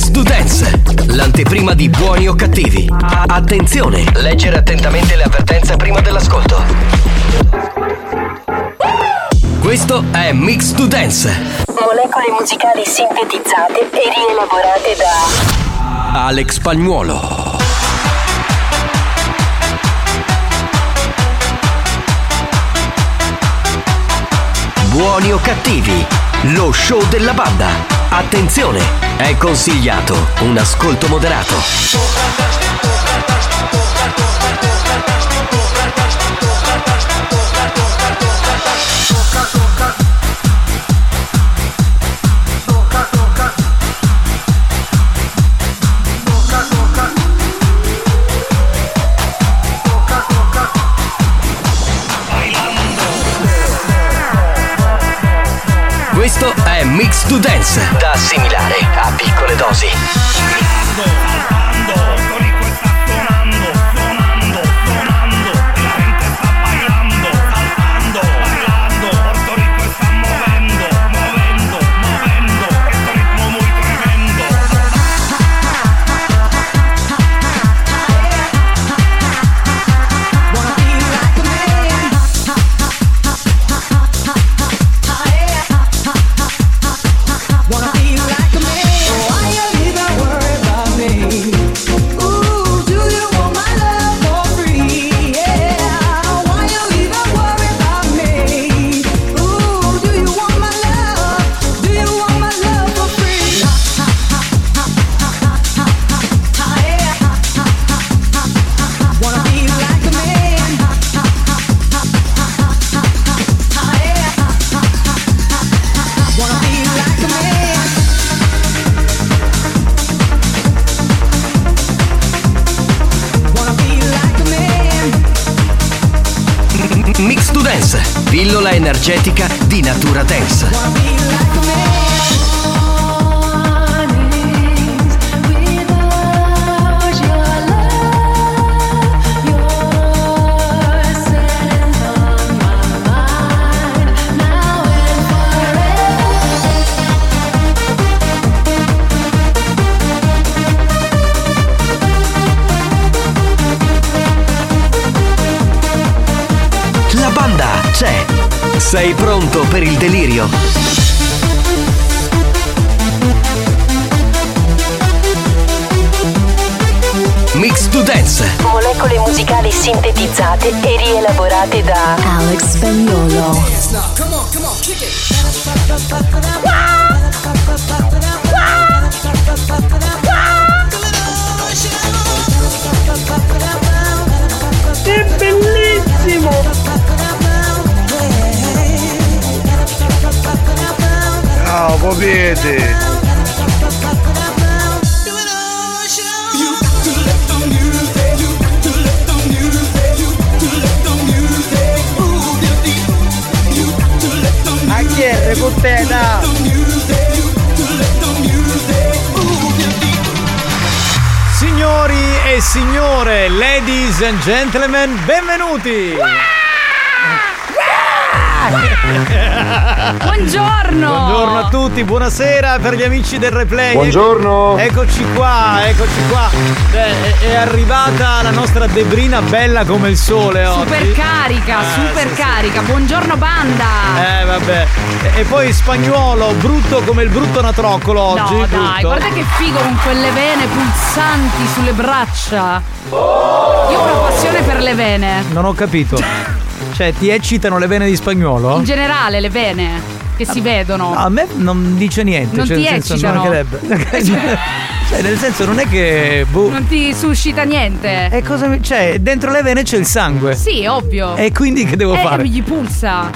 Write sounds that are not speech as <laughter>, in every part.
Mix to Dance, l'anteprima di buoni o cattivi. Attenzione, leggere attentamente le avvertenze prima dell'ascolto. Questo è Mix to Dance. Molecole musicali sintetizzate e rielaborate da Alex Spagnuolo. Buoni o cattivi, lo show della banda. Attenzione, è consigliato un ascolto moderato. Mix to Dance, da assimilare a piccole dosi. Pillola energetica di natura dance. Sei pronto per il delirio? Mix to Dance, molecole musicali sintetizzate e rielaborate da Alex Spagnolo. È Ciao, popete! Con te? Signori e signore, ladies and gentlemen, benvenuti! Buongiorno! Buongiorno a tutti, buonasera per gli amici del replay. Buongiorno. Eccoci qua, eccoci qua. Beh, è, è arrivata la nostra Debrina bella come il sole oggi. Super carica, super sì, sì. carica. Buongiorno banda! Eh vabbè. E, e poi spagnolo, brutto come il brutto natroccolo oggi. no, dai, brutto. guarda che figo con quelle vene pulsanti sulle braccia. Io ho una passione per le vene. Non ho capito. <laughs> Cioè, ti eccitano le vene di spagnolo? In generale, le vene che si vedono. No, a me non dice niente. Non cioè, ti nel senso, eccitano? mancherebbe. <laughs> cioè, nel senso, non è che. boh, Non ti suscita niente. E cosa mi- Cioè, dentro le vene c'è il sangue. Sì, ovvio. E quindi che devo eh, fare? gli pulsa.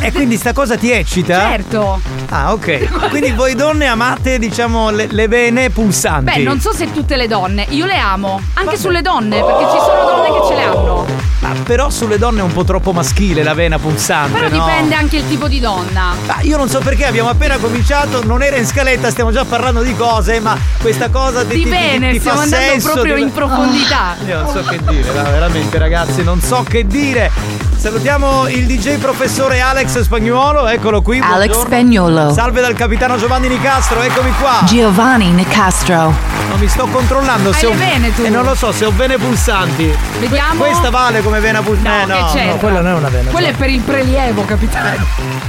E quindi sta cosa ti eccita? Certo. Ah, ok. Quindi voi donne amate, diciamo, le, le vene pulsanti. Beh, non so se tutte le donne, io le amo. Anche sulle donne, perché ci sono donne che ce le hanno. Ma però sulle donne è un po' troppo maschile la vena pulsante. Però no? dipende anche il tipo di donna. Ah, io non so perché abbiamo appena cominciato, non era in scaletta, stiamo già parlando di cose, ma questa cosa ti, Di ti- bene, ti stiamo fa andando senso, proprio ti- in profondità. Ah, io non so che dire, no, veramente ragazzi, non so che dire. Salutiamo il DJ professore Alex Spagnuolo, eccolo qui. Alex buongiorno. Spagnuolo. Salve dal capitano Giovanni Nicastro, eccomi qua. Giovanni Nicastro. Non mi sto controllando Hai se ho vene tu. E non lo so se ho vene pulsanti. Vediamo. Que- Questa vale come vena pulsante. No, che c'entra? quella non è una vena. Quello è per il prelievo, capitano.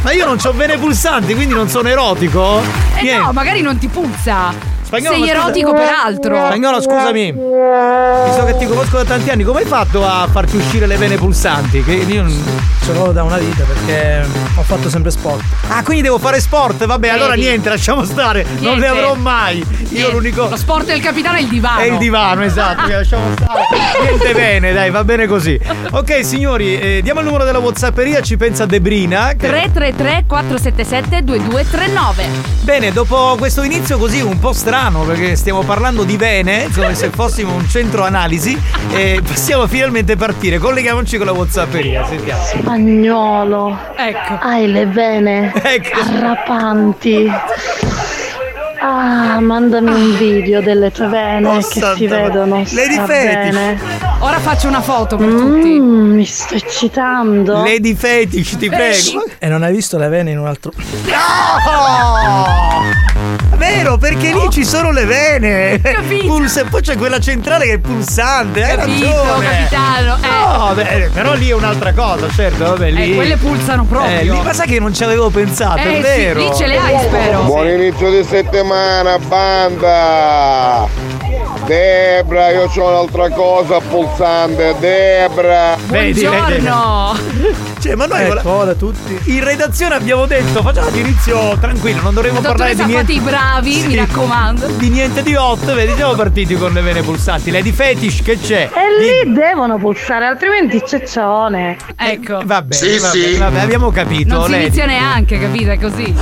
Ma io non ho vene pulsanti, quindi non sono erotico? Eh Niente. no, magari non ti puzza. Spagnolo, Sei ma scusa- erotico peraltro. Spagnolo, scusami. Visto che ti conosco da tanti anni, come hai fatto a farti uscire le vene pulsanti? Che io non- Solo da una vita perché ho fatto sempre sport. Ah, quindi devo fare sport? Vabbè, allora Vedi. niente, lasciamo stare. Non Niente. le avrò mai. Io Niente. l'unico. Lo sport del capitano è il divano. È il divano, esatto, <laughs> lasciamo stare. Niente bene, dai, va bene così. Ok, signori, eh, diamo il numero della Whatsapperia, ci pensa Debrina. Che... 333 477 2239. Bene, dopo questo inizio così un po' strano, perché stiamo parlando di vene, come se fossimo un centro analisi, e possiamo finalmente partire. Colleghiamoci con la Whatsapperia, sentiamo. Spagnolo, Ecco. hai le vene Ecco. arrapanti. Ah, mandami un video delle tue vene Oh, che si vedono. Fetish. bene. Ora faccio una foto per tutti. Mm, mi sto eccitando. Lady Fetish, ti prego. E non hai visto le vene in un altro. No! Vero, perché lì ci sono le vene. Capito. Pulsa- poi c'è quella centrale che è pulsante, hai Capito, ragione. capitano. Eh. No, beh, però lì è un'altra cosa, certo, vabbè, lì. Eh, quelle pulsano proprio. Eh, lì, ma sai che non ci avevo pensato, Eh, è sì, vero. lì ce le hai, spero. Buon inizio di settimana, banda! Debra, io ho un'altra cosa pulsante, Debra! Vedi, vedi. Buongiorno. Cioè, ma noi Ecco, ora tutti. in redazione abbiamo detto facciamo l'inizio tranquillo, non dovremmo parlare di niente. i bravi, Sì. mi raccomando. Di niente di hot, vedi, siamo partiti con le vene pulsanti. Lady Fetish che c'è? E lì devono pulsare, altrimenti ceccione. Ecco. Va bene, Sì, va sì. vabbè, abbiamo capito. Non si inizia neanche, capito? È così.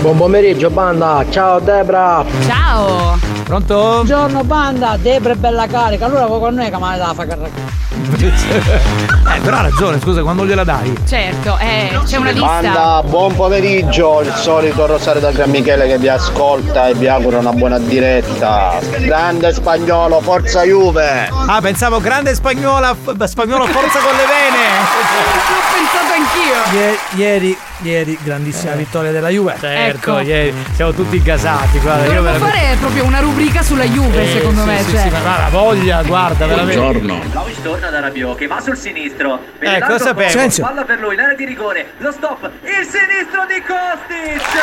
Buon pomeriggio, banda. Ciao Debra. Ciao. Pronto? Buongiorno banda, Debra è bella carica, allora con noi che me la fa caricare. <laughs> eh, però ha ragione, scusa, quando gliela dai? Certo, eh, c'è una lista. Banda, buon pomeriggio, il solito Rosario da Gran Michele che vi ascolta e vi augura una buona diretta. Grande spagnolo, forza Juve! Ah, pensavo grande spagnola, spagnolo forza con le vene. <laughs> L'ho pensato anch'io. Ie- ieri, ieri, grandissima vittoria della Juve. Certo, Ecco. ieri siamo tutti gasati, guarda, io Dovremmo veramente- fare proprio una rubrica sulla Juve, Eh, secondo sì, me. sì, cioè. sì, ma la voglia, guarda, veramente. Vlaovic torna da Rabiot che va sul sinistro. Eh, Vede l'altro cosa poco, pensi? Silenzio. Palla per lui, l'area di rigore. Lo stop. Il sinistro di Kostic. E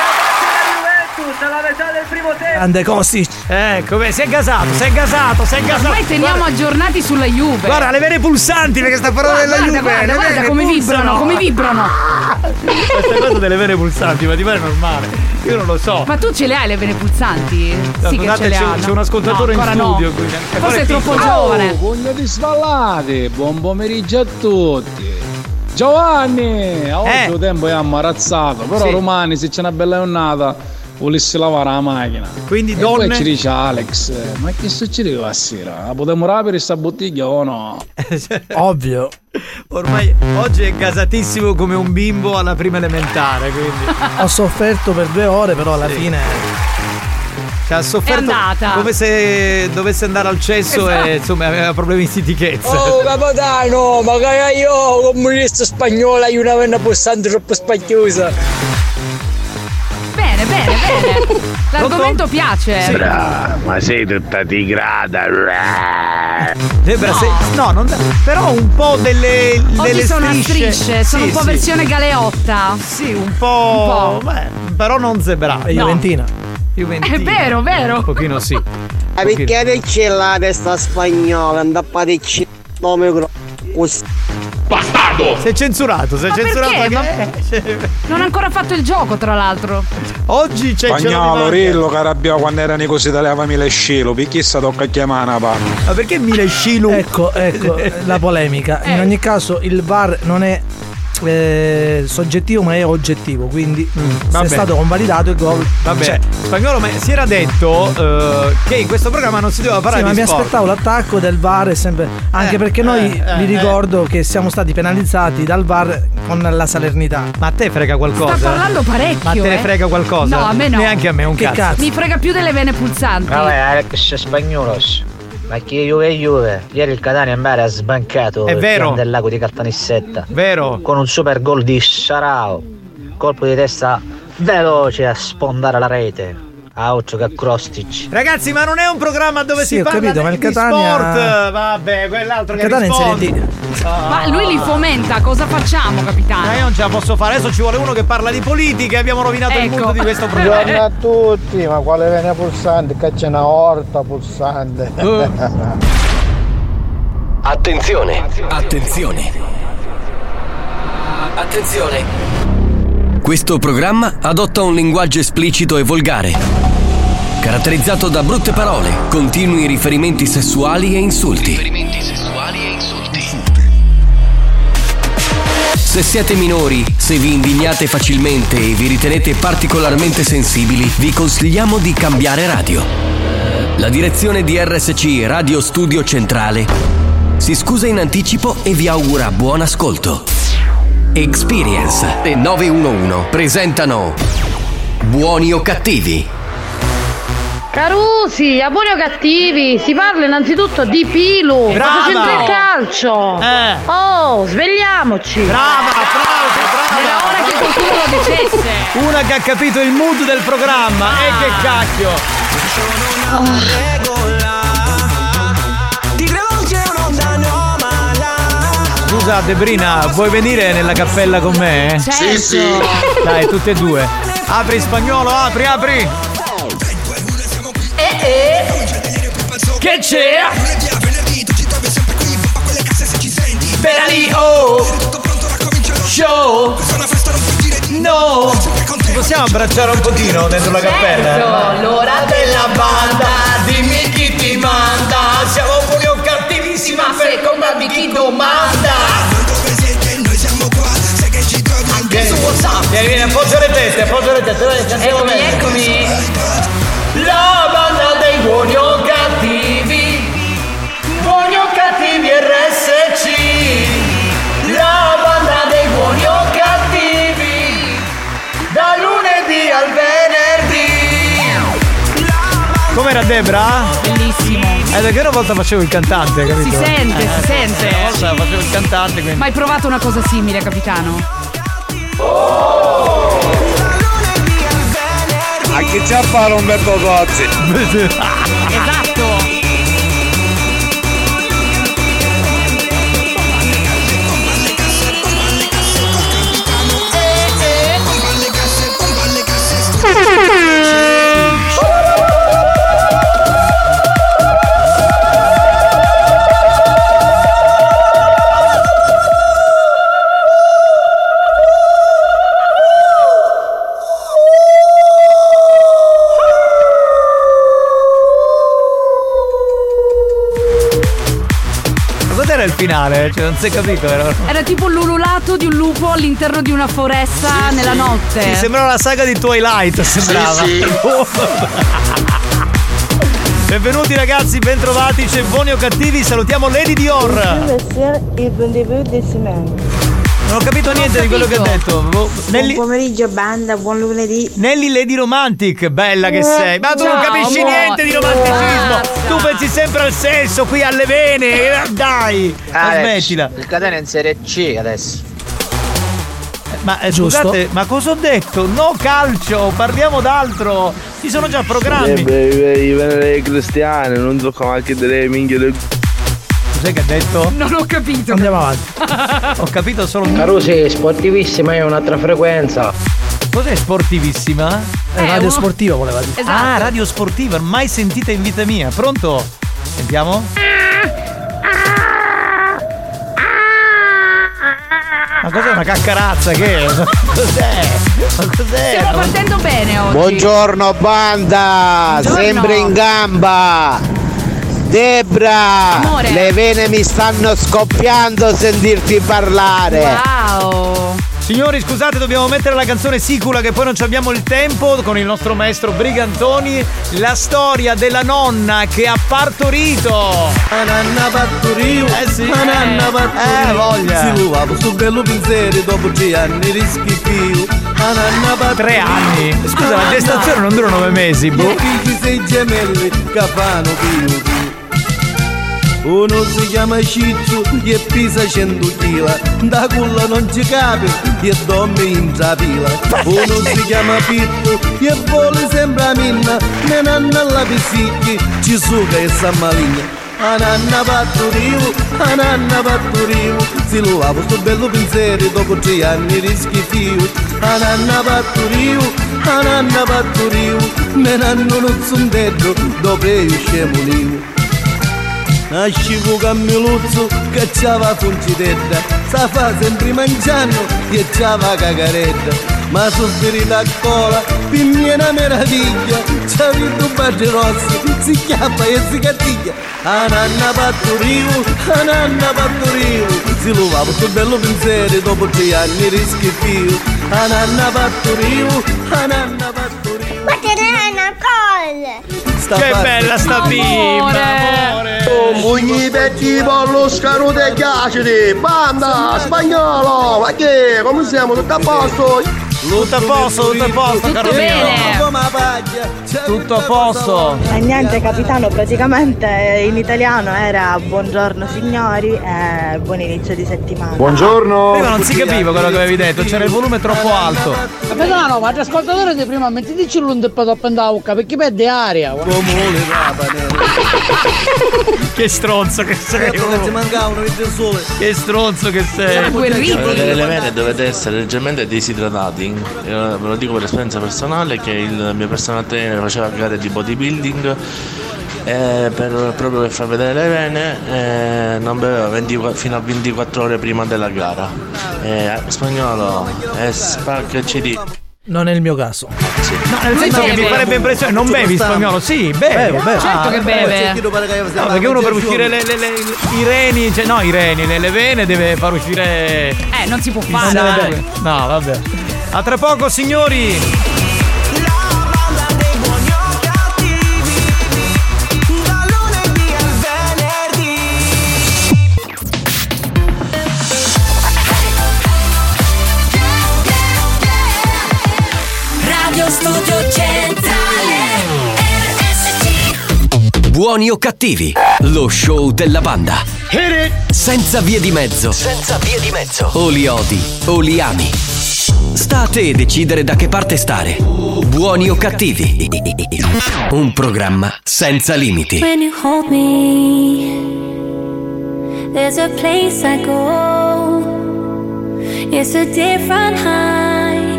avanti la Juventus alla metà del primo tempo. Grande Kostic. Ecco, beh, si è gasato, si è gasato, si è gasato. Ormai teniamo Guarda- aggiornati sulla Juve. Guarda, le vene pulsanti perché sta parlando Guarda, della Juve. guarda, le guarda vene come pulsano. vibrano, come vibrano. Questa cosa delle vene pulsanti, ma ti pare normale? Io non lo so. Ma tu ce le hai le vene pulsanti? No, sì che scusate, ce le c'è- c'è un ascoltatore no, in studio No. qui, che Forse è troppo giovane. pugno di svallati, buon pomeriggio a tutti. Giovanni, a oggi Eh. il tempo è ammarazzato, però Sì. domani se c'è una bella giornata volessi lavare la macchina. Quindi E donne- poi ci dice Alex, ma che succede stasera? La potremmo rapire sta bottiglia o no? <laughs> Ovvio. Ormai oggi è gasatissimo come un bimbo alla prima elementare, quindi. Ho sofferto per due ore, però alla fine. Cioè, ha sofferto È andata. come se dovesse andare al cesso Esatto. e insomma aveva problemi di stitichezza. Oh capitano, magari io comunista spagnola io una vena pulsante troppo spagnosa. Bene. <laughs> L'argomento piace. Bra, ma sei tutta tigrata! Debra, No. se- no, non però un po' delle, Oggi delle sono strisce. strisce, sono Sì, un po' sì. versione galeotta. Sì, un po'. Un po'. beh, però non zebrata. È No. Juventina. Juventina. È vero, vero. Un pochino sì. Ma perché dice la testa spagnola? Andappadecci nome gro- così. Sei censurato, sei Ma censurato perché? anche- Non ha ancora fatto il gioco, tra l'altro. Oggi c'è Spagnolo, Rillo, Carabbio, quando erano così tagliavami le scilo, perché sta tocca chiamare una panna? Ma perché Mile Scilu? Ecco, ecco la polemica. In Eh. ogni caso il VAR non è eh, soggettivo ma è oggettivo, quindi se Mm, va è stato convalidato il gol. Vabbè, c'è. spagnolo, ma si era detto eh, che in questo programma non si doveva parlare Sì, ma mi sport. aspettavo l'attacco del VAR è sempre. Anche Eh, perché noi eh, eh, vi ricordo che siamo stati penalizzati dal VAR con la Salernità. Ma a te frega qualcosa? Sta parlando parecchio. Ma te ne eh. frega qualcosa? No, a me no. Neanche a me, un Che cazzo. cazzo? Mi frega più delle vene pulsanti. Vabbè, Alex Spagnolos. Ma che Juve Juve. Ieri il Catania in mare ha sbancato È il vero. del lago di Caltanissetta. Vero. Con un super gol di Sarao. Colpo di testa veloce a sfondare la rete. A occhio che Krostic. Ragazzi, ma non è un programma dove Sì, si ho parla capito, ma di il Catania- sport. Vabbè, quell'altro Il che Catania in risponde. Serie D. Ma lui li fomenta, cosa facciamo, capitano? Ma io non ce la posso fare, adesso ci vuole uno che parla di politica e abbiamo rovinato il Ecco. mood di questo <laughs> Buongiorno programma. a tutti, ma quale vene pulsante? Che c'è una orta pulsante. Attenzione! Attenzione! Attenzione! Questo programma adotta un linguaggio esplicito e volgare, caratterizzato da brutte parole, continui riferimenti sessuali e insulti. Se siete minori, se vi indignate facilmente e vi ritenete particolarmente sensibili, vi consigliamo di cambiare radio. La direzione di RSC Radio Studio Centrale si scusa in anticipo e vi augura buon ascolto. Experience e 911 presentano Buoni o cattivi? Carusi, a buoni o cattivi, si parla innanzitutto di Pilu. Brava! Cosa c'entra il calcio? Eh. Oh, svegliamoci. Brava, applausi, brava! Era ora che qualcuno lo dicesse. Una che ha capito il mood del programma. E che cacchio! Scusa Debrina, vuoi venire nella cappella con me? Certo. Sì, sì. Dai, tutte e due. Apri spagnolo, apri, apri. Che c'è? Penali, oh! Show! No! Ci possiamo abbracciare un pochino dentro la cappella? l'ora della banda, dimmi chi ti manda. Siamo buoni o cattivissimi, ma per colpa di chi domanda. Vieni, vieni, appoggia le teste, appoggia le teste, dai, Eccomi, eccomi. La banda dei buoni o cattivi. Buoni o cattivi RSC. La banda dei buoni o cattivi. Da lunedì al venerdì. Com'era Debra? Bellissimo. Eh, perché una volta facevo il cantante, capito? Si sente, Eh, si sente. Una volta facevo il cantante, quindi. Ma hai provato una cosa simile, capitano? A chi c'ha fare Umberto Tozzi? <laughs> <laughs> Esatto. Finale? Cioè, non si è capito, era. Era tipo l'ululato di un lupo all'interno di una foresta nella notte. Sì, sembrava la saga di Twilight, sembrava. <laughs> Benvenuti ragazzi, bentrovati, c'è buoni o cattivi, salutiamo Lady Dior. Non ho capito niente di quello che ha detto. Boh, Nelly, Buon pomeriggio banda, buon lunedì. Nelly Lady Romantic, bella che sei. Ma tu non Ciao, capisci amore. niente di romanticismo. Tu pensi sempre al sesso, qui alle vene. eh, Dai, ma smettila. Il Catania è in Serie C adesso. Ma eh, Giusto. scusate, ma cosa ho detto? No calcio, parliamo d'altro. Ci sono già programmi. I venere cristiani, non so come anche delle minchie del Cos'è che ha detto? Non ho capito. Andiamo avanti. Ho capito solo Carusi, sportivissima è un'altra frequenza. Cos'è sportivissima? Eh, radio sportiva voleva dire. Esatto. Ah, radio sportiva, mai sentita in vita mia. Pronto? Sentiamo? Ma cos'è una caccarazza che è? Ma cos'è? Ma cos'è? Stiamo partendo bene oggi. Buongiorno banda, Buongiorno. sempre in gamba. Debra, Amore. le vene mi stanno scoppiando a sentirti parlare. Wow. Signori, scusate, dobbiamo mettere la canzone Sicula che poi non ci abbiamo il tempo con il nostro maestro Brigantoni. La storia della nonna che ha partorito. Ananna partorivo, Eh sì. ananna partorivo Eh, voglia. Si luvavo sul bello pensiero dopo tre anni rischifio Ananna partorivo Tre anni? Scusa, la gestazione non dura nove mesi, boh. I figli sei gemelli che fanno più uno si chiama Ciccio e pesa 100 kg Da culla non ci capi e dorme in trapila Uno si chiama Pippo e vuole sempre a minna. Ne nanna alla pisicchi ci suga e sa maligna. Ananna patturivo, ananna patturivo Si lo lavo sto bello pensiero dopo tre anni rischifio Ananna patturivo, ananna patturivo Me nanno non son detto dopo io Nascivo cammiluzzo che c'ava funcitetta Sa fa sempre mangiando e c'ava cagaretta. Ma soffrire la cola è una meraviglia. C'avi due baci rossi, si chiappa e si cattiglia Ananna patturivo, ananna patturivo Si luvavo sto bello pensiero dopo tre anni rischifio Ananna patturivo, ananna patturivo Ma che ne è una cosa? Sta Che bella sta bimba, amore. Pugni petti pollo scarute e ghiacidi Banda, spagnolo Ma che, come siamo? Tutto a posto? Tutto a posto, tutto a posto, caro mio. Tutto a posto. E niente capitano, praticamente in italiano era buongiorno signori e buon inizio di settimana. Prima non si capiva quello che avevi detto, c'era il volume troppo alto. Capitano, ma l'ascoltatore di prima dopo andare a bocca perché perde aria. Che stronzo che sei. Che stronzo che sei. Le vene dovete essere leggermente disidratati. Io ve lo dico per esperienza personale che il mio personal trainer faceva gare di bodybuilding e per, proprio per far vedere le vene eh, non beveva 24 fino a 24 ore prima della gara. Eh, spagnolo, spacca CD. Non è il mio caso. No, nel senso che mi farebbe impressione, non bevi spagnolo? Sì, bevo. Bevo, bevo. Certo che beve. No, perché uno per uscire le, le- le- i reni, cioè no, i reni, le, le vene deve far uscire. Eh, non si può fare. No, vabbè. A tra poco, signori. Radio Studio Centrale RSC Buoni o cattivi? Lo show della banda. Senza vie di mezzo. Senza via di mezzo O li odi o li ami. Sta a te decidere da che parte stare. Buoni o cattivi? Un programma senza limiti. When you hold me, there's a place I go. It's a different high.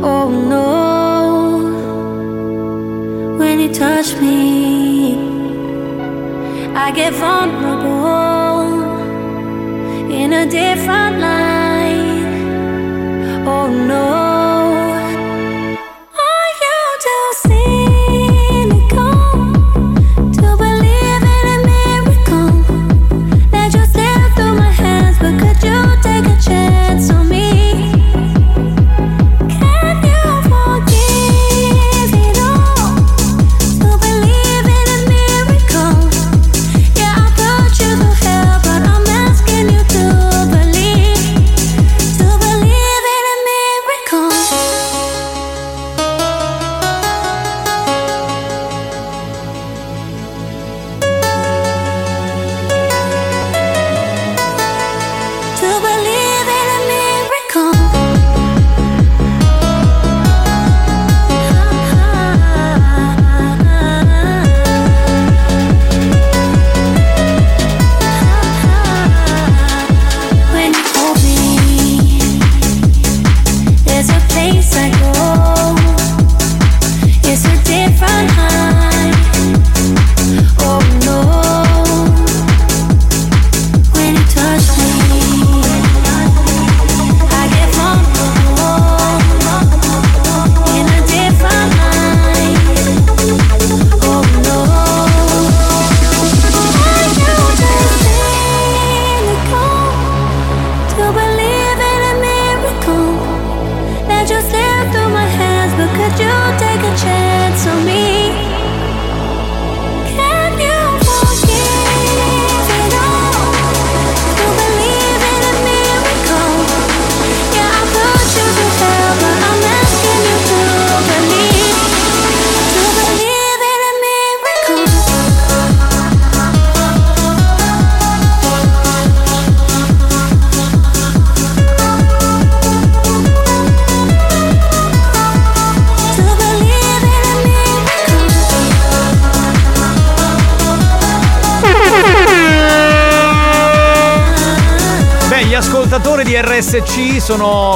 Oh no. When you touch me, I get vulnerable in a different light.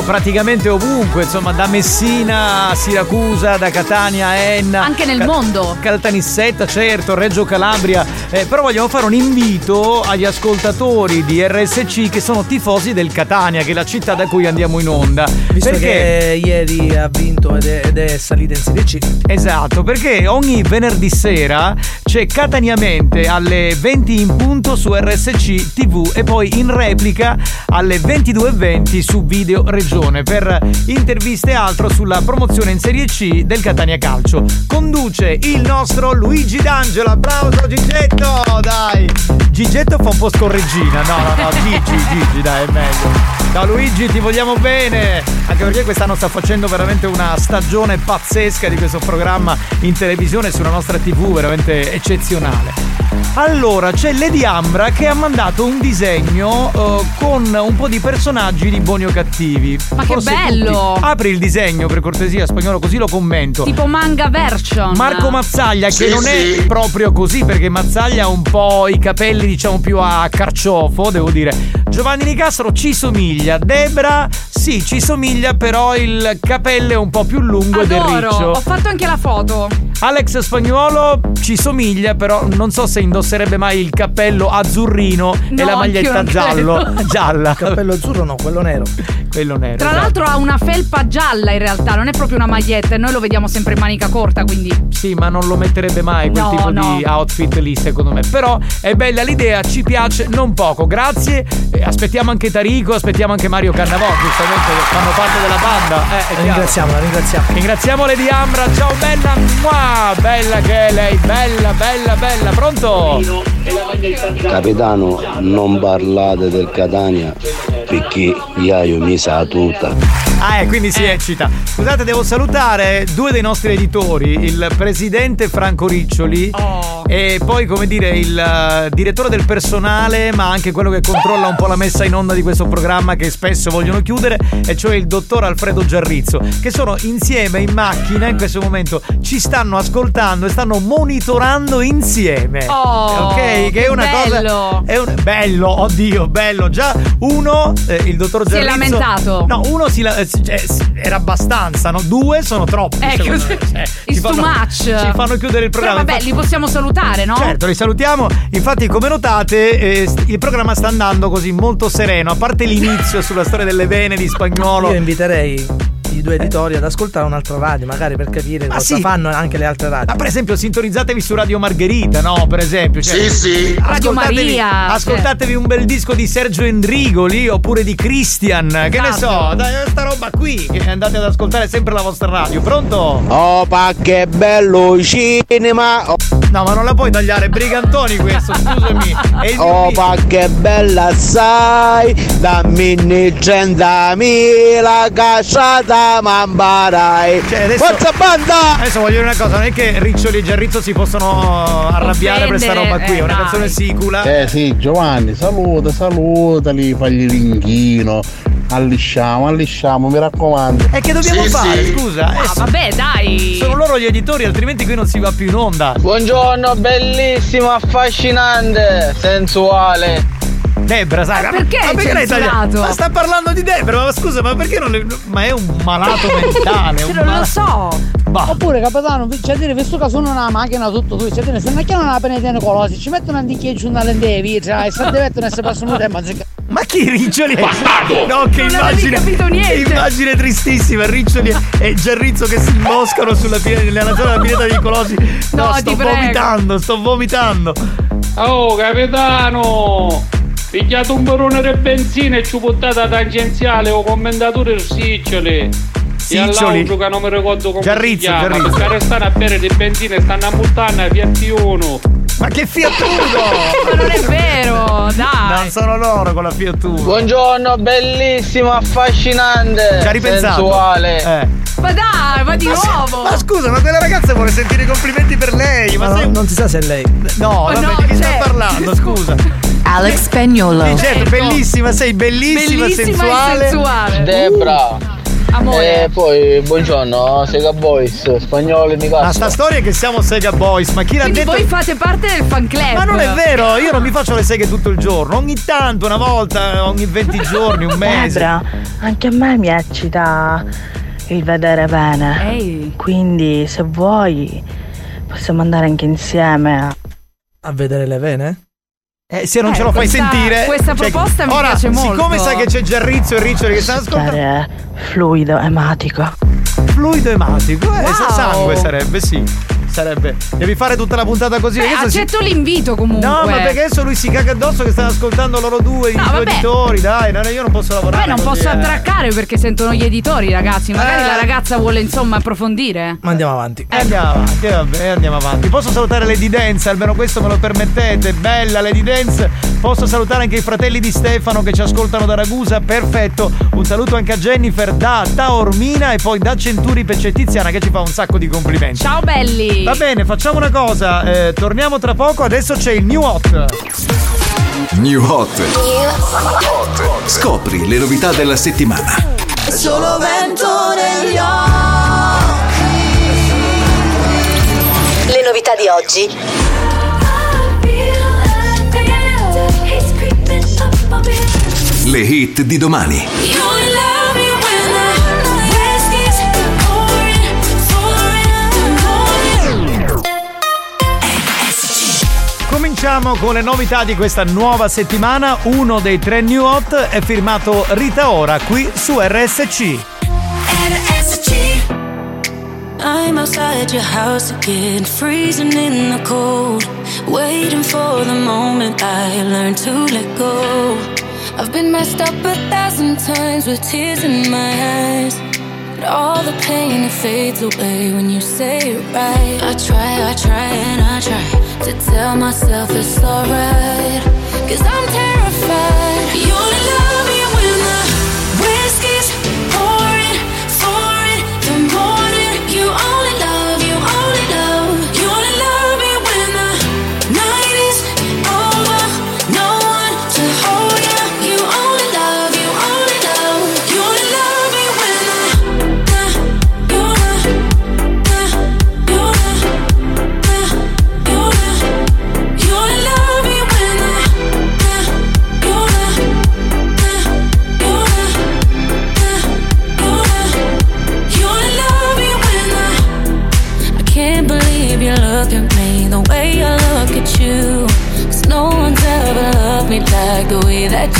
Praticamente ovunque, insomma, da Messina a Siracusa, da Catania a Enna. Anche nel mondo. Caltanissetta, certo, Reggio Calabria. Eh, però vogliamo fare un invito agli ascoltatori di RSC che sono tifosi del Catania, che è la città da cui andiamo in onda. Visto perché che ieri ha vinto ed è, ed è salita in Serie C. Esatto, perché ogni venerdì sera c'è Cataniamente alle 20 in punto su RSC TV e poi in replica alle 22.20 su Video Regione per interviste e altro sulla promozione in Serie C del Catania Calcio. Conduce il nostro Luigi D'Angelo, applauso Gigetto, dai! Gigetto fa un po' scorreggina, no, no, no, Gigi, Gigi, dai, è meglio. Ciao Luigi, ti vogliamo bene, anche perché quest'anno sta facendo veramente una stagione pazzesca di questo programma in televisione sulla nostra TV, veramente eccezionale. Allora, c'è Lady Ambra che ha mandato un disegno eh, con un po' di personaggi di buoni o cattivi. Ma che Forse bello! tutti. Apri il disegno per cortesia spagnolo così lo commento. Tipo manga version. Marco Mazzaglia, che Sì, non è sì. proprio così, perché Mazzaglia ha un po' i capelli, diciamo, più a carciofo, devo dire. Giovanni Nicastro ci somiglia. Debra, sì, ci somiglia, però il capello è un po' più lungo Adoro, riccio. ho fatto anche la foto. Alex Spagnuolo ci somiglia, però non so se indosserebbe mai il cappello azzurrino e No, la maglietta giallo, <laughs> gialla. Cappello azzurro no, quello nero. Quello nero. Tra esatto. l'altro ha una felpa gialla in realtà, non è proprio una maglietta e noi lo vediamo sempre in manica corta, quindi. Sì, ma non lo metterebbe mai quel No, tipo no. di outfit lì, secondo me. Però è bella l'idea, ci piace non poco. Grazie. Eh, aspettiamo anche Tarico, aspettiamo anche Mario Cannavò, giustamente che fanno parte della banda. Eh. Ringraziamola, ringraziamo. Ringraziamo Lady Ambra, ciao bella, Mua, bella che è lei, bella, bella, bella, pronto? Capitano, non parlate del Catania perché io mi sa tutta. Ah, eh, quindi si eccita. Scusate, devo salutare due dei nostri editori, il presidente Franco Riccioli e poi, come dire, il eh, direttore del personale, ma anche quello che controlla un po' la messa in onda di questo programma che spesso vogliono chiudere, e cioè il dottor Alfredo Giarrizzo, che sono insieme in macchina in questo momento, ci stanno ascoltando e stanno monitorando insieme. Oh, ok? Che è che una bello. cosa. È un, bello, oddio, bello. Già uno, eh, il dottor Si è Giarrizzo. lamentato. No, uno si la- eh, cioè, era abbastanza, no? Due sono troppi. Ecco, secondo me. Cioè, It's ci too fanno- much. Ci fanno chiudere il Però programma. vabbè, Infatti- li possiamo salutare, no? Certo, li salutiamo. Infatti, come notate, eh, il programma sta andando così molto sereno. A parte l'inizio sulla storia delle vene di spagnolo. Io inviterei i due editori ad ascoltare un'altra radio, magari per capire cosa sì. fanno anche le altre radio. Ma per esempio sintonizzatevi su Radio Margherita, no? Per esempio. Cioè, Sì, sì. Radio ascoltatevi- Maria, Ascoltatevi un bel disco di Sergio Endrigoli oppure di Christian. Che ne so, Esatto. dai, sta roba qui. Che andate ad ascoltare sempre la vostra radio. Pronto? Oh, pa che bello cinema! Oh, No, ma non la puoi tagliare, brigantoni questo, scusami. <laughs> È il mio oh, pa che bella sai! Dammi 30.000 casciata mambarai! Cioè, adesso, Forza banda! Adesso voglio dire una cosa, non è che Riccioli e Giarrizzo si possono arrabbiare per sta roba qui, è una canzone sicula. Eh sì, Giovanni, saluta, salutali, fagli l'inghino. Allisciamo, allisciamo, mi raccomando. E che dobbiamo fare, scusa? Ah, vabbè, dai. Sono loro gli editori, altrimenti qui non si va più in onda. Buongiorno, bellissimo, affascinante, sensuale. Debra, sai, Ma perché ma perché l'hai tagliato? Ma sta parlando di Debra, ma scusa, ma perché non le- Ma è un malato <laughs> mentale, un Non lo malato. so. Bah. Oppure capitano, c'è a dire, visto che sono una macchina tutto tu, c'è a dire, se non chiamano una penitente colosi, ci mettono un dicchietto una lente vitra e se deve essere passato tempo, anziché- Ma chi Riccioli? Bastardo! No, che Non immagine. capito niente. Che immagine tristissima. Riccioli e Giarrizzo che si imboscano sulla nella zona della pineta di Colosi. No, sto ti prego. vomitando, sto vomitando. Oh capitano! Pigliato un barone di benzina e ci buttate a tangenziale o commendatore siccioli. E Siccioli? all'altro che non mi ricordo come Giarrizzo, si chiama. Giarrizzo. Perché stanno a bere di benzina e stanno a multare Fiat Uno. Ma che Fiat <laughs> Ma non è vero, dai. Non sono loro con la Fiat Uno. Buongiorno, bellissimo, affascinante, Ci ha ripensato? sensuale. Eh. Ma dai, ma di Ma nuovo. Ma scusa, ma quella ragazza vuole sentire i complimenti per lei. Ma, Ma sei- non, non si sa se è lei. No, Ma vabbè, no, di chi sta cioè, parlando? Scusa. Alex Spagnolo. Sì, certo, bellissima, sei bellissima, Bellissima sensuale. e sensuale. Debra, Amore. E poi, buongiorno, Sega Boys, spagnolo mi Ma cazzo. sta storia è che siamo Sega Boys, ma chi l'ha Quindi detto? voi fate parte del fan club. Ma non è vero, io non mi faccio le seghe tutto il giorno, ogni tanto, una volta, ogni 20 <laughs> giorni, un mese. Debra, anche a me mi eccita il vedere bene. Quindi se vuoi possiamo andare anche insieme a... A vedere le vene? Eh, se non Eh, ce lo fai questa- sentire. questa cioè, proposta mi ora, piace molto. Siccome sai che c'è Gerrizio e Riccioli che stanno ascoltando. Stare fluido, ematico. Fluido ematico, eh, Wow. sangue sarebbe, sì. Sarebbe. Devi fare tutta la puntata così. Beh, adesso si- accetto l'invito comunque. No, ma perché adesso lui si caga addosso che stanno ascoltando loro due, i No, due vabbè. editori, dai, no, io non posso lavorare. Poi non così, posso eh. attraccare perché sentono gli editori, ragazzi. Magari Eh. la ragazza vuole insomma approfondire. Ma andiamo avanti. Eh, Andiamo avanti, vabbè, andiamo avanti. Posso salutare Lady Dance, almeno questo me lo permettete. Bella Lady Dance. Posso salutare anche i fratelli di Stefano che ci ascoltano da Ragusa. Perfetto. Un saluto anche a Jennifer da Taormina e poi da Centuri Pecce Tiziana che ci fa un sacco di complimenti. Ciao belli. Va bene, facciamo una cosa. eh, torniamo tra poco. Adesso c'è il New Hot. New Hot. Scopri le novità della settimana. Solo vento negli Le novità di oggi. Le hit di domani. Cominciamo con le novità di questa nuova settimana. Uno dei tre New Hot è firmato Rita Ora qui su RSC. I'm outside your house again, freezing in the cold. Waiting for the moment I learn to let go. I've been messed up a thousand times with tears in my eyes. But all the pain it fades away when you say it right. I try, I try, and I try to tell myself it's alright. Cause I'm terrified. You only love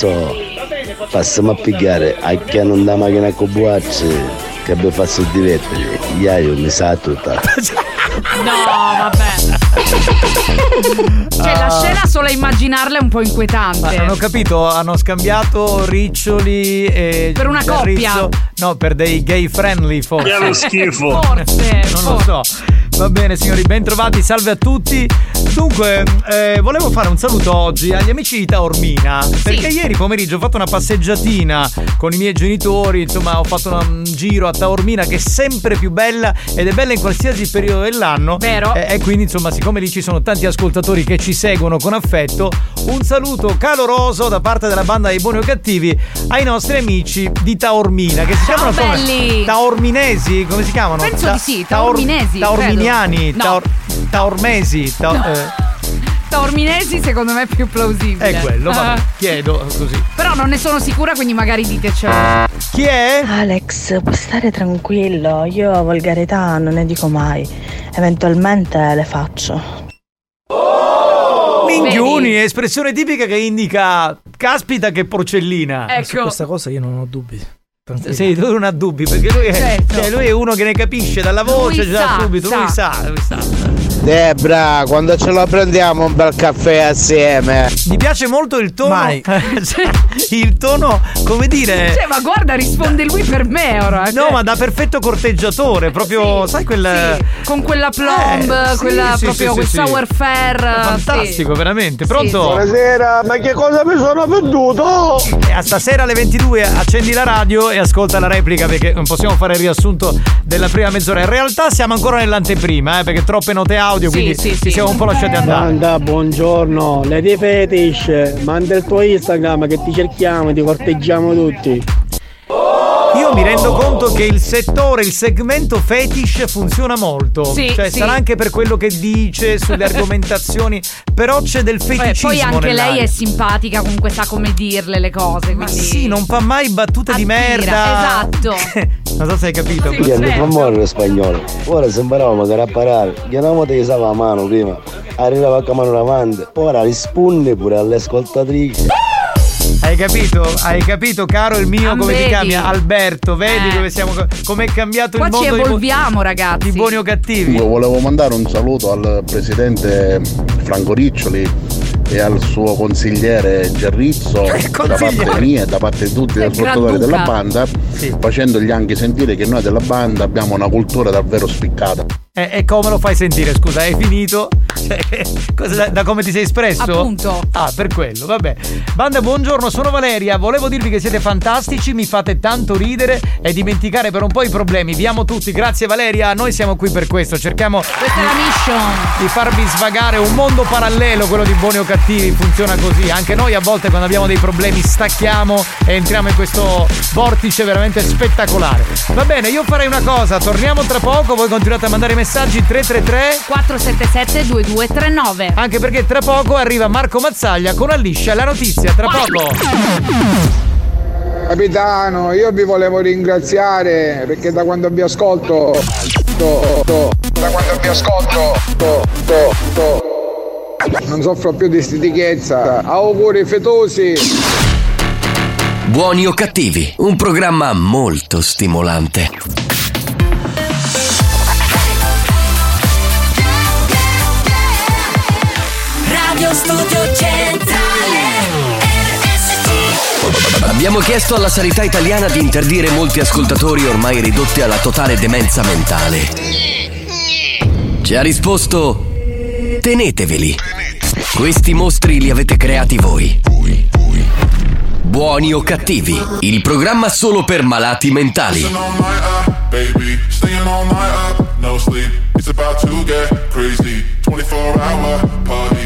Giarrizzo, passiamo a pigliare a chi non da macchina con buacci che abbiamo fatto divertere. Iaio mi sa tutta. No, vabbè. Cioè, la Ah. scena solo a immaginarla è un po' Ma inquietante. non ho capito, hanno scambiato Riccioli e Per una coppia. No, per dei gay friendly forse. Che è schifo. Forse, Non lo so. Va bene signori, bentrovati, salve a tutti. Dunque, eh, volevo fare un saluto oggi agli amici di Taormina. Perché ieri pomeriggio ho fatto una passeggiatina con i miei genitori, insomma ho fatto un giro a Taormina che è sempre più bella ed è bella in qualsiasi periodo dell'anno. Vero. E, e quindi insomma siccome lì ci sono tanti ascoltatori che ci seguono con affetto, un saluto caloroso da parte della banda dei buoni o cattivi ai nostri amici di Taormina che si Ciao, chiamano come? belli. Taorminesi, come si chiamano? Penso Ta- di sì, Taor- taorminesi, Taorminiani, credo. No. taor- taormesi, ta- eh, Torminesi secondo me è più plausibile. È quello, vabbè, Ah. chiedo così. Però non ne sono sicura, quindi magari ditecelo. Chi è? Alex, puoi stare tranquillo, io volgarità non ne dico mai. Eventualmente le faccio. Minchioni, espressione tipica che indica caspita che porcellina. Ecco. Su questa cosa io non ho dubbi. Tranquillo. Sì, tu non ha dubbi, perché lui è, Certo. cioè, lui è uno che ne capisce dalla voce Lui già sa, subito, lui sa. sa, lui sa. Debra, quando ce la prendiamo un bel caffè assieme? Mi piace molto il tono. Mai. <laughs> Cioè, il tono, come dire. Cioè, ma guarda, risponde lui per me ora. No, cioè. ma da perfetto corteggiatore, proprio, sai quel. Con quella plomb, Eh, sì, quella sì, proprio sì, quel sì, sì. sour fair. Fantastico, veramente. Pronto? Buonasera, ma che cosa mi sono perduto? E a stasera alle 22 accendi la radio e ascolta la replica perché non possiamo fare il riassunto della prima mezz'ora. In realtà siamo ancora nell'anteprima, eh, perché troppe note audio, Sì, quindi sì, ci sì. siamo un po' lasciati andare. Manda, buongiorno, Lady Fetish, manda il tuo Instagram che ti cerchiamo, ti corteggiamo tutti. Io mi rendo conto che il settore, il segmento fetish funziona molto. Sì, cioè, sì. sarà anche per quello che dice sulle <laughs> argomentazioni, però c'è del feticismo. poi anche lei nell'aria. è simpatica, comunque sa come dirle le cose. Ma Quindi... sì, non fa mai battute di merda. Esatto. <laughs> non so se hai capito. Io non fa morire lo spagnolo. Ora se imparavamo magari a parare, gli stava la mano prima, arrivava a mano davanti, ora risponde pure alle ascoltatrici. Hai capito? Hai capito, caro il mio, Ah, come ti vedi? chiami? Alberto, vedi Eh. dove siamo? Come è cambiato Qua il ci mondo di bu- evolviamo, ragazzi. di buoni o cattivi? Io volevo mandare un saluto al presidente Franco Riccioli e al suo consigliere Gerrizzo <laughs> da parte mia e da parte di tutti gli ascoltatori della banda, facendogli anche sentire che noi della banda abbiamo una cultura davvero spiccata. E, e come lo fai sentire? Scusa, hai finito? Cioè, <laughs> cosa- da, da come ti sei espresso? Appunto. Ah, per quello, vabbè. Banda, buongiorno, sono Valeria. Volevo dirvi che siete fantastici, mi fate tanto ridere e dimenticare per un po' i problemi. Vi amo tutti, grazie Valeria. Noi siamo qui per questo. Cerchiamo mission. di farvi svagare un mondo parallelo, quello di buoni o cattivi, funziona così. Anche noi a volte quando abbiamo dei problemi stacchiamo e entriamo in questo vortice veramente spettacolare. Va bene, io farei una cosa, torniamo tra poco, voi continuate a mandare i messaggi 333 477 2239. Anche perché tra poco arriva Marco Mazzaglia con Alliscia la notizia, tra poco. Capitano, io vi volevo ringraziare perché da quando vi ascolto. to- to- da quando vi ascolto. to- to- to- non soffro più di stitichezza. Auguri fetosi. Buoni o cattivi, un programma molto stimolante. Studio Centrale Abbiamo chiesto alla sanità italiana di interdire molti ascoltatori ormai ridotti alla totale demenza mentale. Ci ha risposto: teneteveli. Questi mostri li avete creati voi. Buoni o cattivi, il programma solo per malati mentali. no sleep. It's about to get crazy. 24 hour party.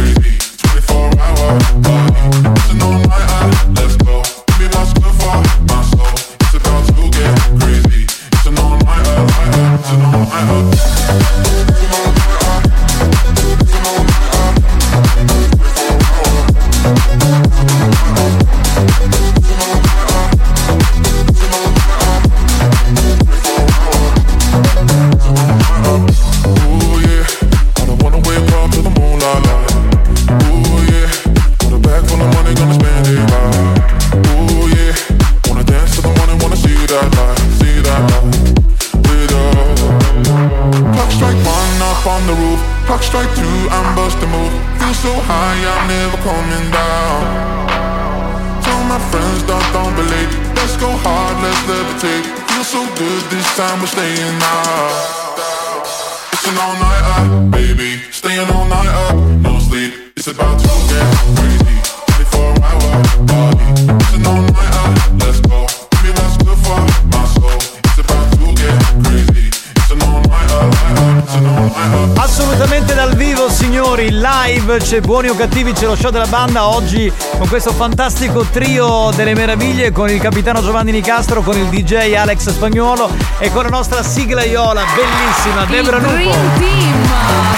24 live, c'è buoni o cattivi, c'è lo show della banda oggi con questo fantastico trio delle meraviglie con il capitano Giovanni Nicastro, con il DJ Alex Spagnuolo e con la nostra sigla Iola, bellissima, Debra Il Lupo. Dream Team,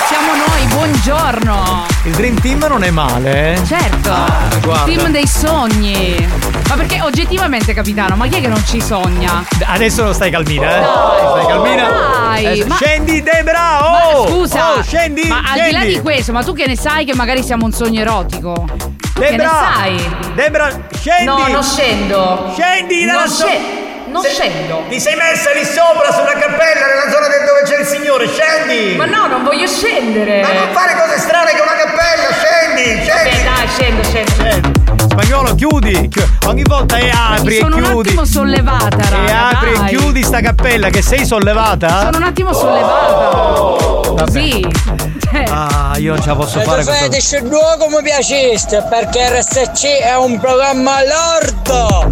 siamo noi, buongiorno. Il Dream Team non è male, eh? Certo, Ah, guarda. team dei sogni. Ma perché oggettivamente, capitano, ma chi è che non ci sogna? Adesso lo stai calmina, eh? Dai. stai calmina. Dai, ma- Scendi Debra, Ma oh! scusa, Oh, scendi, ma al di là scendi. di questo, ma tu che ne sai che magari siamo un sogno erotico? Tu che ne Debra! sai? Debra, scendi! No, non scendo. Scendi Non dalla so- sce- non scendo. Ti sei messa lì sopra sulla cappella nella zona del dove c'è il signore, scendi! Ma no, non voglio scendere. Ma non fare cose strane con una cappella, scendi! Scendi! dai, scendo, scendo. Spagnolo, chiudi! chi- Ogni volta e apri e sono un chiudi. attimo sollevata, raga. E apri dai. e chiudi sta cappella che sei sollevata? Sono un attimo sollevata. Così. Cioè, Ah, io non ce la posso fare questa Fetish 2 come piaceste perché RSC è un programma lordo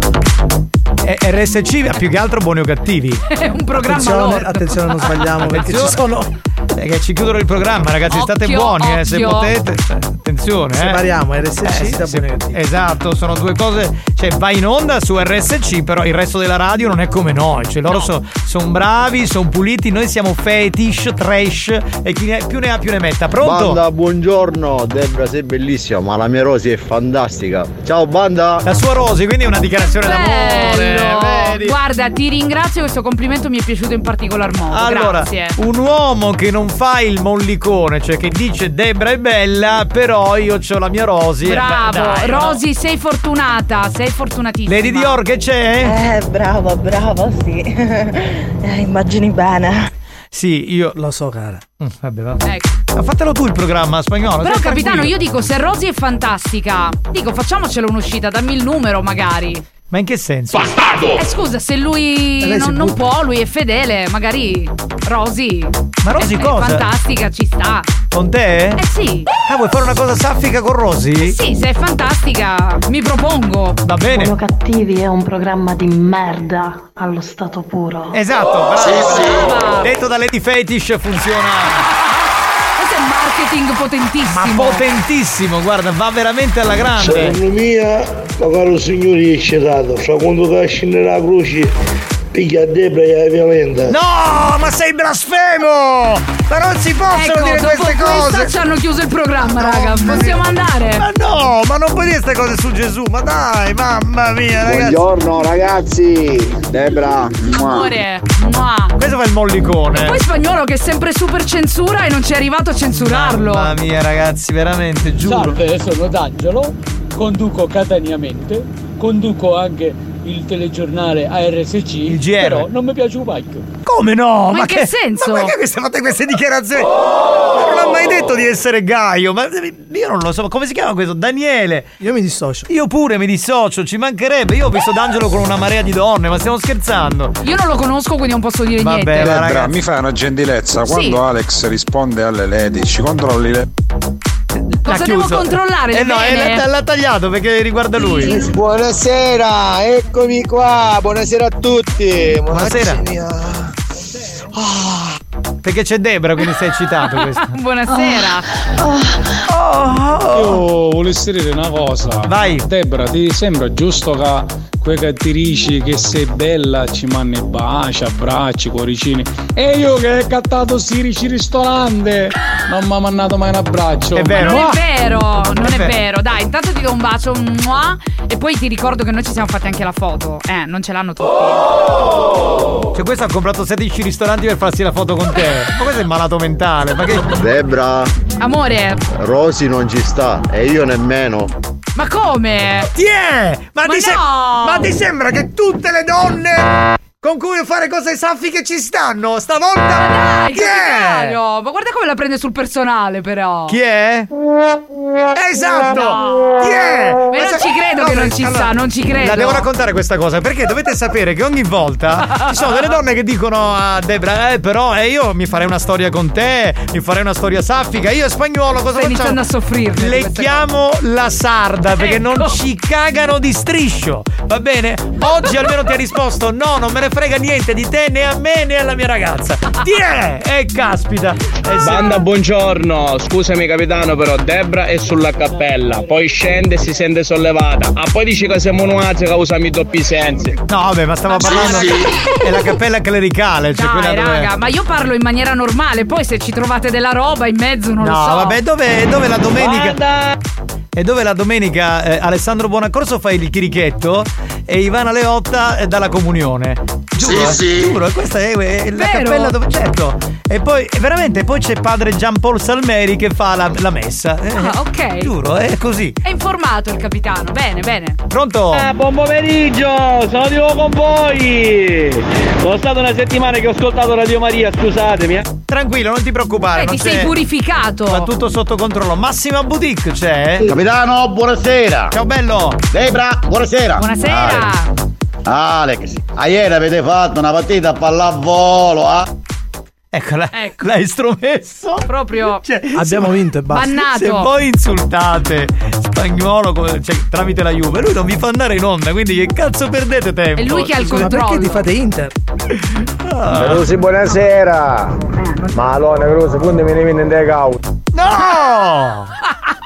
Eh, RSC ha più che altro buoni o cattivi. <laughs> è un programma Attenzione, lordo. attenzione, non sbagliamo <laughs> perché ci sono. Eh, che ci chiudono il programma, ragazzi, state Occhio, buoni, eh, se potete. Cioè, attenzione, eh. Separiamo RSC Eh, da cattivi. Esatto, sono due cose. Cioè, vai in onda su RSC, però il resto della radio non è come noi. Cioè, loro sono bravi, sono puliti, noi siamo fetish, trash e chi ne, più ne ha più ne metta. Pronto? Banda, buongiorno. Debra, sei bellissima, ma la mia Rosy è fantastica. Ciao, banda. La sua Rosy, quindi è una dichiarazione d'amore. Bello. Vedi? Guarda, ti ringrazio, questo complimento mi è piaciuto in particolar modo. Allora, Grazie. un uomo che non fa il mollicone, cioè che dice Debra è bella, però io ho la mia Rosy. Bravo, dai, no? Rosy, sei fortunata, sei fortunatissima. Lady Dior che c'è? Eh, bravo, bravo, sì. <laughs> Eh, immagini bene. Sì, io lo so, cara. vabbè, va. Ecco. Ma fatelo tu il programma spagnolo. Però capitano, tranquillo. io dico, se Rosy è fantastica, dico facciamocelo un'uscita, dammi il numero magari. Ma in che senso? Eh scusa, se lui si non, non può, lui è fedele, magari Rosy. Ma Rosy è, cosa? È fantastica, ci sta. Con te? Eh sì. Ah, vuoi fare una cosa saffica con Rosy? Sì, se è fantastica, mi propongo. Va bene. Buono cattivi è un programma di merda allo stato puro. Esatto, bravo. Sì, sì. Detto da Lady Fetish funziona. Marketing potentissimo. Ma potentissimo, guarda, va veramente alla grande. Secondo mia, ma caro signore è eccitato, fra quando scenderà la croce, piglia a Debra e violenta. No, ma sei blasfemo! Ma non si possono Ecco, dire dopo queste questa cose! ci hanno chiuso il programma, raga. Possiamo andare? Ma no, ma non puoi dire queste cose su Gesù, ma dai, mamma mia, ragazzi! Buongiorno, ragazzi. Debra. mua. Amore, mua. Questo fa il mollicone. Poi spagnolo che è sempre super censura e non ci è arrivato a censurarlo. Mamma mia, ragazzi, veramente, giuro. Salve, sono D'Angelo, conduco Cataniamente, conduco anche il telegiornale ARSC, Il GR. però non mi piace un pacchio. Come no? Ma in che senso? Ma perché queste fate queste dichiarazioni? Ma non ha mai detto di essere Gaio, ma io non lo so, ma come si chiama questo? Daniele. Io mi dissocio. Io pure mi dissocio, ci mancherebbe. Io ho visto D'Angelo con una marea di donne, ma stiamo scherzando. Io non lo conosco, quindi non posso dire Vabbè, niente. va, Debra, ragazzi. mi fai una gentilezza, Sì. quando Alex risponde alle lady, ci controlli le... Cosa devo controllare? Eh no, eh, l'ha, l'ha tagliato perché riguarda lui. Buonasera, eccomi qua, buonasera a tutti Buonasera. Mazza mia. Perché c'è Debra, quindi sei eccitato questo. <laughs> Buonasera. Io volessi dire una cosa. Vai. Debra, ti sembra giusto che quei che ti dici che sei bella ci manni baci, abbracci, cuoricini. E io che ho cattato Sirici ristorante non mi ha mandato mai un abbraccio. È vero. Non è vero, non È è, vero. vero. Dai, intanto ti do un bacio mua, e poi ti ricordo che noi ci siamo fatti anche la foto. Eh, non ce l'hanno tutti. Cioè, questo ha comprato 16 ristoranti per farsi la foto con te. Ma questo è malato mentale. Ma che. Debra, Amore, Rosy non ci sta e io nemmeno. ma come? Tiè! Ma, Ma ti se- no! ma ti sembra che tutte le donne con cui fare cose saffiche ci stanno. Stavolta. Dai, Chi è? ma guarda come la prende sul personale, però. Chi è? Esatto! No. Chi è? Ma io non ci credo che non ci sa, non ci credo. La devo raccontare questa cosa perché dovete sapere che ogni volta ci sono delle donne che dicono a Debra, eh, però eh, io mi farei una storia con te, mi farei una storia saffica. Io spagnolo cosa Stai facciamo? iniziando a soffrirne Le chiamo la sarda perché non Ecco. ci cagano di striscio. Va bene? Oggi almeno ti ha risposto: no, non me ne frega niente di te né a me né alla mia ragazza. <laughs> Ti è! E caspita! Eh, sì. Banda, buongiorno. Scusami, capitano, però Debra è sulla cappella. Poi scende e si sente sollevata. Ah, poi dici che siamo nuati che usiamo i doppi sensi. No, vabbè, ma stavo parlando. È la cappella clericale. Cioè Dai, quella dove- raga, ma io parlo in maniera normale, poi se ci trovate della roba in mezzo non No, lo so. vabbè, dove, dove la domenica. E dove la domenica eh, Alessandro Buonaccorso fa il chirichetto e Ivana Leotta eh, dà la comunione. Giuro, Sì, eh, sì. giuro, questa è, è la Vero? cappella dove. Certo. E poi, veramente, poi c'è padre Gian Paul Salmeri che fa la, la messa. Eh, Ah, ok. Giuro, è così. È informato il capitano, bene, bene. Pronto? Ah, buon pomeriggio, sono di nuovo con voi. Sono stata una settimana che ho ascoltato Radio Maria, scusatemi. eh. Tranquillo, non ti preoccupare. Eh, ti sei purificato. Va tutto sotto controllo. Massima Boutique c'è? Capitano, buonasera. Ciao bello. Debra, buonasera. Buonasera. Alex, a ieri avete fatto una partita a pallavolo, ah? Ecco, l'ha- Ecco. l'hai estromesso. Proprio <laughs> Abbiamo vinto e basta. bannato. Se voi insultate spagnolo come- cioè, tramite la Juve, lui non vi fa andare in onda, quindi che cazzo perdete tempo? È lui che ha il Ma controllo. perché ti fate Inter? Ah. Buonasera. Malone, Crusi, quando me ne viene in take No! <laughs>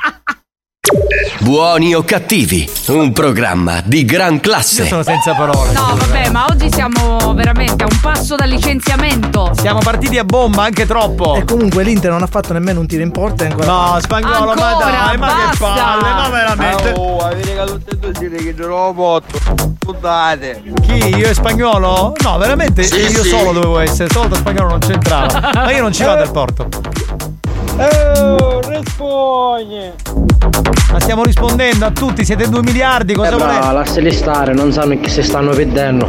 Buoni o cattivi, un programma di gran Io classe. sono senza parole. No, vabbè, ma oggi siamo veramente a un passo dal licenziamento. Siamo partiti a bomba anche troppo. E comunque l'Inter non ha fatto nemmeno un tiro in porta ancora. No, spagnolo, ma Ancora, dai, ma che palle, ma veramente. Oh, avete che tutte e due dire che gioco botto. Scusate. Chi? Io e spagnolo? No, veramente Sì, io sì. solo dovevo essere, solo da spagnolo non c'entrava. Ma io non ci vado al porto. Oh, rispogne. Ma stiamo rispondendo a tutti, siete 2 miliardi, cosa volete? lasciali stare, non sanno che si stanno perdendo.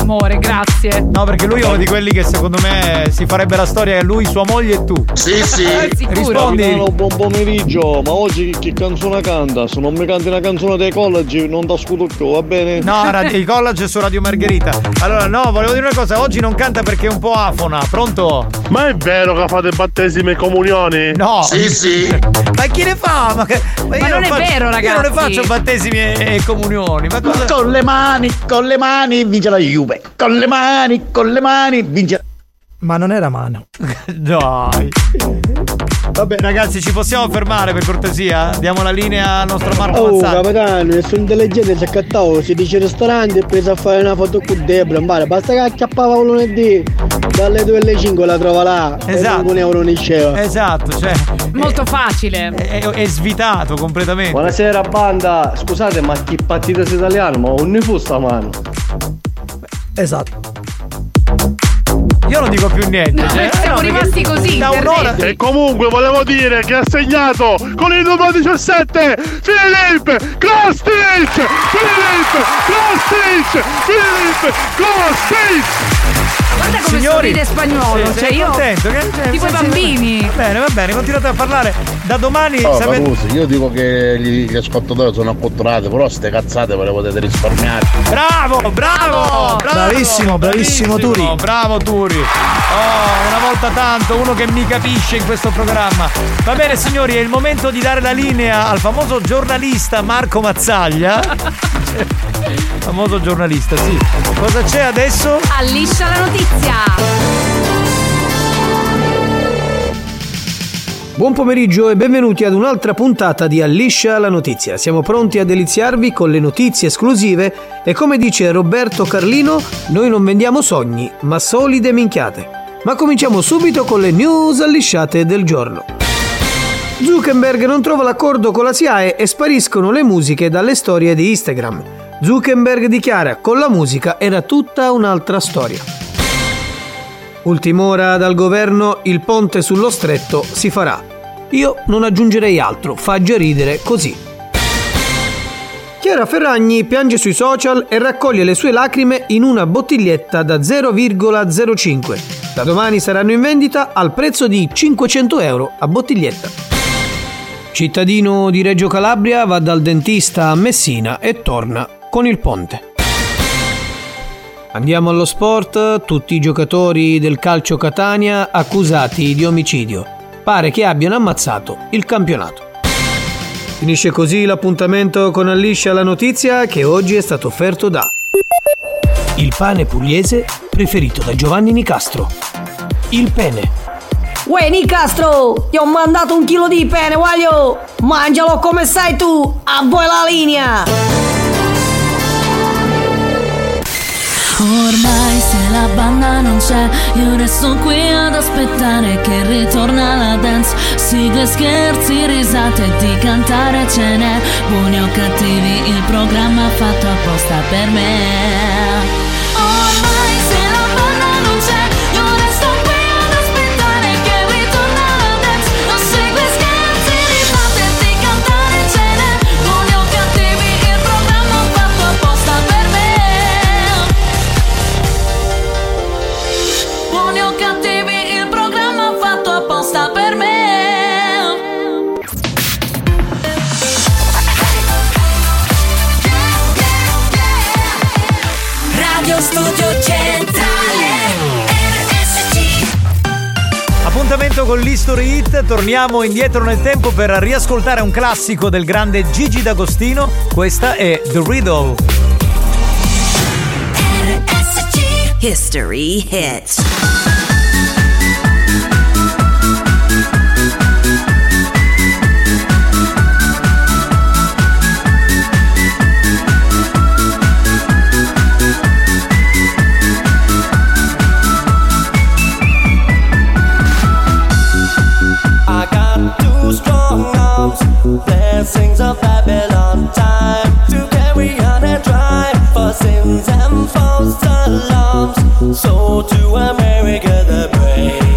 Amore, grazie. No, perché lui è uno di quelli che secondo me si farebbe la storia che lui, sua moglie e tu. Sì, <laughs> sì. Sicuro. Rispondi. buon pomeriggio, ma oggi che canzone canta? Se non mi canti una canzone dei college non ti ascolto più, va bene? No, radio- il college è su Radio Margherita. Allora, no, volevo dire una cosa, oggi non canta perché è un po' afona. Pronto? Ma è vero che fate battesimi e comunioni? No. Sì, sì. <laughs> Ma chi ne fa? Ma, che- ma io non è faccio- vero, Io non ne ragazzi. faccio battesimi e, e comunioni. Ma cosa? Con le mani, con le mani vince la Juve. Con le mani, con le mani vince la Ma non era mano. <laughs> Dai. Vabbè, ragazzi, ci possiamo fermare per cortesia? Diamo la linea al nostro Marco Oh, Mazzani. capitano, nessun intelligente si è accattato, si dice ristorante e preso a fare una foto con Debra, male, basta che acchiappava un lunedì, dalle 2 alle 5 la trova là, Esatto. e un euro ne diceva. Esatto, cioè. Molto facile. È, è svitato completamente. Buonasera banda, scusate ma chi partita italiano, ma non ne fu sta mano. Esatto. Io non dico più niente. No, cioè, siamo rimasti così, Da un'ora. E comunque volevo dire che ha segnato con il numero 17 Filippo Kostic! Filippo Kostic! Filippo Kostic! Guarda come Signori, sorride spagnolo. sì, cioè sei io. contento? Che- cioè, tipo i bambini. Va bene, va bene, continuate a parlare. Da domani Oh, sapete- Carusi, io dico che gli, gli ascoltatori sono acculturati, però ste cazzate ve le potete risparmiare. Bravo, bravo, bravo, Bravissimo, bravissimo Turi. Bravo Turi. Oh, una volta tanto, uno che mi capisce in questo programma. Va bene signori, è il momento di dare la linea al famoso giornalista Marco Mazzaglia. <laughs> famoso giornalista, sì. Cosa c'è adesso? Alliscia la notizia. Buon pomeriggio e benvenuti ad un'altra puntata di Alliscia la notizia. Siamo pronti a deliziarvi con le notizie esclusive e come dice Roberto Carlino, noi non vendiamo sogni, ma solide minchiate. Ma cominciamo subito con le news allisciate del giorno. Zuckerberg non trova l'accordo con la SIAE e spariscono le musiche dalle storie di Instagram. Zuckerberg dichiara con la musica era tutta un'altra storia. Ultima ora dal governo, il ponte sullo stretto si farà. Io non aggiungerei altro, fa già ridere così. Chiara Ferragni piange sui social e raccoglie le sue lacrime in una bottiglietta da 0,05. Da domani saranno in vendita al prezzo di 500 euro a bottiglietta. Cittadino di Reggio Calabria va dal dentista a Messina e torna con il ponte. Andiamo allo sport, tutti i giocatori del calcio Catania accusati di omicidio. Pare che abbiano ammazzato il campionato. Finisce così l'appuntamento con Alliscia la notizia che oggi è stato offerto da Il pane pugliese preferito da Giovanni Nicastro. Il pene. Uè Nicastro, ti ho mandato un chilo di pene, voglio! Mangialo come sai tu, a voi la linea! Ormai se la banda non c'è, io resto qui ad aspettare che ritorna la dance. Sigle, scherzi, risate di cantare ce n'è. Buoni o cattivi, il programma fatto apposta per me. Con l'History Hit, torniamo indietro nel tempo per riascoltare un classico del grande Gigi D'Agostino. Questa è The Riddle. History Hit sins and false alarms. So to America the brave.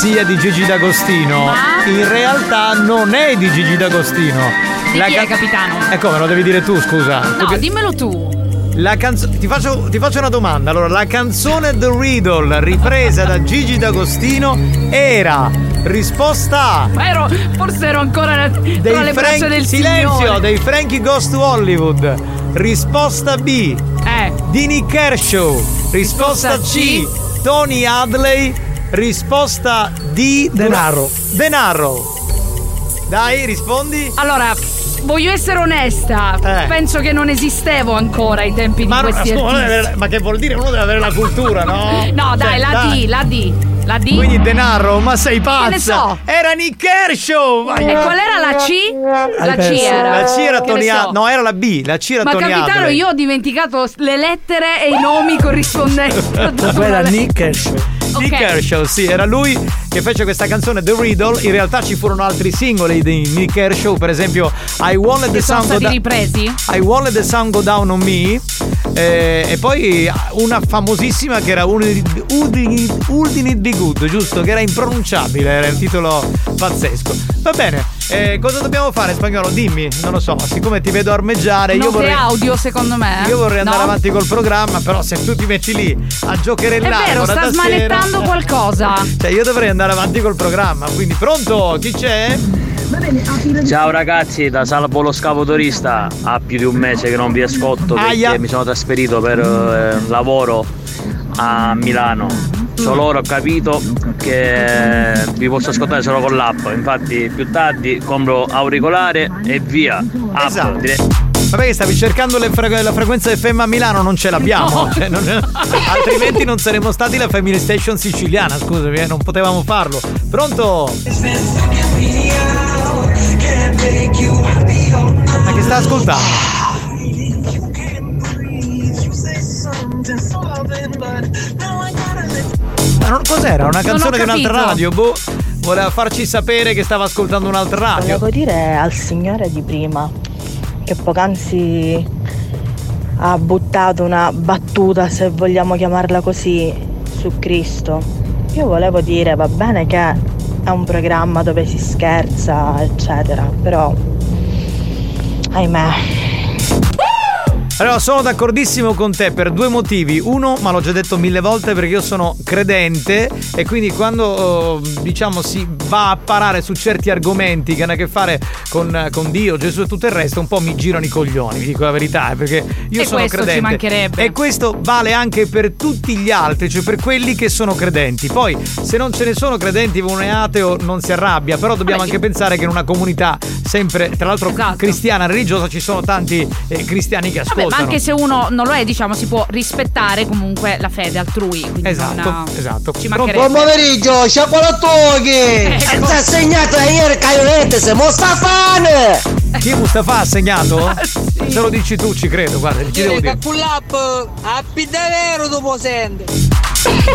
Sia di Gigi D'Agostino, in realtà non è di Gigi D'Agostino. Di chi è, capitano? E come lo devi dire tu, scusa? No, Perché- dimmelo tu. La canzo- ti, faccio, ti faccio una domanda. Allora, la canzone The Riddle ripresa da Gigi D'Agostino era risposta A. Ma ero, forse ero ancora Dei tra le braccia Frank- del silenzio Signore. dei Frankie Ghost to Hollywood. Risposta B. Eh. di Nick Kershaw. Risposta C, Tony Hadley. Risposta D, Denaro. Denaro. Dai, rispondi. Allora, voglio essere onesta. Eh. Penso che non esistevo ancora ai tempi Ma, di questi deve artisti. avere- ma che vuol dire? Uno deve avere la cultura, no? No, dai, Cioè, la dai. D, la D. La D. Quindi denaro, ma sei pazza! Che ne so. Era Nick Kershaw! ma- E qual era la C? La C era. La C era ne so. No, era la B. La C era Ma Tony capitano, Hadley. io ho dimenticato le lettere e i nomi corrispondenti. Era Nick Kershaw. Nick Ok. Kershaw, sì, era lui che fece questa canzone The Riddle. In realtà ci furono altri singoli di Nick Kershaw, per esempio I Won't Let the Sun Go Down. ripresi? I Won't Let the Sun Go Down on Me. eh, e poi una famosissima che era Udinit Be Good, giusto? Che era impronunciabile, era il titolo pazzesco. Va bene, eh, cosa dobbiamo fare spagnolo? Dimmi, non lo so, siccome ti vedo armeggiare, io Note vorrei. audio, secondo me. Io vorrei andare No? avanti col programma, però se tu ti metti lì a È giocherellare vero, una sta smanettando qualcosa. Cioè, io dovrei andare avanti col programma. Quindi, pronto? Chi c'è? Ciao ragazzi, da Salvo lo Scavotorista, ha più di un mese che non vi ascolto perché Aia. mi sono trasferito per eh, lavoro a Milano. Solo ora ho capito che vi posso ascoltare solo con l'app, infatti più tardi compro auricolare e via. App, Esatto. dire- Vabbè, che stavi cercando le fre- la frequenza FM a Milano, non ce l'abbiamo. No. Cioè, non- <laughs> altrimenti non saremmo stati la Family Station siciliana, scusami, eh, non potevamo farlo. Pronto? Ma che sta ascoltando? Non- cos'era? Una canzone di un'altra radio? Boh, voleva farci sapere che stava ascoltando un'altra radio. Volevo dire al signore di prima che poc'anzi ha buttato una battuta, se vogliamo chiamarla così, su Cristo. Io volevo dire, va bene che è un programma dove si scherza, eccetera, però ahimè. Allora, sono d'accordissimo con te per due motivi. Uno, ma l'ho già detto mille volte perché io sono credente e quindi quando eh, diciamo si va a parare su certi argomenti che hanno a che fare con, con Dio, Gesù e tutto il resto, un po' mi girano i coglioni, vi dico la verità, eh, perché io E sono questo ci credente. mancherebbe. E questo vale anche per tutti gli altri, cioè per quelli che sono credenti. Poi, se non ce ne sono credenti, uno è ateo, non si arrabbia, però dobbiamo Vabbè, anche pensare che in una comunità sempre, tra l'altro cristiana, religiosa, ci sono tanti eh, cristiani che Vabbè, ascoltano. Ma anche se uno non lo è, diciamo, si può rispettare comunque la fede altrui. Esatto, non- esatto. Ci mancherebbe. Buon pomeriggio, sciacquolatoghi! Ecco. Ti ha segnato ieri Caionette, sei Mostafane! Chi Mustafa ha segnato? Ah, Se lo dici tu, ci credo, guarda, ti devo dire. con l'app, appi davvero dopo sente!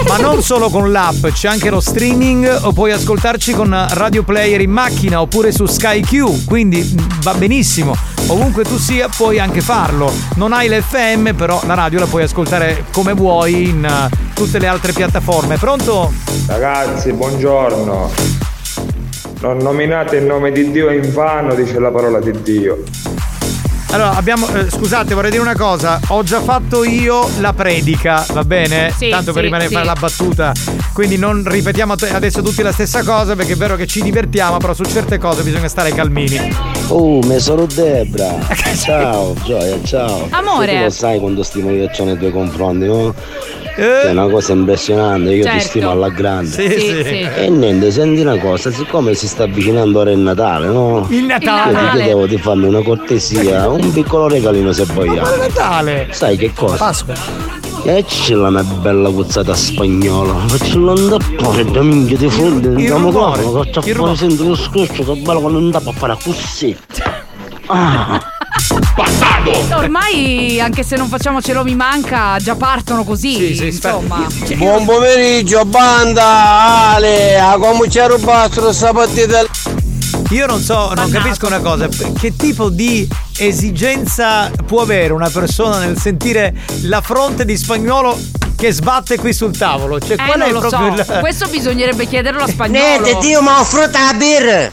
Ma non solo con l'app, c'è anche lo streaming o puoi ascoltarci con Radio Player in macchina oppure su Sky Q, quindi mh, va benissimo. Ovunque tu sia puoi anche farlo. Non hai l'FM, però la radio la puoi ascoltare come vuoi in eh, tutte le altre piattaforme. Pronto? Ragazzi, buongiorno. Non nominate il nome di Dio in vano, dice la parola di Dio. Allora, abbiamo. eh, scusate, vorrei dire una cosa. Ho già fatto io la predica, va bene? Sì, Tanto per sì, rimanere a sì. fare la battuta. Quindi non ripetiamo adesso tutti la stessa cosa, perché è vero che ci divertiamo, però su certe cose bisogna stare calmini. Oh, me sono Debra. <laughs> Ciao, Gioia, ciao. Amore. Tu lo sai quando stimo io c'ho nei tuoi confronti, no? È una cosa impressionante, io Certo. ti stimo alla grande. Sì, Sì, sì. sì. E niente, senti una cosa, siccome si sta avvicinando ora il Natale, no? Il Natale. Io ti chiedevo di farmi una cortesia, un piccolo regalino se vogliamo. Ma Natale! Sai che cosa? Pasqua. Ecci la mia bella puzzata spagnola. Faccio l'andappare da minchia di il andiamo rumore, qua, c'è rumore. fuori sento lo scroscio, che bello quando andavo a fare così. Ah. Ormai, anche se non facciamocelo mi manca, già partono così. insomma. <laughs> Buon pomeriggio, banda! Ale, a come ci ha rubato questa partita? Io non so, non capisco una cosa. Che tipo di esigenza può avere una persona nel sentire la fronte di spagnolo che sbatte qui sul tavolo? Cioè, Eh, qual è lo proprio so. il. <laughs> Questo bisognerebbe chiederlo a spagnolo. Niente, Dio mi ha offrito la birra!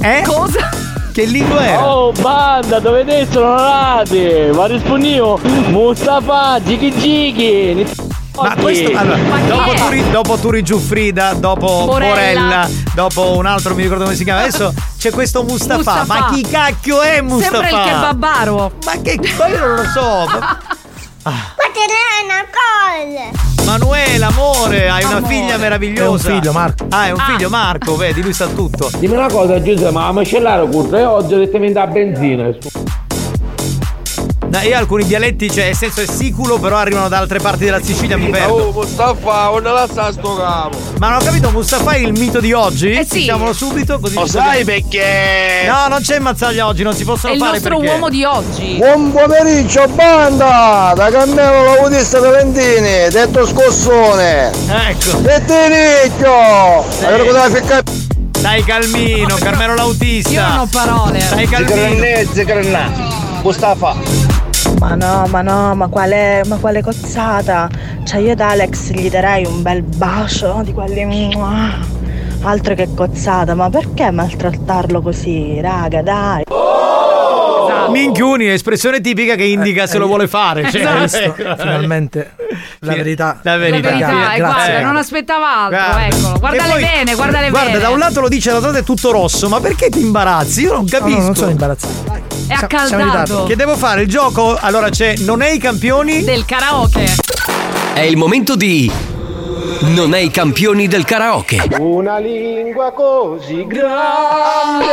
Eh? Cosa? Che lingua era? Oh banda, dove sono nati? Ma rispondivo Mustafa, Gigi Gigi Ma Oddio. questo allora, Ma dopo, è? Turi, dopo Turi Giuffrida, dopo. Borella. dopo un altro, mi ricordo come si chiama. Adesso c'è questo Mustafa. Mustafa. Ma chi cacchio è Mustafa? Sempre il kebabaro. Ma che ma io non lo so. Ma- <laughs> Manuela, amore, hai una Amore. figlia meravigliosa. È un figlio, Marco. Ah, è un figlio, Marco, vedi, lui sa tutto. Dimmi una cosa Giuseppe, ma la macellare curta e oggi direttamente a benzina. No, io alcuni dialetti, cioè, nel senso è siculo, però arrivano da altre parti della Sicilia, mi perdo. Oh, Mustafa, non la sa sto capo. Ma non ho capito, Mustafa è il mito di oggi? Eh sì. Diciamolo subito, così Lo sai perché? No, non c'è mazzaglia oggi, non si È possono il fare nostro perché. uomo di oggi. Buon pomeriggio banda! Da Carmelo Laudista Valentini, detto scossone! Ecco! Dettinicchio! Avete cosa ficcare? Stai calmino, Carmelo l'autista. Io non ho parole. Stai calmino. Mustafa. Ma no, ma no, ma quale, ma quale cozzata? Cioè io ad Alex gli darei un bel bacio di quelli... Altro che cozzata, ma perché maltrattarlo così, raga, dai? Minchiuni, espressione tipica che indica se lo vuole fare. Cioè, Esatto. ecco. <laughs> Finalmente la verità. La La verità. verità, e Grazie. guarda, non aspettava altro, Guarda. eccolo. Guardale poi- bene, guardale Guarda, bene. da un lato lo dice, dall'altro è tutto rosso, ma perché ti imbarazzi? Io non No, capisco. no, non sono imbarazzato. È siamo in accaldato. Che devo fare? Il gioco? Allora c'è Non è i campioni? Del karaoke. È il momento di Non è i campioni del karaoke. Una lingua così grande.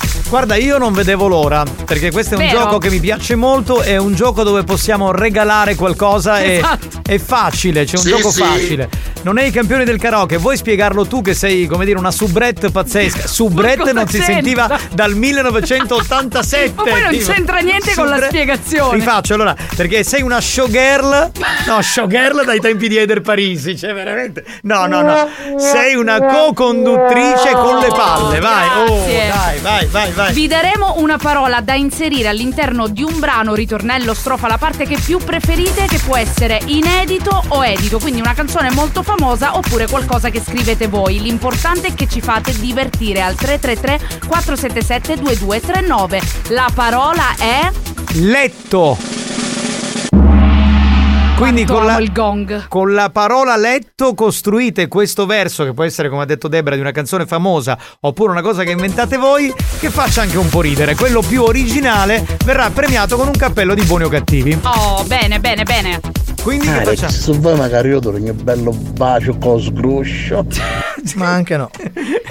Guarda, io non vedevo l'ora, perché questo è un Vero. gioco che mi piace molto, è un gioco dove possiamo regalare qualcosa e Esatto. è facile, c'è un Sì, gioco sì. facile. Non è i campioni del karaoke, vuoi spiegarlo tu che sei, come dire, una soubrette pazzesca. <laughs> Soubrette non si c'entra? sentiva dal 1987. <laughs> Ma poi non tipo. c'entra niente con la spiegazione. Rifaccio allora, perché sei una showgirl. No, showgirl dai tempi di Eder Parisi, cioè veramente. No, no, no. Sei una co-conduttrice con le palle, vai. Oh, dai, vai, vai, vai. Vi daremo una parola da inserire all'interno di un brano, ritornello, strofa, la parte che più preferite, che può essere inedito o edito, quindi una canzone molto famosa oppure qualcosa che scrivete voi. L'importante è che ci fate divertire al 333 477 2239. La parola è letto. Quindi con la, con la parola letto costruite questo verso, che può essere, come ha detto Debra, di una canzone famosa, oppure una cosa che inventate voi, che faccia anche un po' ridere. Quello più originale verrà premiato con un cappello di buoni o cattivi. Oh, bene, bene, bene. Quindi Ah, che facciamo? se vuoi magari io do un bello bacio con sgruscio. <laughs> Ma anche no.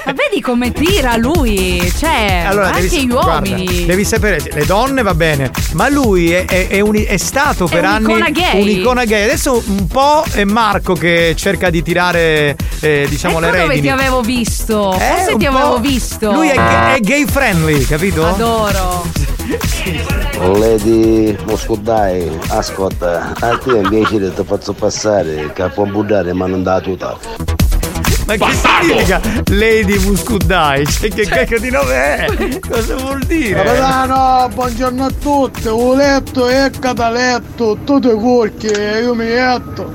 Ma vedi come tira lui? Cioè, anche devi, gli guarda, uomini. devi sapere, le donne va bene, ma lui è, è- è un- è stato per anni un'icona gay. un'icona gay. Adesso un po' è Marco che cerca di tirare, eh, diciamo, ecco le dove redini. ti avevo visto. Eh, Forse ti avevo visto. Lui è, ga- è gay friendly, capito? Adoro. <laughs> Lady Moscodai, ascolta, a te è piacere ti faccio passare che può buttare ma non da tutta. Ma che significa Lady Muscudai? Cioè, che cacchio di nome è? <laughs> Cosa vuol dire? Capitano, buongiorno a tutti, ho letto e cataletto, tutti i corchi, io mi metto.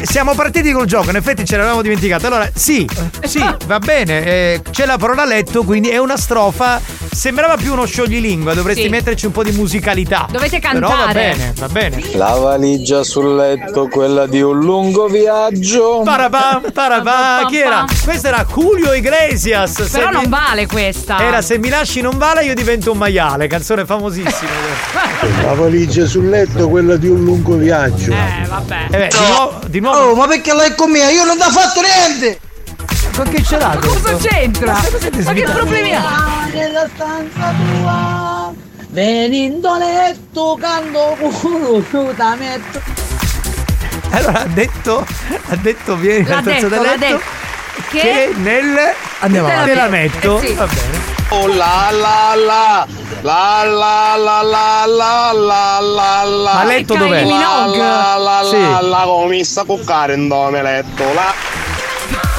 Eh, Siamo partiti col gioco, in effetti ce l'avevamo dimenticato. Allora, sì, sì, va bene. eh, c'è la parola letto, quindi è una strofa. Sembrava più uno scioglilingua, dovresti Sì. metterci un po' di musicalità. Dovete Però va cantare. bene, va bene. La valigia sul letto, quella di un lungo viaggio. Parabam, parabam, chi era? Questo era Julio Iglesias. Se Però mi- non vale questa. Era Se mi lasci non vale, io divento un maiale, canzone famosissima. <laughs> La valigia sul letto, quella di un lungo viaggio. Eh, vabbè. Eh beh, di nuovo, di nuovo. Oh, ma perché lei con me? Io non ho fatto niente! Ma che ce l'ha? Cosa c'entra? Ma cosa Ma che problemi ha? Nella stanza tua, venendo letto, canto conosciuta metto. Allora ha detto, ha detto vieni L'ha detto, del l'ha letto che, Che? nel Andiamo te avanti. la metto, Eh sì. va bene. Oh la la la la la la la la la la la Ma letto dov'è? La la la Sì. la la sta cuccare in dove letto la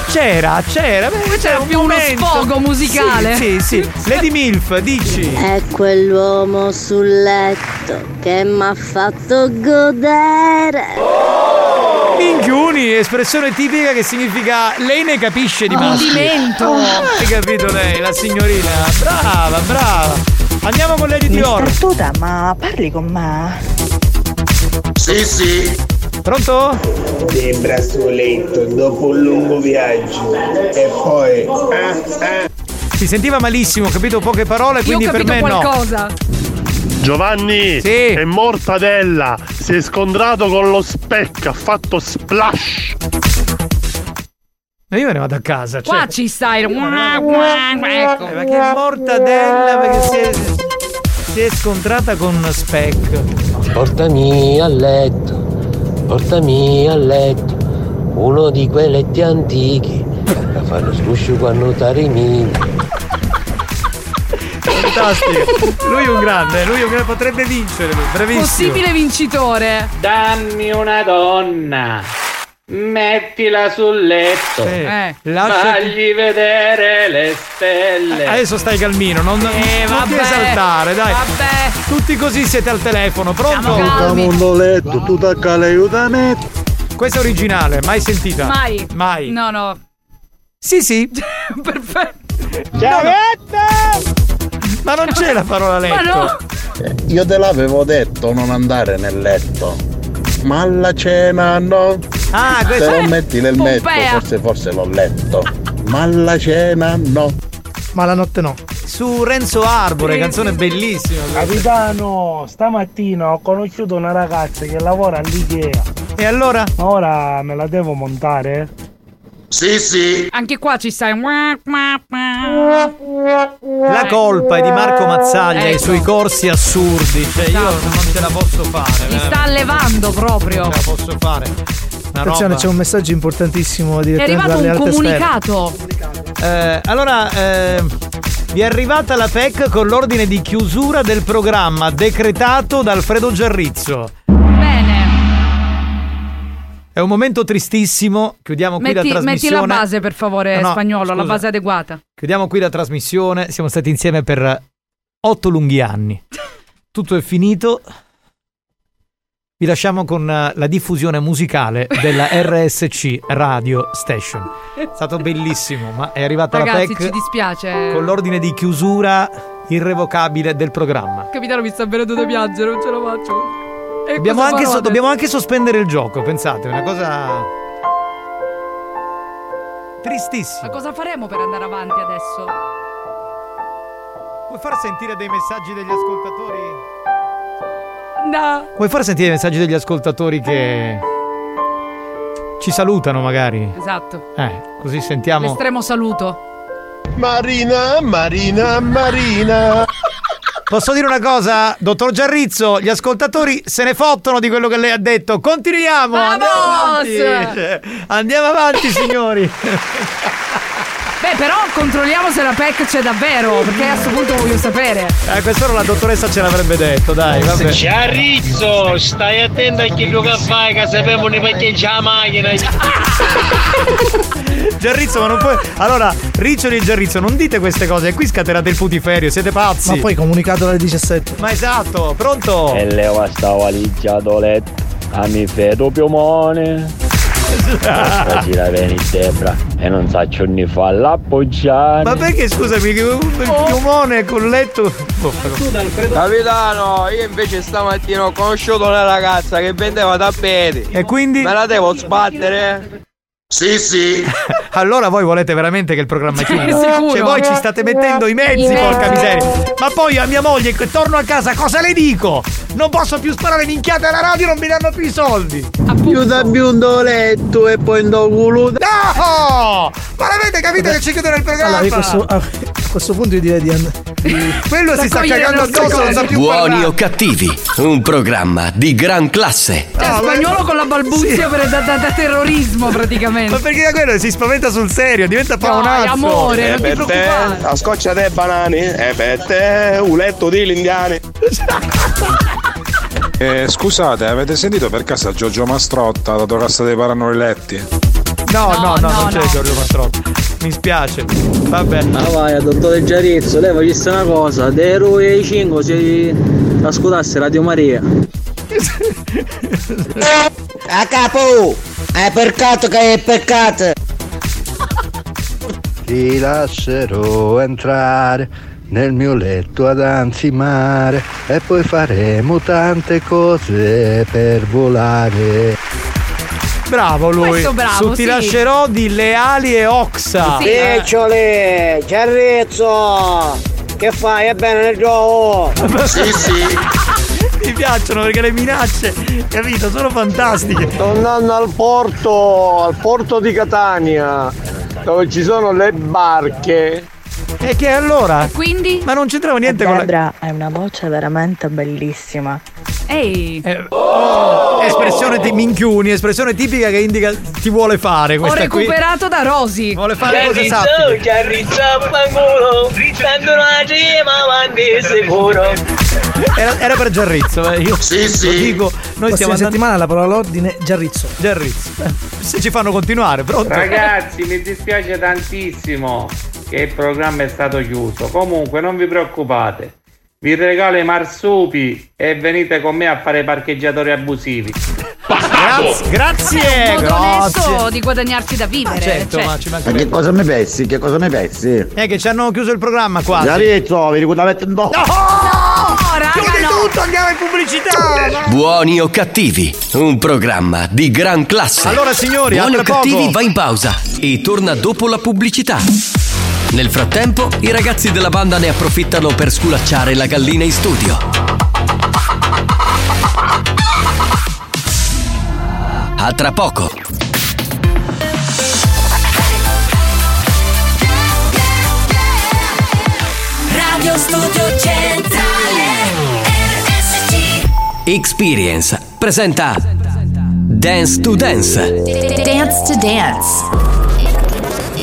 C'era, c'era. beh, c'era un più uno momento. sfogo musicale. Sì, sì, sì. <laughs> Lady Milf, dici. È quell'uomo sul letto che mi ha fatto godere. Minchiuni, espressione tipica che significa lei ne capisce di maschi. Condimento. Hai capito lei, la signorina? Brava, brava. Andiamo con Lady Dior. Mister Tuta, ma parli con me? Sì, sì. Pronto? Debra sul letto dopo un lungo viaggio e poi Si sentiva malissimo, ho capito poche parole, Io ho quindi per me no. Giovanni è mortadella, si è scontrato con lo specchio, ha fatto splash. Ma io me ne vado a casa. Cioè, Qua ci stai. Ecco. Eh, ma che mortadella perché si è, si è scontrata con Speck. Portami a letto, portami a letto, uno di quei letti antichi che fanno sguscio quando tarimini. Fantastico. Lui è un grande, lui è un grande, potrebbe vincere, lui, bravissimo. Possibile vincitore. Dammi una donna. Mettila sul letto. Eh, Fagli vedere le stelle. Adesso stai calmino, non, non ti vabbè, esaltare, dai. Vabbè. Tutti così siete al telefono, pronto? mondo letto, tu tacca. Questa è originale, mai sentita? Mai. Mai. No, no. Sì, sì. <laughs> Perfetto. Ma non c'è la parola letto. Ma no. Io te l'avevo detto non andare nel letto. Ma alla cena no. Ah, Se questo lo metti nel letto, Pompea. forse forse l'ho letto. Ma alla cena no. Ma la notte no. Su Renzo Arbore, canzone bellissima. Capitano, stamattina ho conosciuto una ragazza che lavora all'Ikea. E allora? Ora me la devo montare? Sì, sì. Anche qua ci stai. La colpa è di Marco Mazzaglia e i Ecco. suoi corsi assurdi. Cioè, io non ce la posso fare. Mi sta allevando proprio. Non ce la posso fare. Una Attenzione, roba. c'è un messaggio importantissimo È arrivato dalle un comunicato. Eh, allora, eh, vi è arrivata la PEC con l'ordine di chiusura del programma decretato da Alfredo Giarrizzo. È un momento tristissimo. Chiudiamo qui Metti, la metti trasmissione. la base, per favore, No, no, spagnolo, la scusa. base adeguata. Chiudiamo qui la trasmissione. Siamo stati insieme per otto lunghi anni. Tutto è finito. Vi lasciamo con eh, la diffusione musicale della <laughs> RSC Radio Station. È stato bellissimo, ma è arrivata Ragazzi, la ci PEC dispiace. con l'ordine di chiusura irrevocabile del programma. Capitano, mi sta venendo da piangere, non ce la faccio. Dobbiamo anche, so- dobbiamo anche sospendere il gioco, pensate, è una cosa tristissima. Ma cosa faremo per andare avanti adesso? Vuoi far sentire dei messaggi degli ascoltatori? No. Vuoi far sentire i messaggi degli ascoltatori che ci salutano magari? Esatto. Eh, così sentiamo. L'estremo saluto. Marina, Marina, Marina. Posso dire una cosa, dottor Giarrizzo? Gli ascoltatori se ne fottono di quello che lei ha detto. Continuiamo! Andiamo avanti! Andiamo avanti, signori! <laughs> Beh, però controlliamo se la PEC c'è davvero, perché a questo punto voglio sapere. Eh, questo la dottoressa ce l'avrebbe detto, dai, vabbè. Ciarrizzo, stai attento a chi che fai che sappiamo ne parcheggia la macchina. <laughs> Giarrizzo, ma non puoi. Allora, Riccioli e Giarrizzo, non dite queste cose, qui scatenate il putiferio, siete pazzi. Ma poi comunicato alle 17. Ma esatto, pronto? E leva sta valigia letto a mi fedo piumone. Oggi la veni Debra e non sa ciò ne fa l'appoggiare. Ma perché scusami, che un Oh. piumone con letto. Oh, Capitano, io invece stamattina ho conosciuto una ragazza che vendeva tappeti. E quindi? Me la devo sbattere? Sì, sì. <laughs> allora voi volete veramente che il programma chiuda? sicuro? Cioè voi ci state mettendo i mezzi, porca miseria. Ma poi a mia moglie, che torno a casa, cosa le dico? Non posso più sparare minchiate alla radio, non mi danno più i soldi. Più da letto e poi in culo. No! Ma l'avete capito che ci chiudono il programma? Allora, io questo- a questo punto io direi di andare. <laughs> Quello si sta cagando addosso, non sa più Buoni parlare. o cattivi, un programma di gran classe. Cioè, spagnolo con la balbuzia per, da, da- da terrorismo <laughs> praticamente. Ma perché da quello si spaventa sul serio, diventa paonazzo. Dai, amore, E non ti per te, preoccupare. la scoccia dei banani, e per te, un letto di l'indiani. <laughs> Eh, scusate, avete sentito per caso Giorgio Mastrotta, dato che state parlando i letti? No, no, no, no, non c'è no. Giorgio Mastrotto. Mi spiace. Vabbè. Ah vai, dottore Giarizzo, lei facesse una cosa, dei Rui e i 5 si ascoltasse Radio Maria. A capo! È peccato che è peccato! Ti lascerò entrare nel mio letto ad ansimare e poi faremo tante cose per volare. Bravo lui. Questo bravo, Su Ti sì. lascerò di Leali e Oxa. Piccioli! Giarrizzo! Che fai? È bene nel gioco! Sì, sì. <laughs> Mi piacciono perché le minacce, capito, sono fantastiche. Sto andando al porto, al porto di Catania, dove ci sono le barche. E che allora? Quindi? Ma non c'entrava niente con la... Debra hai una voce veramente bellissima. Ehi! Eh, oh, espressione di minchiuni, espressione tipica che indica ti vuole fare Ho questa qui. recuperato da Rosy. Vuole fare cose sicuro! Era, era per Giarrizzo, eh, io sì, sì. lo dico. Noi stiamo andando... settimana la parola all'ordine Giarrizzo. Giarrizzo. Eh, Se ci fanno continuare, pronto? Ragazzi, mi dispiace tantissimo che il programma è stato chiuso. Comunque, non vi preoccupate. Vi regalo i marsupi e venite con me a fare parcheggiatori abusivi. Grazie, grazie, È un modo onesto grazie. di guadagnarci da vivere. certo, cioè. ma ci Ma che cosa mi pensi? Che cosa mi pensi? Eh, che ci hanno chiuso il programma qua. Giarrizzo, vi ricordavate un po'? No, raga, Chiude no. tutto, andiamo in pubblicità. Buoni o cattivi, un programma di gran classe. Allora, signori, Buoni o cattivi poco. va in pausa e torna dopo la pubblicità. Nel frattempo, i ragazzi della banda ne approfittano per sculacciare la gallina in studio. A tra poco. Radio Studio Centrale RSC Experience presenta Dance to Dance. Dance to Dance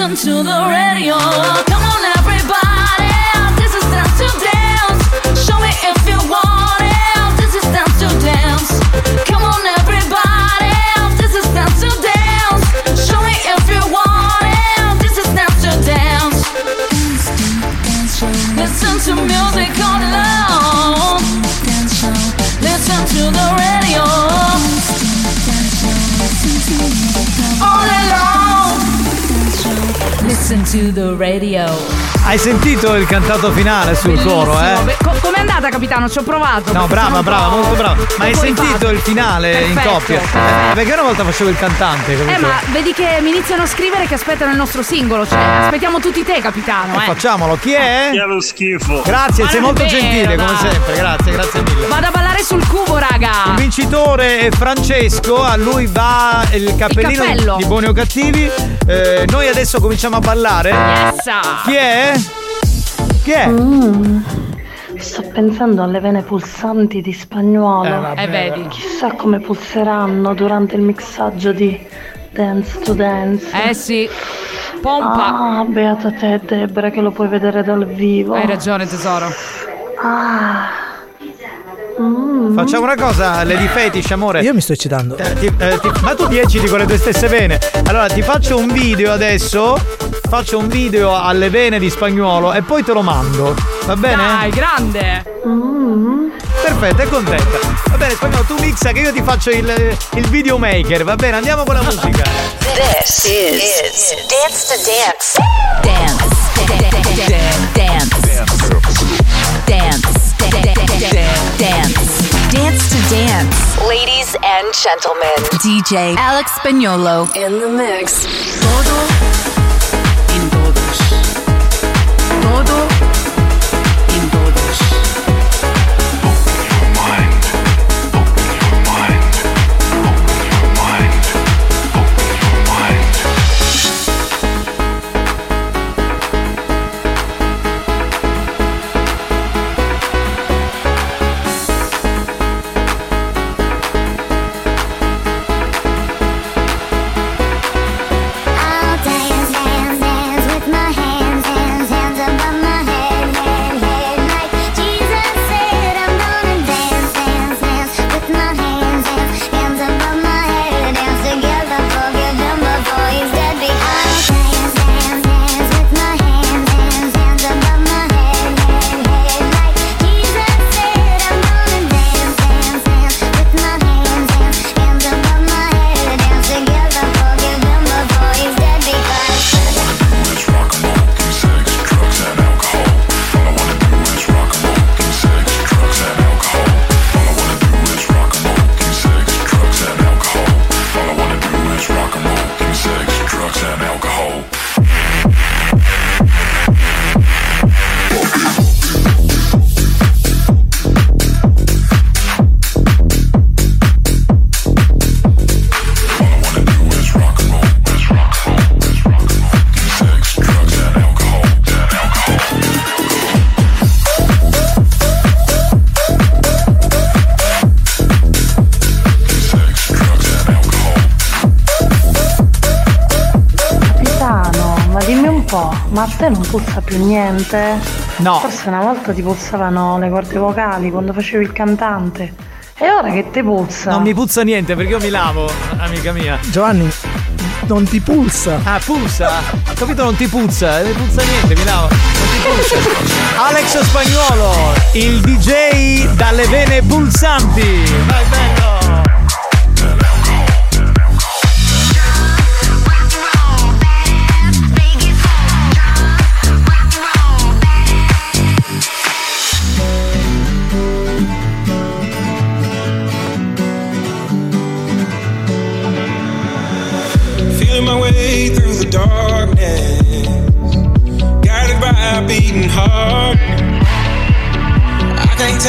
Listen to the radio. Come on everybody This is Dance to Dance. Show me if you want it This is Dance to Dance. Come on everybody This is Dance to Dance. Show me if you want it This is Dance to Dance. Listen to music all alone. Listen to the radio. All alone Listen to the radio Hai sentito il cantato finale sul coro, Bellissimo. eh? Beh, co- com'è andata, capitano? Ci ho provato. No, brava, brava, po'- molto brava. Ma hai sentito infatti. il finale in Perfetto, coppia? perfetto. Eh, perché una volta facevo il cantante, capito? Eh, ma vedi che mi iniziano a scrivere che aspettano il nostro singolo. Cioè, Eh. aspettiamo tutti te, capitano. Eh. Facciamolo, chi è? Che lo schifo. Grazie, Ma sei è molto vero, gentile come dai. sempre, grazie, grazie mille. Vado a ballare sul cubo, vincitore è Francesco, a lui va il cappellino di buoni o cattivi. Eh, noi adesso cominciamo a ballare. Yes. Chi è? Chi è? Mm. Sto pensando alle vene pulsanti di spagnolo. Eh, vabbè, Eh, vedi. Chissà come pulseranno durante il mixaggio di Dance to Dance. Eh sì. Pompa. Ah, beata te, Debra, che lo puoi vedere dal vivo. Hai ragione, tesoro. Ah. Mm. Facciamo una cosa, Lady Fetish, amore. Io mi sto eccitando. Eh, ti- eh, ti- ma tu ti ecciti con le tue stesse vene. Allora, ti faccio un video adesso. Faccio un video alle vene di spagnolo e poi te lo mando. Va bene? Dai, grande. Mm. perfetto, è contenta. Va bene, spagnolo, tu mixa che io ti faccio il, il videomaker, va bene, andiamo con la musica. This is, Dance to Dance. Dance. Dance. Dance. Dance. Dance to Dance. Ladies and gentlemen, DJ Alex Spagnolo in the mix. Todo in todos. Todo puzza più niente? No. Forse una volta ti puzzavano le corde vocali quando facevi il cantante. E ora che te puzza? Non mi puzza niente perché io mi lavo, amica mia. Giovanni, non ti pulsa. Ah, puzza? Ho capito, non ti puzza, non ti puzza niente, mi lavo. Non ti puzza. Alex Spagnuolo, il DJ dalle vene pulsanti. Vai bello!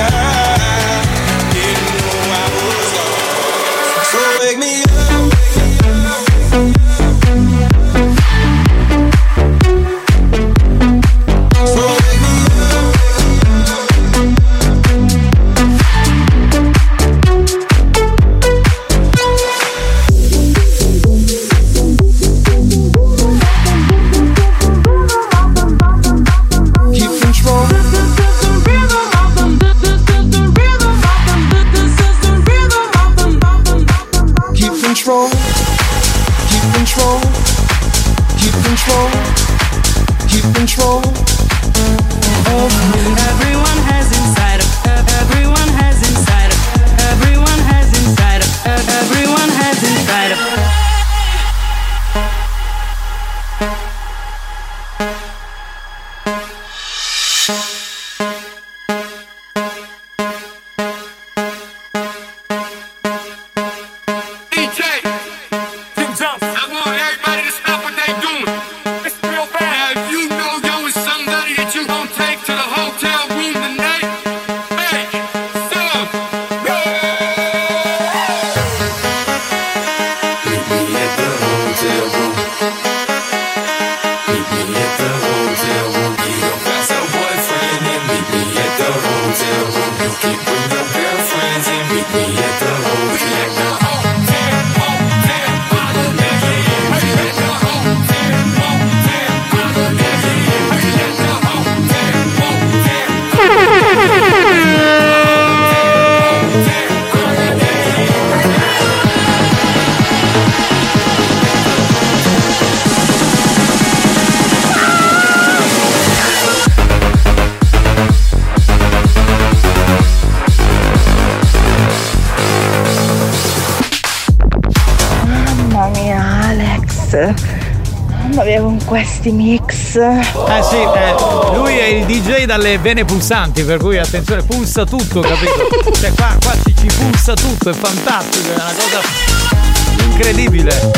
I didn't know I was lost. So wake me up. Questi mix. Eh sì, eh, lui è il DJ dalle vene pulsanti, per cui attenzione, pulsa tutto, capito? <laughs> Cioè qua, qua ci, ci pulsa tutto, è fantastico, è una cosa incredibile.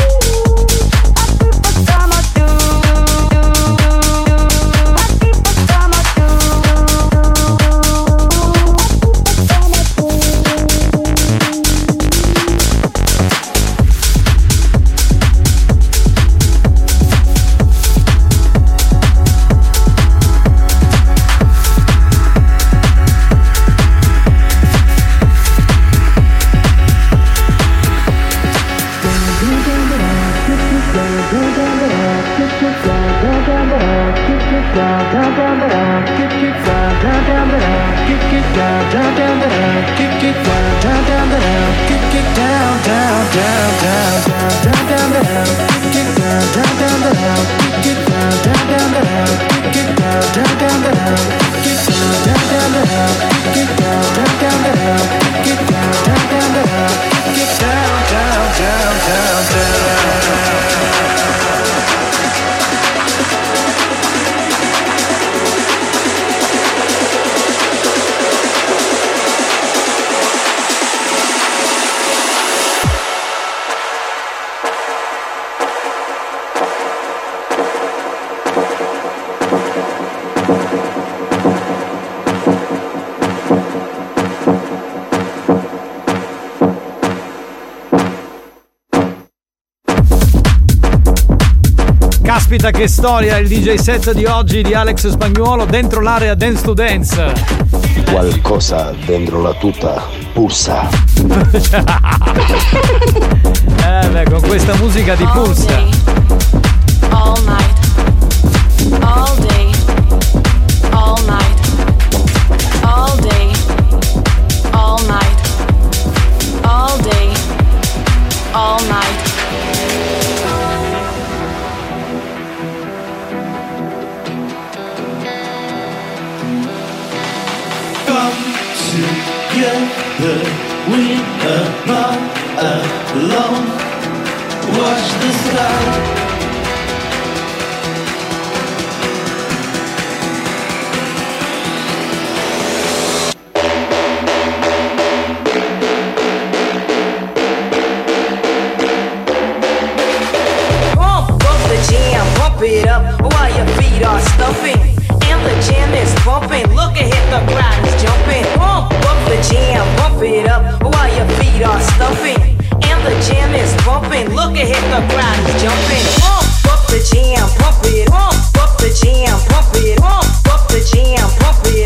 Caspita che storia il DJ set di oggi di Alex Spagnuolo dentro l'area Dance to Dance. Qualcosa dentro la tuta pulsa. <laughs> Eh beh, con questa musica di pulsa. All night, all day, pump it up while your feet are stumping. And the jam is pumping. Look ahead, the crowd is jumping. Pump up the jam, pump it up while your feet are stumping. And the jam is pumping. Look ahead, the crowd is jumping. Pump up the jam, pump it. Pump up the jam, pump it. Pump up the jam, pump it.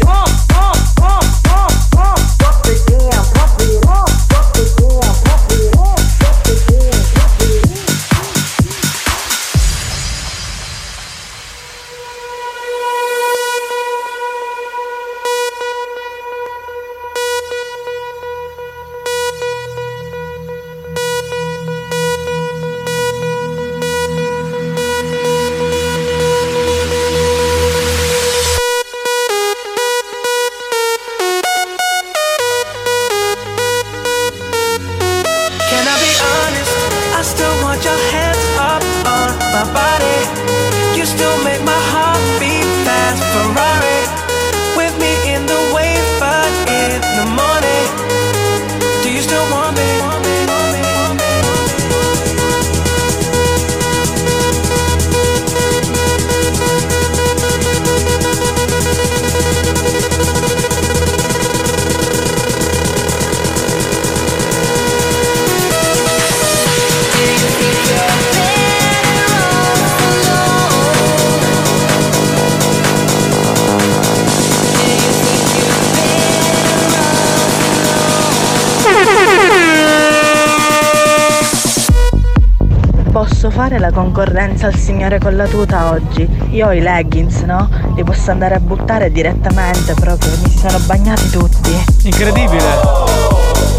Io ho i leggings, no? Li posso andare a buttare direttamente proprio, mi si sono bagnati tutti. Incredibile.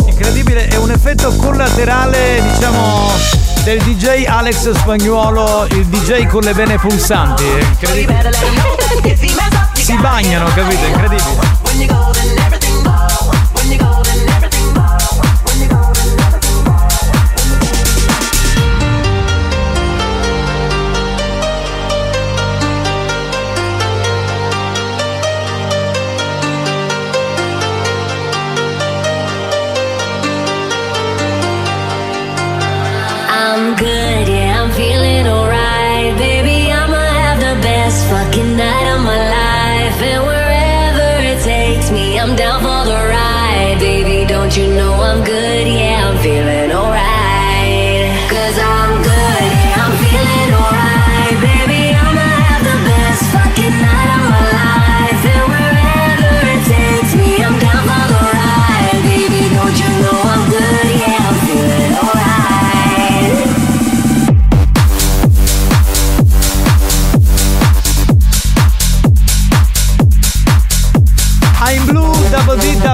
Incredibile, è un effetto collaterale, diciamo, del DJ Alex Spagnuolo, il DJ con le vene pulsanti. Incredibile. Si bagnano, capito? Incredibile. You know I'm good? Yeah, I'm feeling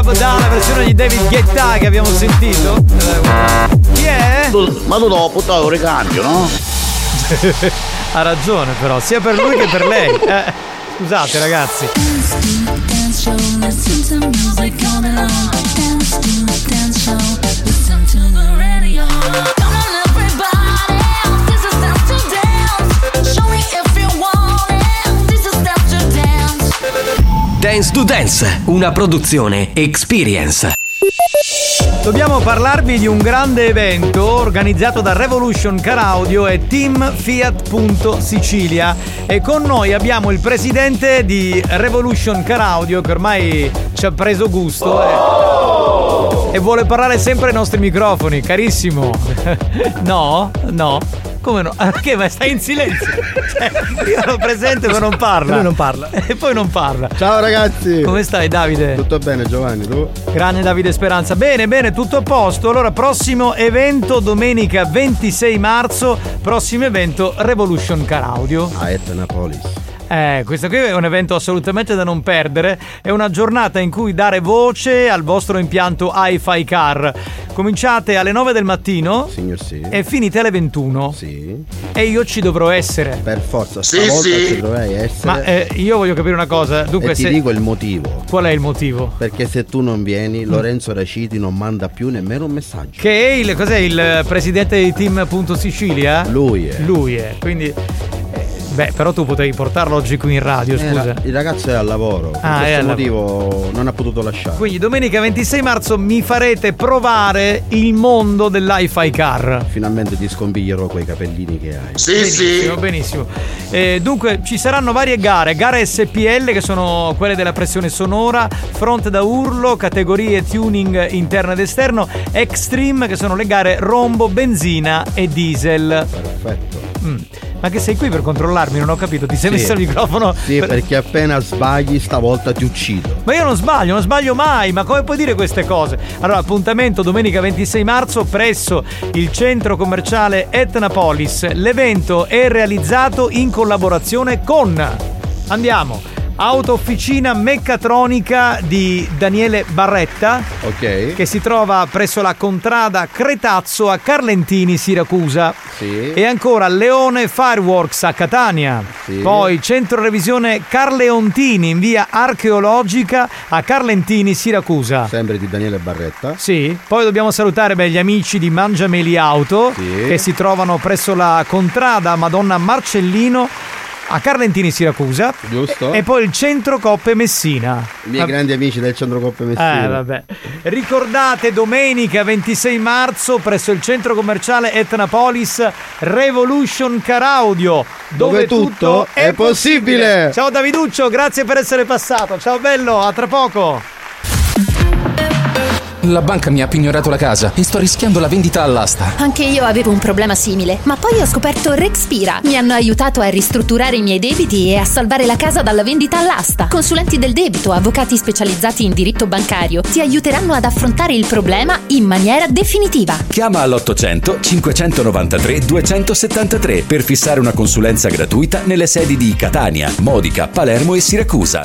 Da, la versione di David Guetta che abbiamo sentito. Chi è? Ma tu dopo puttare un ricambio, no? ha ragione però, sia per lui che per lei. Eh, scusate ragazzi. Dance. To Dance, una produzione Experience. Dobbiamo parlarvi di un grande evento organizzato da Revolution Car Audio e Team Fiat. Sicilia e con noi abbiamo il presidente di Revolution Car Audio che ormai ci ha preso gusto e, e vuole parlare sempre ai nostri microfoni, carissimo. <laughs> No? No? Come no? Perché? Ma stai in silenzio? Io ero presente ma non parla. Lui non parla. <laughs> E poi non parla. Ciao ragazzi. Come stai Davide? Tutto bene Giovanni, tu? Grande Davide Speranza. Bene, bene, tutto a posto. Allora, prossimo evento domenica 26 marzo, prossimo evento Revolution Car Audio. A Etnapolis. Eh, questo qui è un evento assolutamente da non perdere. È una giornata in cui dare voce al vostro impianto hi-fi car. Cominciate alle 9 del mattino Signor sì. e finite alle 21. Sì. E io ci dovrò essere. Per forza, Sì, stavolta sì. ci dovrai essere. Ma eh, io voglio capire una cosa. Dunque, e ti se- dico il motivo. qual è il motivo? Perché se tu non vieni, Lorenzo Raciti non manda più nemmeno un messaggio. Che è il, cos'è il presidente di Team Punto Sicilia? Lui è. Lui è, quindi. Eh, Beh, però tu potevi portarlo oggi qui in radio, Eh, scusa. ra- il ragazzo è al lavoro. Per Ah, è questo al motivo non ha potuto lasciare. Quindi domenica 26 marzo mi farete provare il mondo dell'hi-fi car. Finalmente ti scompiglierò quei capellini che hai. benissimo, benissimo. Eh, dunque ci saranno varie gare, gare SPL che sono quelle della pressione sonora, fronte da urlo, categorie tuning interno ed esterno, extreme che sono le gare rombo, benzina e diesel. Perfetto. Mm. Ma che sei qui per controllarmi? Non ho capito, ti sei Sì. messo il microfono? Sì, per- perché appena sbagli stavolta ti uccido. Ma io non sbaglio, non sbaglio mai, ma come puoi dire queste cose? Allora, appuntamento domenica 26 marzo presso il centro commerciale Etnapolis. L'evento è realizzato in collaborazione con Andiamo. Auto Officina Meccatronica di Daniele Barretta Ok. che si trova presso la contrada Cretazzo a Carlentini, Siracusa. Sì. E ancora Leone Fireworks a Catania. Sì. Poi centro revisione Carleontini in via archeologica a Carlentini, Siracusa. Sempre di Daniele Barretta. Sì, poi dobbiamo salutare beh, gli amici di Mangiameli Auto Sì. che si trovano presso la contrada Madonna Marcellino a Carlentini, Siracusa. Giusto. E poi il centro Coppe Messina. I miei Va- grandi amici del centro Coppe Messina. eh, vabbè. Ricordate domenica 26 marzo presso il centro commerciale Etnapolis Revolution Car Audio, dove, Dove tutto è possibile. Ciao Daviduccio, grazie per essere passato. Ciao bello, a tra poco. La banca mi ha pignorato la casa e sto rischiando la vendita all'asta. Anche io avevo un problema simile, ma poi ho scoperto Rexpira. Mi hanno aiutato a ristrutturare i miei debiti e a salvare la casa dalla vendita all'asta. Consulenti del debito, avvocati specializzati in diritto bancario ti aiuteranno ad affrontare il problema in maniera definitiva. Chiama all'800 593 273 per fissare una consulenza gratuita nelle sedi di Catania, Modica, Palermo e Siracusa.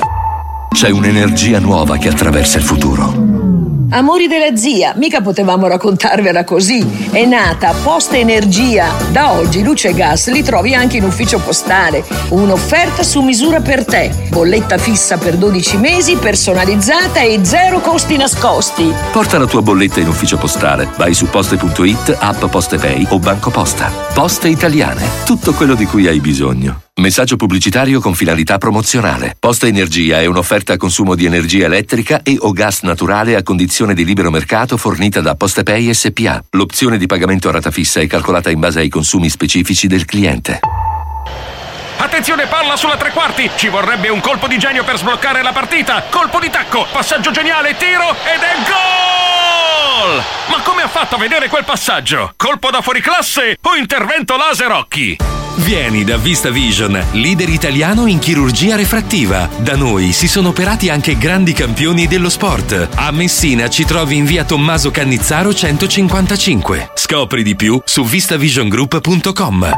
C'è un'energia nuova che attraversa il futuro. Amori della zia, mica potevamo raccontarvela così. È nata Posta Energia. Da oggi luce e gas li trovi anche in ufficio postale. Un'offerta su misura per te. Bolletta fissa per 12 mesi, personalizzata e zero costi nascosti. Porta la tua bolletta in ufficio postale. Vai su poste.it, app Postepay o Banco Posta. Poste italiane. Tutto quello di cui hai bisogno. Messaggio pubblicitario con finalità promozionale. Posta Energia è un'offerta a consumo di energia elettrica e o gas naturale a condizione di libero mercato fornita da Postepay SPA. L'opzione di pagamento a rata fissa è calcolata in base ai consumi specifici del cliente. Attenzione, palla sulla tre quarti! Ci vorrebbe un colpo di genio per sbloccare la partita! Colpo di tacco, passaggio geniale, tiro ed è gol! Ma come ha fatto a vedere quel passaggio? Colpo da fuori classe o intervento laser occhi? Vieni da Vista Vision, leader italiano in chirurgia refrattiva. Da noi si sono operati anche grandi campioni dello sport. A Messina ci trovi in via Tommaso Cannizzaro 155. Scopri di più su vistavisiongroup.com.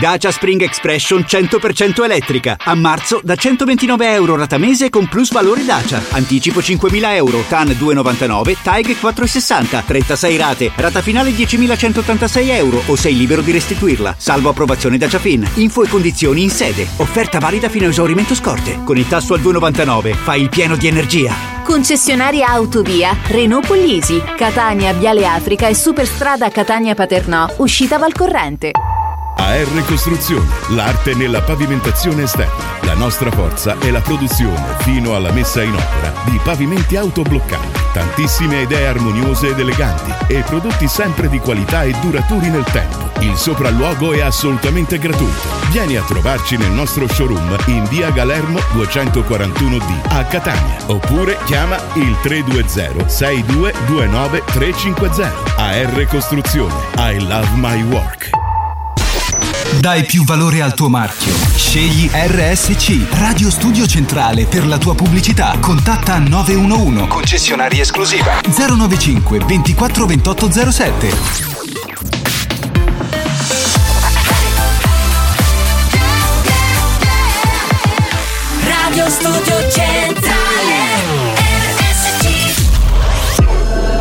Dacia Spring Expression 100% elettrica. A marzo da 129 euro rata mese con plus valore Dacia. Anticipo 5.000 euro, TAN 2,99, TAIG 4,60, 36 rate, rata finale 10.186 euro o sei libero di restituirla. Salvo approvazione Dacia Fin. Info e condizioni in sede. Offerta valida fino a esaurimento scorte. Con il tasso al 2,99 fai il pieno di energia. Concessionaria Autovia Renault Puglisi, Catania, Viale Africa e Superstrada Catania Paternò, uscita Valcorrente. AR Costruzioni, l'arte nella pavimentazione esterna. La nostra forza è la produzione fino alla messa in opera di pavimenti autobloccanti, tantissime idee armoniose ed eleganti e prodotti sempre di qualità e duraturi nel tempo. Il sopralluogo è assolutamente gratuito. Vieni a trovarci nel nostro showroom in via Galermo 241D a Catania oppure chiama il 320 6229 350. AR Costruzione. I love my work. Dai più valore al tuo marchio. Scegli RSC, Radio Studio Centrale per la tua pubblicità. Contatta 911. Concessionaria esclusiva 095 24 28 07.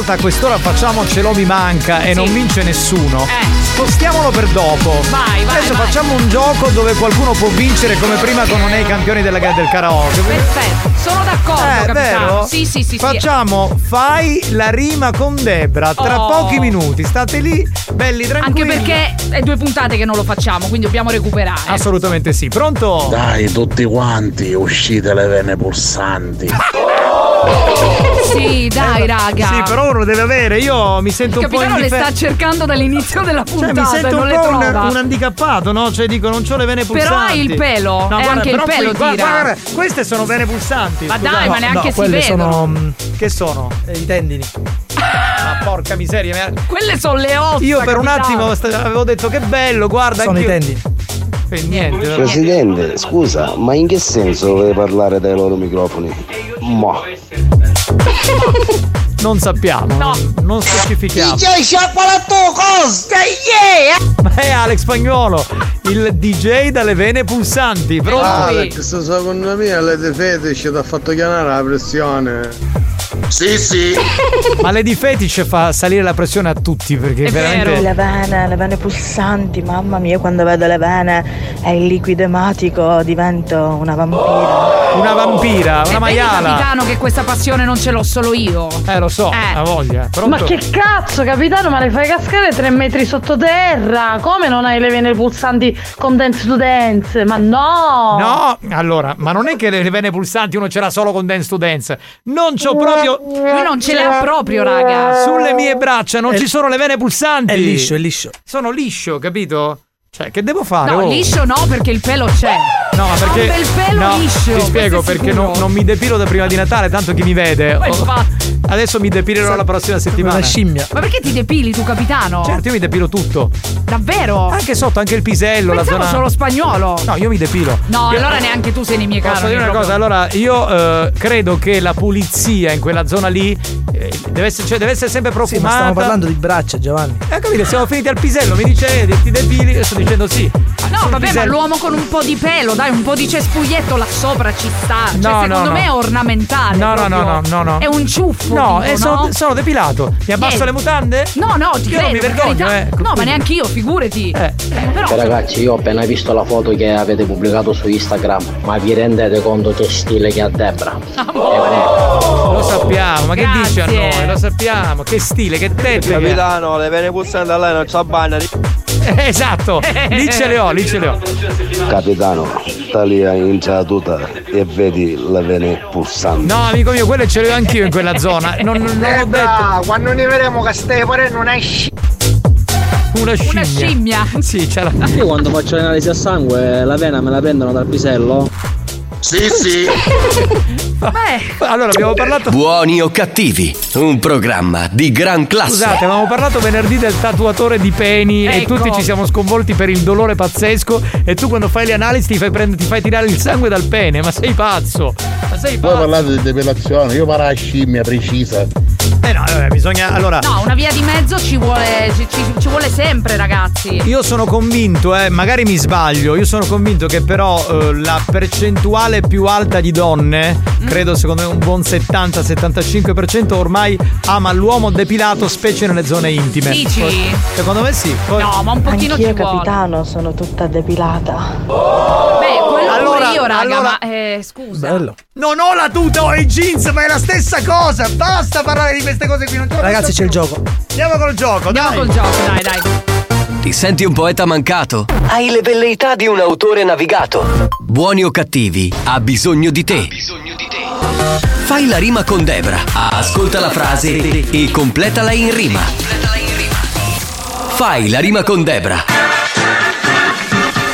volta a quest'ora facciamo Ce lo mi manca e non vince nessuno. Spostiamolo per dopo. Eh. Vai, vai, Adesso vai. facciamo un gioco dove qualcuno può vincere come prima con Non è i campioni della gara del karaoke. Perfetto, sono d'accordo, Eh, capitano. vero? Sì, sì, sì, sì. Facciamo Fai la rima con Debra tra Oh. pochi minuti. State lì, belli Anche tranquilli. perché è due puntate che non lo facciamo, quindi dobbiamo recuperare. Assolutamente sì. Pronto? Dai, tutti quanti, uscite le vene pulsanti. <laughs> Sì, <laughs> dai, raga. Sì, però uno deve avere. Io mi sento Il un po' capitano le indiffer- sta cercando dall'inizio della Cioè, puntata mi sento un le po' un, un handicappato, no? Cioè, dico, non ho le vene Però pulsanti. hai il pelo, e anche il però pelo qui- guarda, tira. guarda, queste sono vene pulsanti. Ma scusate. dai, ma neanche no, si quelle vedono. sono mm, Che sono? eh, i tendini. Ma porca miseria. mi- Quelle sono le ossa. Io per un attimo avevo detto che bello, guarda. Sono i anch'io- tendini. E niente. però- Presidente, scusa, ma in che senso dovete parlare dai loro microfoni? Ma. <laughs> Non sappiamo. Non, non specifichiamo. sciacqua la tua cosa! Yeah! Ma è Alex Spagnolo, il DJ dalle vene pulsanti. Pronto? Alex, secondo me Lady Fetish ti ha fatto chiamare la pressione. Sì, sì. <laughs> Ma Lady Fetish fa salire la pressione a tutti perché veramente. Le vene, le vene pulsanti, mamma mia, quando vedo le vene e il liquido ematico divento una vampira. Una vampira, una E vedi, maiala. capitano, che questa passione non ce l'ho solo io. Eh, lo so, Eh. ha voglia. Pronto? Ma che cazzo, capitano, ma le fai cascare tre metri sottoterra? Come non hai le vene pulsanti con dance to dance? Ma no! No, allora, ma non è che le vene pulsanti uno ce l'ha solo con Dance to Dance. Non c'ho proprio. Lui non ce le ha proprio, raga. Sulle mie braccia non È- ci sono le vene pulsanti. È liscio, è liscio. Sono liscio, capito? Cioè, che devo fare? No, Oh. liscio no, perché il pelo c'è. No, ma perché. Un bel pelo no, liscio. Ti spiego perché non, non mi depilo da prima di Natale, tanto chi mi vede. Ma Oh, adesso mi depilerò la prossima settimana. Una scimmia. Ma perché ti depili tu, capitano? Certo, io mi depilo tutto. Davvero? Anche sotto, anche il pisello, la Pensavo zona. solo spagnolo. No, io mi depilo. No, Io- allora neanche tu sei nei miei Posso dire una proprio. cosa? Allora, io eh, credo che la pulizia in quella zona lì eh, deve, essere, cioè, deve essere sempre Sì, ma profumata. stiamo parlando di braccia, Giovanni. Eh, capito, siamo finiti al pisello, mi dice eh, ti depili, sto dicendo sì. No, vabbè, ma pisello- l'uomo con un po' di pelo, dai, un po' di cespuglietto là sopra ci sta. Cioè, No, no, secondo no. me è ornamentale. No, no, no, no, no, no. È un ciuffo. No, dico, eh, sono, no? sono depilato. Mi abbasso Niente. le mutande? No, no, ti Io credo, non mi per vergogno, carità. eh. No, ma neanche io, figurati. Eh. Però, Ragazzi, io ho appena visto la foto che avete pubblicato su Instagram, ma vi rendete conto che stile che ha Debra? Lo sappiamo, ma che Grazie. dici a noi? Lo sappiamo, che stile, che tecnica. Capitano, le vene pulsanti a lei non c'ha bagna. Eh, esatto, <laughs> lì ce le ho, lì ce le ho. Capitano, taglia in tuta e vedi le vene pulsanti. No, amico mio, quelle ce le ho anch'io in quella zona. Non, non, non ho detto quando ne vedremo che stai pure non hai sci- una scimmia. una scimmia. Sì, c'è la. Io quando faccio l'analisi a sangue, la vena me la prendono dal pisello? Sì, sì. <laughs> Beh, Allora, abbiamo parlato. Buoni o cattivi, un programma di gran classe. Scusate, avevamo parlato venerdì del tatuatore di peni e Ecco. tutti ci siamo sconvolti per il dolore pazzesco. E tu quando fai le analisi ti fai, prendere- ti fai tirare il sangue dal pene. Ma sei pazzo! Ma sei Voi pazzo! parlate di depilazione, io parlo a scimmia precisa. Eh no, vabbè, bisogna. Allora. no, una via di mezzo ci vuole, ci, ci- ci vuole sempre, ragazzi. Io sono convinto, eh, magari mi sbaglio, io sono convinto che però eh, la percentuale più alta di donne, Mm. credo secondo me un buon 70-75% ormai ama l'uomo depilato, specie nelle zone intime. Dici? Poi- Secondo me sì. Poi- No, ma un pochino Anch'io, ci vuole. capitano, sono tutta depilata. Beh, quello Allora, pure io, raga, allora- ma eh, scusa. Bello. Non ho la tuta, ho i jeans, ma è la stessa cosa. Basta parlare di queste cose qui. Non la Ragazzi, c'è il gioco. Andiamo col gioco, Andiamo dai. col gioco, dai, dai. Ti senti un poeta mancato? Hai le velleità di un autore navigato. Buoni o cattivi, ha bisogno di te. Fai la rima con Debra. Ascolta la frase e completala in rima. Fai la rima con Debra.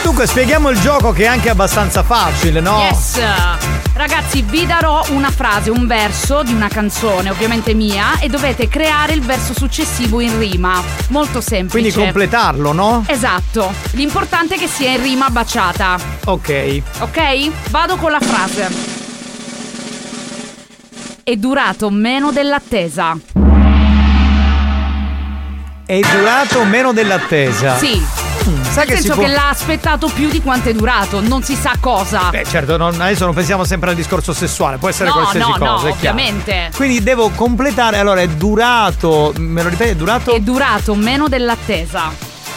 Dunque, spieghiamo il gioco che è anche abbastanza facile, no? Yes! Ragazzi, vi darò una frase, un verso di una canzone, ovviamente mia, e dovete creare il verso successivo in rima. Molto semplice. Quindi completarlo, no? Esatto. L'importante è che sia in rima baciata. Ok. Ok? Vado con la frase. È durato meno dell'attesa. È durato meno dell'attesa. Sì. Sai Nel senso può- che l'ha aspettato più di quanto è durato, non si sa cosa. Beh, certo, non- adesso non pensiamo sempre al discorso sessuale, può essere No, qualsiasi no, no, cosa, chiaro. ovviamente. Quindi devo completare, allora è durato, me lo ripeti, è durato? È durato meno dell'attesa.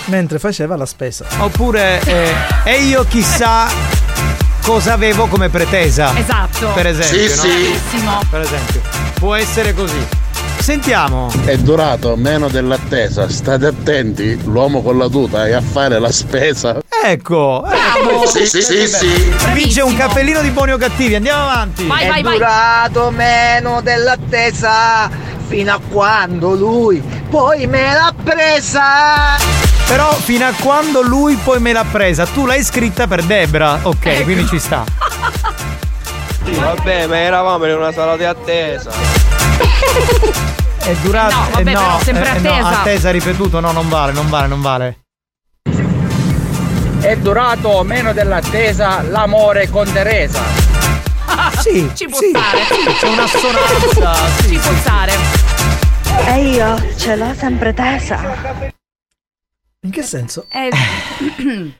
Mentre faceva la spesa. Oppure, eh, e io chissà cosa avevo come pretesa. Esatto. Per esempio, Sì, no? sì. Per esempio, può essere così. Sentiamo. È durato meno dell'attesa, state attenti, l'uomo con la tuta è a fare la spesa. Ecco. Bravo. Sì, sì, sì, sì. Vince un cappellino di buoni o cattivi, andiamo avanti. è durato meno dell'attesa fino a quando lui poi me l'ha presa. Però fino a quando lui poi me l'ha presa, tu l'hai scritta per Debra. Ok, Ecco. quindi ci sta. <laughs> Vabbè, ma eravamo in una sala di attesa. È durato. No, vabbè, eh, no, però sempre eh, no, attesa. attesa ripetuto, no, non vale, non vale, non vale. È durato meno dell'attesa l'amore con Teresa. Sì, ci può sì. stare. C'è un'assonanza. <laughs> Ci può stare. E io ce l'ho sempre tesa. In che senso? Eh, <coughs>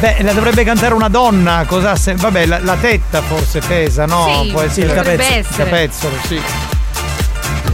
Beh, la dovrebbe cantare una donna, cosa sen- Vabbè, la, la tetta forse pesa, no? Sì, Può essere il essere. capezzolo, sì.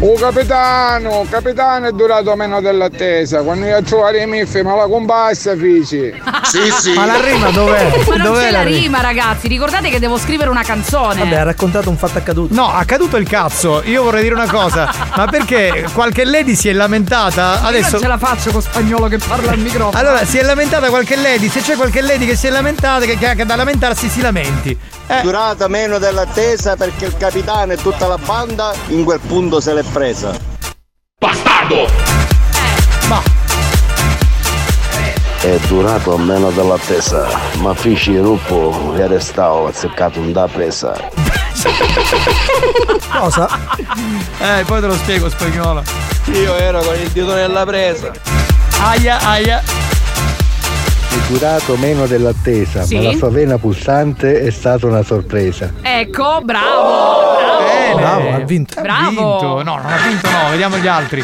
Oh capitano, capitano è durato meno dell'attesa. Quando io a trovare i miffi me la compassa fici. Sì, sì. Ma la rima dov'è? Ma non Dov'è c'è la rima? rima, ragazzi. Ricordate che devo scrivere una canzone. Vabbè, ha raccontato un fatto accaduto. No, accaduto il cazzo. Io vorrei dire una cosa, <laughs> ma perché qualche lady si è lamentata? Io Adesso non ce la faccio con spagnolo che parla al microfono. Allora, si è lamentata qualche lady, se c'è qualche lady che si è lamentata, che, che ha da lamentarsi, si lamenti. Eh, Durata meno dell'attesa perché il capitano e tutta la banda in quel punto se l'è presa. Bastardo! ma È durato meno dell'attesa, ma feci il gruppo e restavo azzeccato un da presa. <laughs> Cosa? eh, poi te lo spiego spagnolo. Io ero con il dito nella presa. Aia, aia. È durato meno dell'attesa, Sì? ma la sua vena pulsante è stata una sorpresa. Ecco, bravo. Bravo. Bravo, ha vinto. Ha Bravo. vinto. No, non ha vinto, no, vediamo gli altri.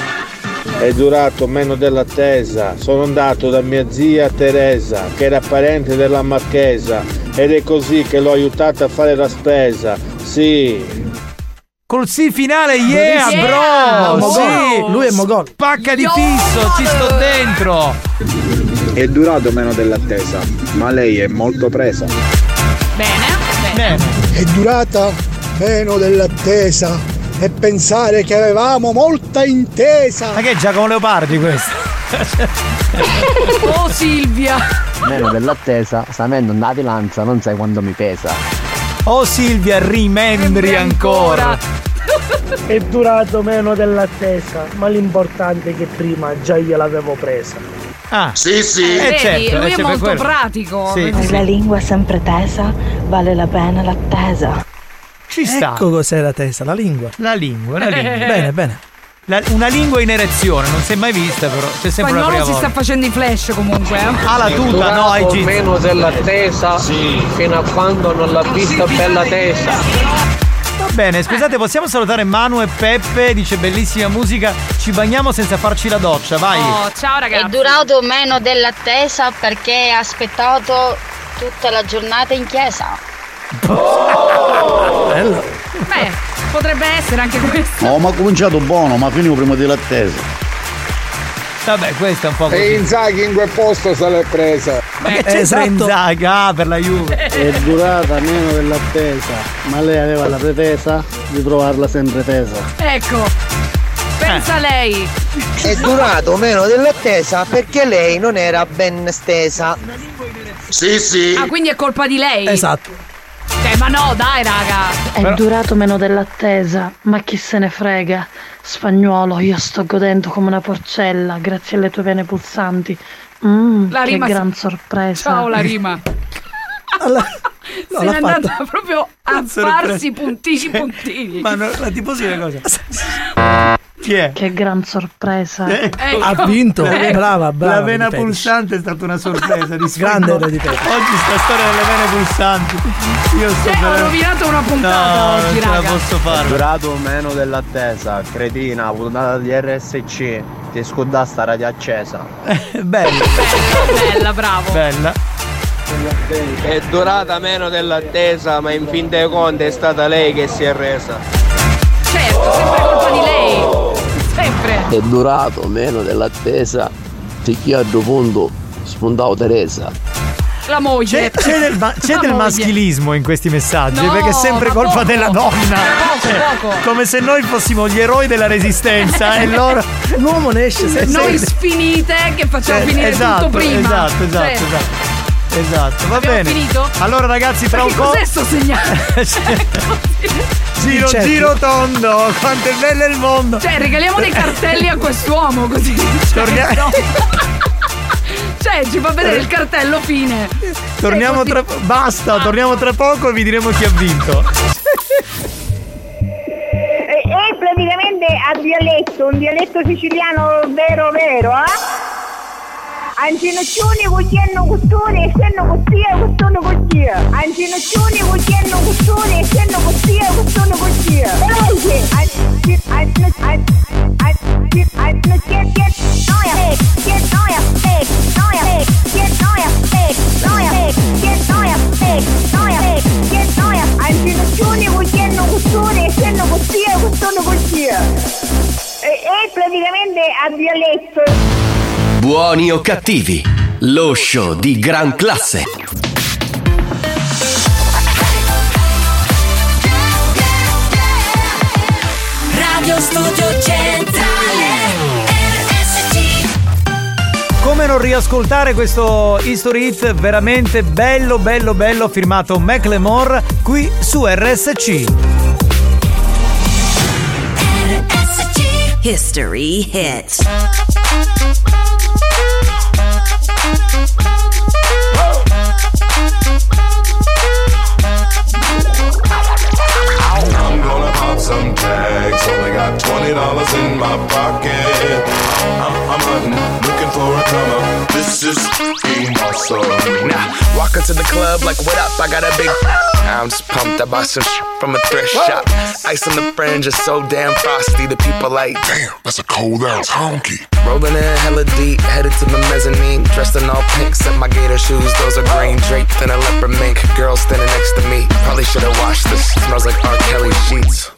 È durato meno dell'attesa. Sono andato da mia zia Teresa, che era parente della Marchesa, ed è così che l'ho aiutata a fare la spesa. Sì. Col sì finale, yeah, Bravissimo. bro! Sì! Lui è Mogol. Pacca di fisso, ci sto dentro! È durato meno dell'attesa, ma lei è molto presa. Bene, bene. È durata meno dell'attesa e pensare che avevamo molta intesa. Ma che è Giacomo Leopardi questo? <laughs> Oh Silvia. Meno dell'attesa, sapendo andare lanza, non sai quando mi pesa. Oh Silvia, rimembri ancora. È durato meno dell'attesa, ma l'importante è che prima già gliel'avevo presa. Ah, Sì, sì. Eh, Vedi, certo, lui eh, è per molto quello. pratico. Sì. Hai la lingua sempre tesa, vale la pena l'attesa. ci sta. Ecco cos'è la tesa, la lingua. La lingua, la lingua. <laughs> Bene, bene. La- una lingua in erezione, non si è mai vista però, c'è sempre una Spagnolo prima si sta volta. facendo i flash comunque. eh. Ha la tuta, no, hai meno dell'attesa fino a quando non l'ha vista bella tesa. Bene, scusate, possiamo salutare Manu e Peppe, dice bellissima musica, ci bagniamo senza farci la doccia, vai. Oh, ciao ragazzi. È durato meno dell'attesa perché ha aspettato tutta la giornata in chiesa. Bello. Beh, potrebbe essere anche questo. Oh, ma ha cominciato buono, ma finivo prima dell'attesa. Vabbè, questo è un po' E così. Inzaghi in quel posto se l'è presa. Ma che c'entra esatto. Inzaghi? Ah, per la Juve. È durata meno dell'attesa, ma lei aveva la pretesa di trovarla sempre tesa. Ecco. Pensa Eh. lei. È durato meno dell'attesa perché lei non era ben stesa. Sì, sì. Ah, quindi è colpa di lei? Esatto. Eh, ma no, dai, raga. È durato meno dell'attesa, ma chi se ne frega. Spagnolo, io sto godendo come una porcella, grazie alle tue vene pulsanti. Mmm, La che rima- gran sorpresa. Ciao la rima. Alla- <laughs> Se l'ha n'è fatta. andata proprio a farsi puntini puntini. Ma no, la tifosi una cosa. <laughs> Chi è? Che gran sorpresa. Eh, Ecco. Ha vinto. Eh. Brava, brava. la vena pulsante è stata una sorpresa di Grande era di. Oggi sta storia delle vene pulsanti. Io sto Cioè, ho rovinato una puntata No, oggi, non ce la raga. posso È fare. durato meno dell'attesa, cretina, puntata di RSC. Ti scuda sta radio accesa. <laughs> Bella. Bella, bravo. Bella. È durata meno dell'attesa, ma in fin dei conti è stata lei che si è resa. Certo, sempre colpa di lei. Sempre. È durato meno dell'attesa finché a un punto spuntavo Teresa. La moglie. C'è, c'è del, ma- c'è <laughs> La del moglie. maschilismo in questi messaggi, No, perché è sempre colpa poco. della donna. Poco, Cioè, poco. Come se noi fossimo gli eroi della resistenza <laughs> e loro. L'uomo ne esce senza. Noi sfinite che facciamo Eh, finire esatto, tutto prima. Esatto, esatto, Cioè, esatto. Esatto, va Abbiamo bene. finito? Allora ragazzi, tra Ma un po'. cos'è sto segnale? <laughs> Giro, Certo. giro tondo, quanto è bello il mondo. Cioè, regaliamo dei cartelli a quest'uomo così. <laughs> Tornia- no. Cioè, ci fa vedere il cartello fine. Torniamo Cioè, tra basta, torniamo tra poco e vi diremo chi ha vinto. E praticamente a dialetto, un dialetto siciliano vero vero, eh? Ancinoccioni cucchiano custone e senno costia e custone costia. Ancinoccioni cucchiano custone e senno costia e custone costia. Ancinoccioni cucchiano custone e senno costia e custone costia. E, e praticamente a dialetto Buoni o cattivi, lo show di gran classe. Radio Studio Centrale RSC Come non riascoltare questo History Hit veramente bello, bello, bello, firmato Macklemore qui su RSC. History Hit I'm gonna pop some tags. Only got twenty dollars in my pocket. I'm, I'm hunting, looking for a come up. This is being awesome. Now, walk into the club like, what up? I got a big. I'm just pumped. I bought some sh- from a thrift shop. Ice on the fringe is so damn frosty. The people like, damn, that's a cold ass honky. Rolling in hella deep, headed to the mezzanine. Dressed in all pink, set my gator shoes. Those are green draped in a leopard mink. Girl standing next to me. Probably should have washed this. Smells like R. Kelly sheets.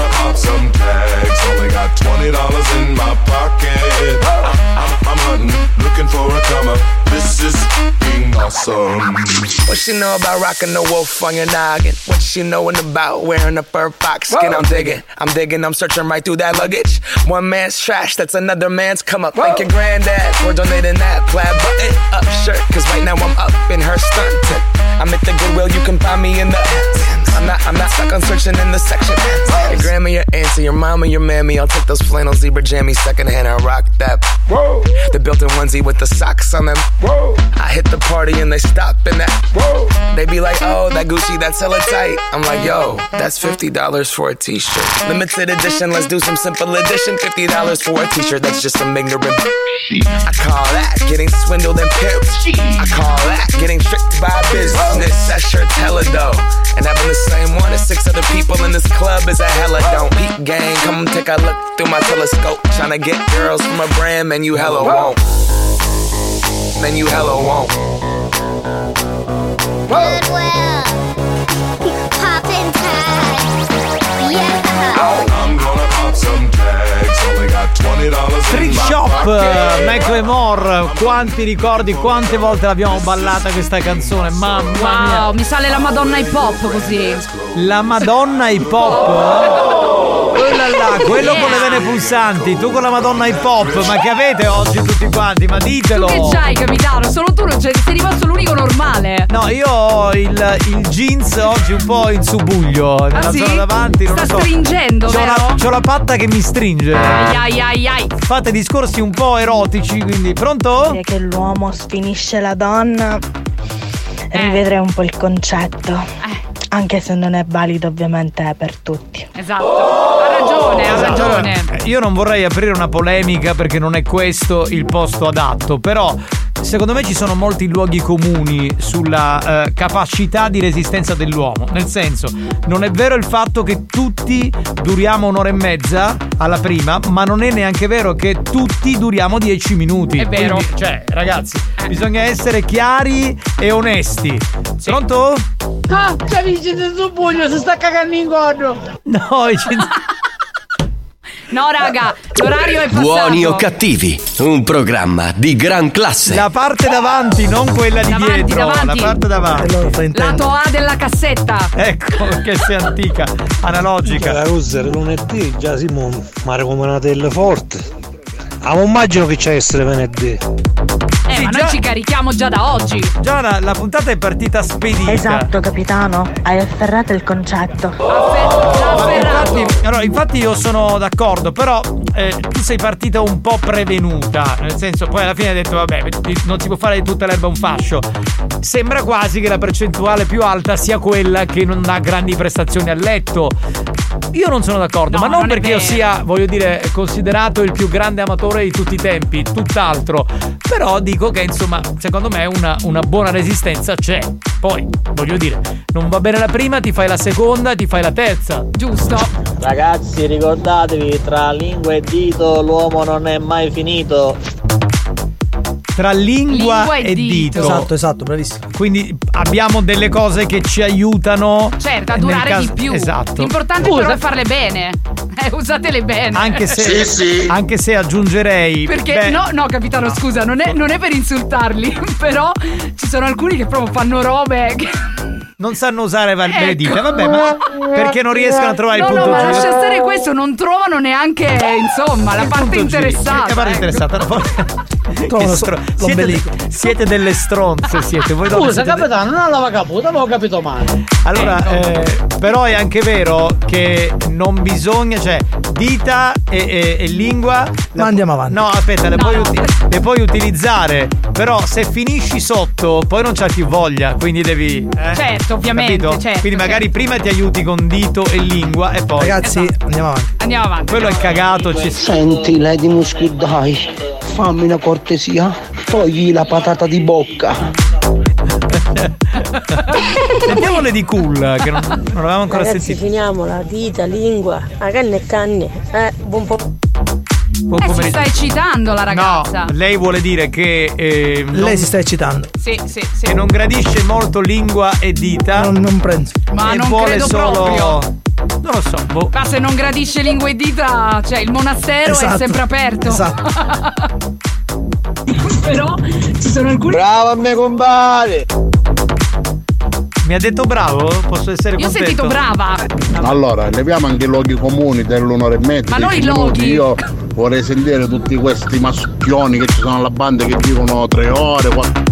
pop some tags. Only got twenty dollars in my pocket. I'm, I'm, I'm hunting, looking for a come up. This is being awesome. What she know about rocking the wolf on your noggin? What she knowin' about wearing a fur fox skin? I'm digging, I'm digging, I'm searching right through that luggage. One man's trash, that's another man's come up. Thank your granddad for donating that plaid button up shirt. Cause right now I'm up in her stunting. I'm at the Goodwill, you can find me in the. I'm not, I'm not stuck on searching in the section. Your grandma, your auntie, your mama, your mammy. I'll take those flannel zebra jammies secondhand and rock that. Whoa. The built-in onesie with the socks on them. Whoa. I hit the party and they stop in that. Whoa. They be like, oh, that Gucci, that's hella tight. I'm like, yo, that's $50 for a t-shirt. Limited edition, let's do some simple edition. $50 for a t-shirt, that's just some ignorant I call that getting swindled and pimped. I call that getting tricked by business. That shirt's hella dope. And having the same one as six other people in this club is a hella don't. Peep gang, come take a look through my telescope. Tryna get girls from a brand, man, you hella won't. Man, you hella won't. Goodwill Poppin' tags Yeah I'm gonna pop some tags. My shop Pop, Macklemore, quanti ricordi, quante volte l'abbiamo ballata questa canzone, mamma mia. Wow, mi sale la Madonna hip hop così. La Madonna hip hop? Quella là, quello con le vene pulsanti, tu con la Madonna hip hop, ma che avete oggi tutti quanti? Ma ditelo! Tu che c'hai, capitano? Solo tu non c'hai, sei rimasto l'unico normale. No, io ho il, il jeans oggi un po' in subuglio, nella Ah, sì? zona davanti, non Sta lo so. stringendo, c'ho vero? la, c'ho la patta che mi stringe. Ai ai ai ai. Fate discorsi un po' erotici, quindi pronto? Dire che l'uomo sfinisce la donna, rivedrei un po' il concetto. Anche se non è valido ovviamente per tutti. Esatto. Ha ragione, ha Esatto. ragione. Allora, Io non vorrei aprire una polemica perché non è questo il posto adatto, però secondo me ci sono molti luoghi comuni sulla eh, capacità di resistenza dell'uomo. Nel senso, non è vero il fatto che tutti duriamo un'ora e mezza alla prima, ma non è neanche vero che tutti duriamo dieci minuti. È vero. Quindi, cioè, ragazzi, bisogna essere chiari e onesti. Pronto? Ah, c'è vicino su pugno, si sta cagando in gordo. No, <laughs> No, raga, l'orario è passato. Buoni o cattivi, un programma di gran classe. La parte davanti, non quella di Davanti, dietro. davanti. La parte davanti. Lato A della cassetta. Ecco che sei antica, analogica. La user lunedì già Simone ha raccomandato il forte. Ah, ma immagino che c'è essere venerdì. Ma noi ci carichiamo già da oggi. Già la, la puntata è partita spedita. Esatto, capitano, hai afferrato il concetto. Ma Infatti, allora, infatti io sono d'accordo, però eh, tu sei partita un po' prevenuta, nel senso poi alla fine hai detto vabbè, non si può fare di tutta l'erba un fascio. Sembra quasi che la percentuale più alta sia quella che non ha grandi prestazioni a letto. Io non sono d'accordo, No, ma non, non perché io sia, voglio dire, considerato il più grande amatore di tutti i tempi, tutt'altro. Però dico che insomma, secondo me una, una buona resistenza c'è. Poi, voglio dire, non va bene la prima, ti fai la seconda, ti fai la terza. Giusto. Ragazzi, ricordatevi, tra lingua e dito l'uomo non è mai finito. Tra lingua, Lingua e e dito. dito. Esatto, esatto, bravissimo. Quindi abbiamo delle cose che ci aiutano. Certo, a durare caso- di più. Esatto. L'importante Scusa. però è farle bene. <laughs> Eh, usatele bene. Anche se, anche se aggiungerei. Perché beh, no, no, capitano, scusa, non è, non è per insultarli, <laughs> però ci sono alcuni che proprio fanno robe che. Non sanno usare val- le Ecco. dite, vabbè, ma perché non riescono a trovare no, il punto no, ma giusto? lascia stare questo, non trovano neanche, insomma, la parte interessata. Che parte ecco. interessata? No, Che stro- siete, l'ombelico. siete delle stronze, siete voi Scusa, siete de- capitano, non l'avevo capito, avevo capito male. Allora, eh, però è anche vero che non bisogna, cioè, dita e, e- e lingua. Ma andiamo avanti. No, aspetta, le, puoi, uti- le puoi utilizzare. Però se finisci sotto, poi non c'hai più voglia. Quindi devi. eh, Certo, ovviamente, certo, quindi magari certo. prima ti aiuti con dito e lingua e poi. Ragazzi, andiamo avanti. Andiamo avanti. Quello è cagato. Ci... Senti, Lady Muschi, dai, fammi una cortesia, togli la patata di bocca. Sentiamo Lady Cool, che non, non l'avevamo ancora Ragazzi, sentito. finiamola, dita, lingua, a canne e canne. Eh, buon po'. Eh, si sta eccitando la ragazza. No, lei vuole dire che. eh, non- Lei si sta eccitando. Sì, sì, sì. che non gradisce molto lingua e dita. Non, non penso. Ma e non vuole credo solo. proprio. Non lo so, boh. Ma se non gradisce lingua e dita, cioè il monastero è Esatto. sempre aperto. Esatto. <laughs> Però ci sono alcuni. Bravo a me, compare! Mi ha detto bravo? Posso essere Io ho contento? sentito brava. Allora, leviamo anche i luoghi comuni dell'un'ora e mezza. Ma dieci i minuti. loghi. Io vorrei sentire tutti questi maschioni che ci sono alla banda che dicono tre ore. quattro-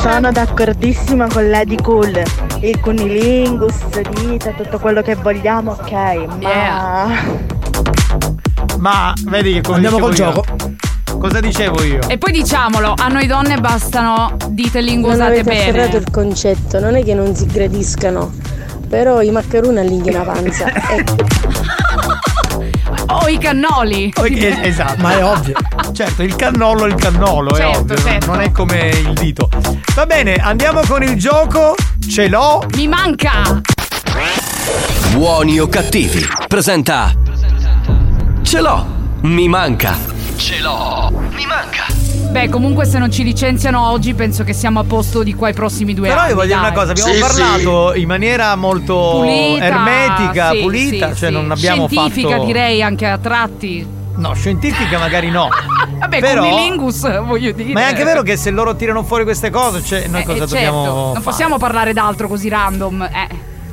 Sono d'accordissimo con Lady Cool. Il cunilingus, dita, tutto quello che vogliamo, ok, ma. Yeah. Ma vedi che come Andiamo col io- gioco. Cosa dicevo io? E poi diciamolo, a noi donne bastano dite e lingue Non avete bene. afferrato il concetto, non è che non si gradiscano. Però i maccheroni all'inghia una panza. <laughs> Ecco. O i cannoli. Oh, eh, esatto. Ma è ovvio. Certo, il cannolo è il cannolo, è Certo, ovvio. certo. Non è come il dito. Va bene, andiamo con il gioco. Ce l'ho. Mi manca! Buoni o cattivi, presenta. Ce l'ho, mi manca. Ce l'ho, mi manca. Beh, comunque se non ci licenziano oggi penso che siamo a posto di qua i prossimi due Però anni. io voglio dire dai. una cosa, abbiamo parlato in maniera molto Pulita, ermetica, sì, pulita, sì, cioè sì. non abbiamo Scientifica fatto direi anche a tratti. No, scientifica magari no. <laughs> Vabbè, Però- cunilingus, voglio dire. Ma è anche vero che se loro tirano fuori queste cose, cioè, noi Eh, cosa eh, dobbiamo certo, Non fare? possiamo parlare d'altro così random. Eh.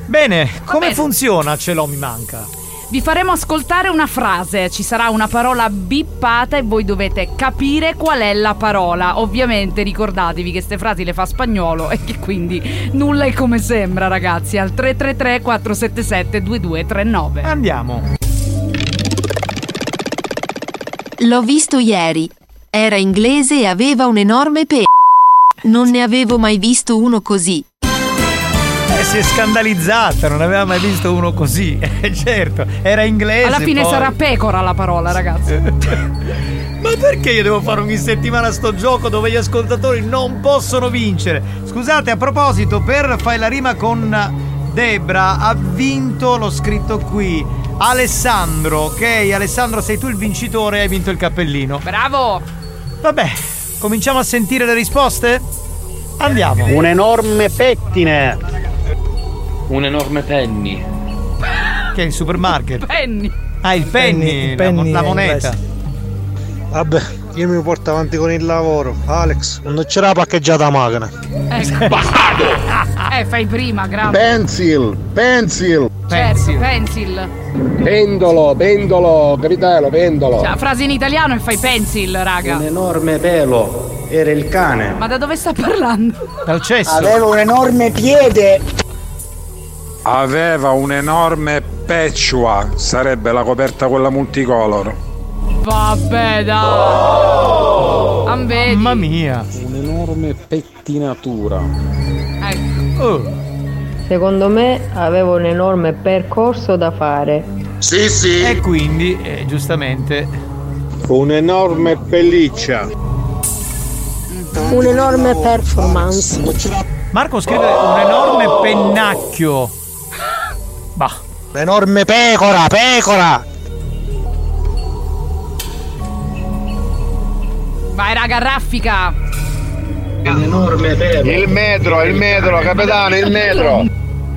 Bene, come bene. funziona Ce l'ho mi manca? Vi faremo ascoltare una frase, ci sarà una parola bippata e voi dovete capire qual è la parola. Ovviamente ricordatevi che queste frasi le fa spagnolo e che quindi nulla è come sembra, ragazzi. Al 333 477 2239. Andiamo. L'ho visto ieri. Era inglese e aveva un enorme pe. Non ne avevo mai visto uno così. Si è scandalizzata, non aveva mai visto uno così. <laughs> Eh, certo, era inglese. Alla fine poi. sarà pecora la parola, ragazzi. <laughs> Ma perché io devo fare ogni settimana sto gioco dove gli ascoltatori non possono vincere? Scusate, a proposito, per fare la rima con Debra ha vinto, l'ho scritto qui, Alessandro, ok? Alessandro, sei tu il vincitore, hai vinto il cappellino. Bravo! Vabbè, cominciamo a sentire le risposte? Andiamo. Un enorme pettine. Un enorme penny. Che è il supermarket? Penny. Ah, il penny, il la, penny la moneta. Vabbè, io mi porto avanti con il lavoro. Alex, non c'era la paccheggiata a macchina. Eh, fai prima, grande. Pencil, pencil. Certo, pencil. Pendolo, pendolo, capitano, pendolo. Cioè, frase in italiano e fai pencil, raga. Un enorme pelo. Era il cane. Ma da dove sta parlando? Dal cesso. Aveva un enorme piede. Aveva un enorme pecciua, sarebbe la coperta quella multicolor. Vabbè, dai. Ambedi. Mamma mia. Un'enorme pettinatura. Ecco. Oh. Secondo me avevo un enorme percorso da fare. Sì, sì. E quindi, eh, giustamente, Un'enorme pelliccia. Un'enorme performance. Marco scrive un enorme pennacchio. L'enorme pecora, pecora! Vai, raga, raffica. Un enorme pelo. Il metro, il metro, capitano, il metro.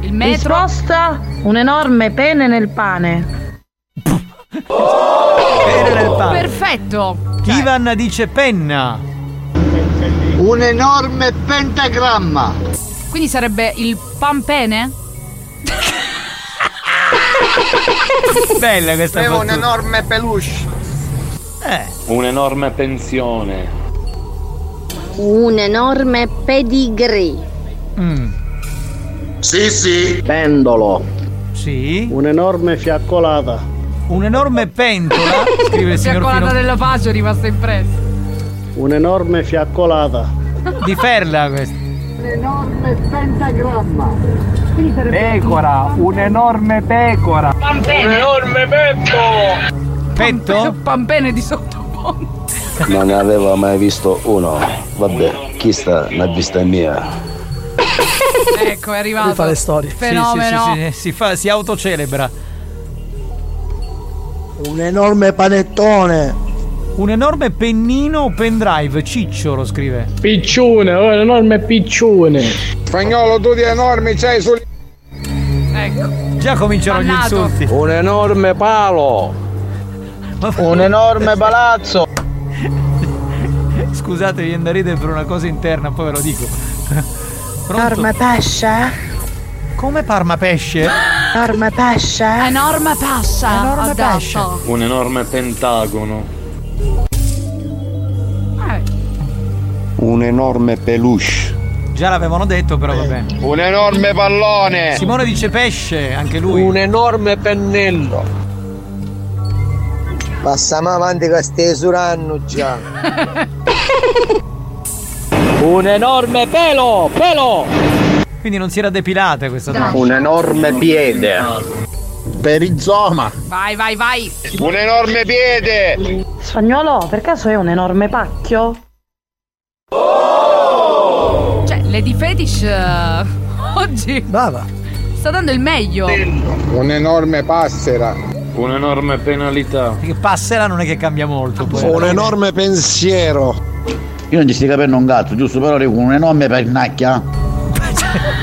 Il metro. Risposta? Un enorme pene nel pane. Pene nel pane. Perfetto. Ivan dice penna. Un enorme pentagramma. Quindi sarebbe il pampene? <laughs> Bella questa Aveva un enorme peluche. Eh. Un'enorme pensione. Un enorme pedigree. Mm. Sì, sì. Pendolo. Sì. Un'enorme fiaccolata. Un'enorme pentola. <laughs> Scrive il signor colata Fino. della pace, è rimasta impressa. Un'enorme fiaccolata. Di Ferla questo. Un enorme pentagramma. Pecora, un'enorme pecora. Un enorme petto. Petto? Pampene di sottofondo. Non ne avevo mai visto uno. Vabbè, chi sta ne ha vista mia. Ecco, è arrivato. Lui fa le storie. Sì, Fenomeno. Sì, sì, sì, si, fa, si autocelebra. Un enorme panettone. Un enorme pennino o pendrive, ciccio lo scrive. Piccione, oh, un enorme piccione. Spagnolo, tu di enormi c'hai sul. Ecco. Già cominciano gli Pannato. insulti. Un enorme palo. Un enorme palazzo. <laughs> Scusate, viene da ridere per una cosa interna, poi ve lo dico. <laughs> Enorme pesce. Come parma pesce? Enorme pesce. Enorme passa. Enorme pesce. Un enorme pentagono. Eh, Un enorme peluche. Già l'avevano detto, però vabbè. Un enorme pallone. Simone dice pesce, anche lui. Un enorme pennello. Passiamo avanti che stai suranno già. <laughs> Un enorme pelo, pelo. Quindi non si era depilata questa donna. Un enorme piede. Perizoma. Vai, vai, vai. Un enorme piede. Spagnolo, per caso è un enorme pacchio? Cioè, Lady Fetish eh, <laughs> oggi Brava. sta dando il meglio. Un'enorme passera. Un'enorme penalità. Perché passera non è che cambia molto. Poi. Un enorme pensiero. Io non ci stai capendo un cazzo, giusto? Però dico un enorme pennacchia. <laughs>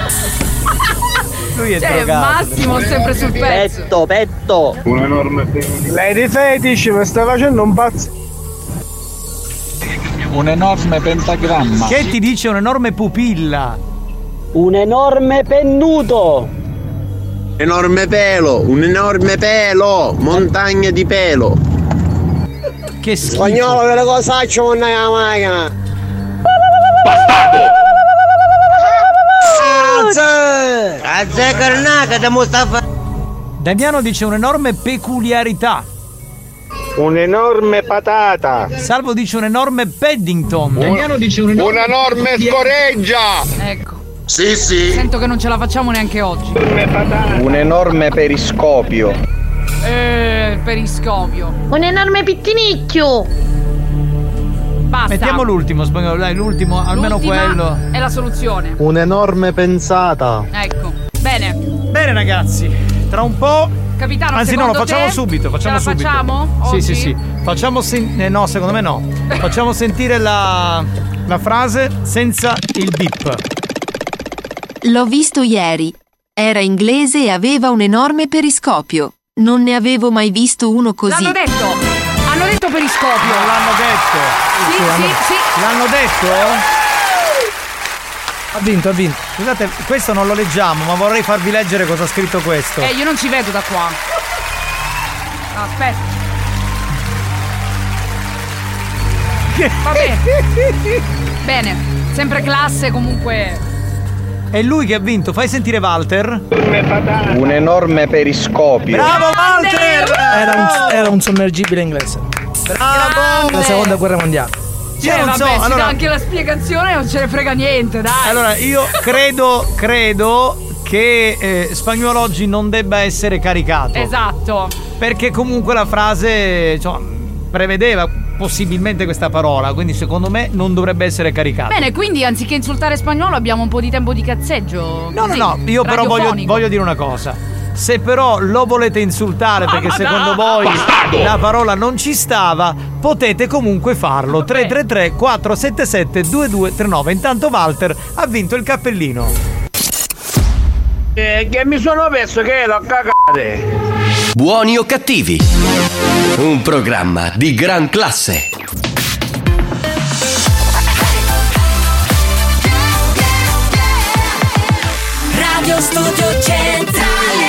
Lui è Cioè, drogato. Massimo sempre sul pezzo. Petto, petto. Un'enorme Lei di fetish mi sta facendo un pazzo. Un enorme pentagramma. Che ti dice un'enorme pupilla? Un enorme pennuto. Enorme pelo, un enorme pelo, montagna di pelo. Che schifo. Spagnolo che cosa faccio con la macchina? Azze carnaca da Mustafa. Damiano dice un'enorme peculiarità. Un'enorme patata. Salvo dice un'enorme Paddington. dice Un'enorme scoreggia. Ecco. Sì, sì. Sento che non ce la facciamo neanche oggi. Un enorme periscopio. Eh, periscopio. Un enorme pittinicchio. Basta. Mettiamo l'ultimo, spagnolo, dai, l'ultimo, almeno L'ultima quello. È la soluzione. Un'enorme pensata. Ecco. Bene. Bene ragazzi, tra un po'. Capitano, Anzi no, lo facciamo te subito, facciamo ce la subito. facciamo? Sì, Oggi? sì, sì. Facciamo sen- eh, no, secondo me no. <laughs> Facciamo sentire la, la frase senza il bip. L'ho visto ieri. Era inglese e aveva un enorme periscopio. Non ne avevo mai visto uno così. L'hanno detto. Hanno detto periscopio. Non l'hanno detto. Sì, sì, sì. L'hanno detto? Ha vinto, ha vinto. Scusate, questo non lo leggiamo, ma vorrei farvi leggere cosa ha scritto questo. Eh, io non ci vedo da qua. Aspetta. Vabbè. Bene. Sempre classe comunque. È lui che ha vinto, fai sentire Walter. Un enorme periscopio. Bravo Walter! Era un, era un sommergibile inglese. Bravo! La seconda guerra mondiale. Io Eh, non vabbè, so, si allora- dà anche la spiegazione non ce ne frega niente, dai. Allora, io credo, credo che eh, Spagnuolo oggi non debba essere caricato. Esatto. Perché comunque la frase insomma, prevedeva possibilmente questa parola, quindi secondo me non dovrebbe essere caricato. Bene, quindi anziché insultare spagnolo abbiamo un po' di tempo di cazzeggio. No, no, no, io però voglio, voglio dire una cosa. Se però lo volete insultare perché secondo voi la parola non ci stava, potete comunque farlo. 333 477 2239. Intanto Walter ha vinto il cappellino. Eh, che mi sono perso che l'ho cagate. Buoni o cattivi? Un programma di gran classe. Radio Studio Centrale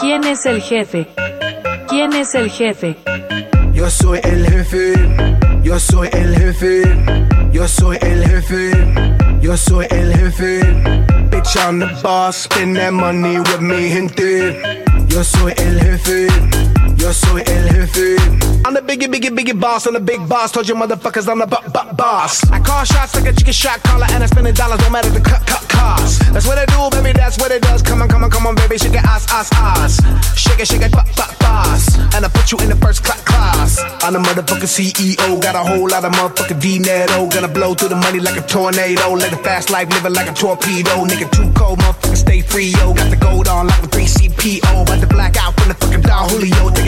¿Quién es el jefe? ¿Quién es el jefe? Yo soy el jefe, yo soy el jefe, yo soy el jefe, yo soy el jefe. Bitch, I'm the boss, spend that money with me, gente. Yo soy el jefe, yo soy el jefe. I'm the biggie, biggie, biggie boss, I'm the big boss. Told you motherfuckers I'm the bu- bu- boss. I call shots like a chicken shot caller, and I spend the dollars, no matter the cut, cut cost. That's what I do, baby, that's what it does. Come on, come on, come on, baby, shake it, ass, ass, ass. Shake it, shake it, pop, pop, boss. And I put you in the first cla- class. I'm the motherfucking CEO, got a whole lot of motherfucking dinero. Gonna blow through the money like a tornado. Let a fast life, living like a torpedo. Nigga, too cold, motherfucker, stay free, yo. Got the gold on like a 3CPO. About to black out from the fucking Don Julio. Take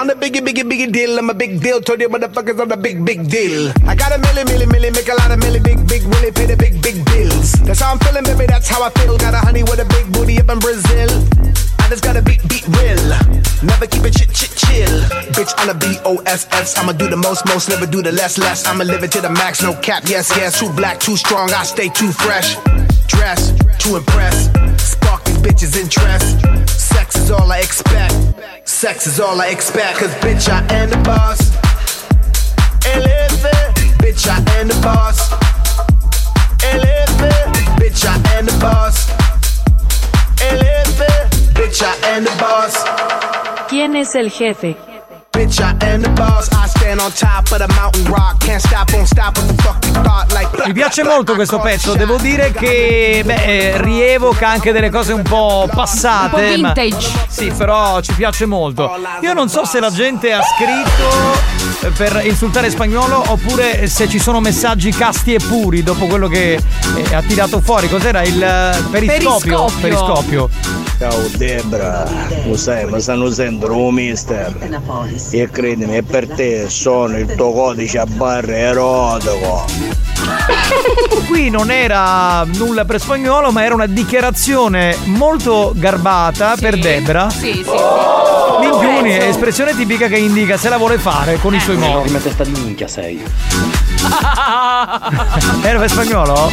I'm the biggie, biggie, biggie deal. I'm a big deal. Told you motherfuckers I'm the big, big deal. I got a milli, milli, milli, make a lot of milli, big, big, really pay the big, big bills. That's how I'm feeling, baby. That's how I feel. Got a honey with a big booty up in Brazil. I just gotta beat, beat real. Never keep it chit, chit, chill. Bitch, I'm a B-O-S-S. I'ma do the most, most, never do the less, less. I'ma live it to the max, no cap, yes, yes. Too black, too strong, I stay too fresh. Dress, to impress. Bitches' interest. Sex is all I expect. Sex is all I expect, cause bitch, I am the boss. Elephant, bitch, I am the boss. Elephant, bitch, I am the boss. Elephant, bitch, I am the boss. ¿Quién es el jefe? Bitch, I am the boss. I stand on top of the mountain rock. Can't stop, won't stop. What the fuck you thought? Like, Mi piace molto questo pezzo, devo dire che beh, eh, rievoca anche delle cose un po' passate. Un po' ma- vintage. sì, però ci piace molto. Io non so se la gente ha scritto eh, per insultare spagnolo oppure se ci sono messaggi casti e puri dopo quello che eh, ha tirato fuori. Cos'era il eh, periscopio? Periscopio. Periscopio. Ciao Debra, lo sai, mi stanno sentendo un mister. E credimi, è per te sono il tuo codice a barre erotico. <laughs> Qui non era nulla per spagnolo, ma era una dichiarazione molto garbata per Debra. Sì, sì, sì. Minchioni, è espressione tipica che indica se la vuole fare con i suoi modi. Enorme testa di minchia sei. <laughs> Era per spagnolo?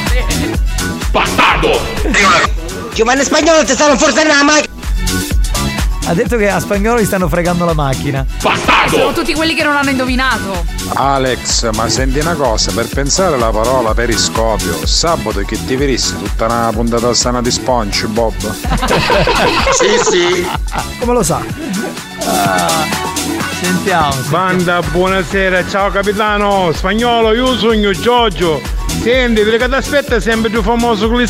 Bastardo! Giovanni Spagnolo ti stanno forse nella macchina. Ha detto che a spagnolo gli stanno fregando la macchina. Sono tutti quelli che non hanno indovinato. Alex, ma senti una cosa, per pensare alla parola periscopio, sabato che ti verissi tutta una puntata sana di SpongeBob? <laughs> Sì, sì. Come lo sa? Sentiamo. Banda, buonasera, ciao capitano, spagnolo, io sogno Giorgio. Senti, perché ti aspetta sempre più famoso con le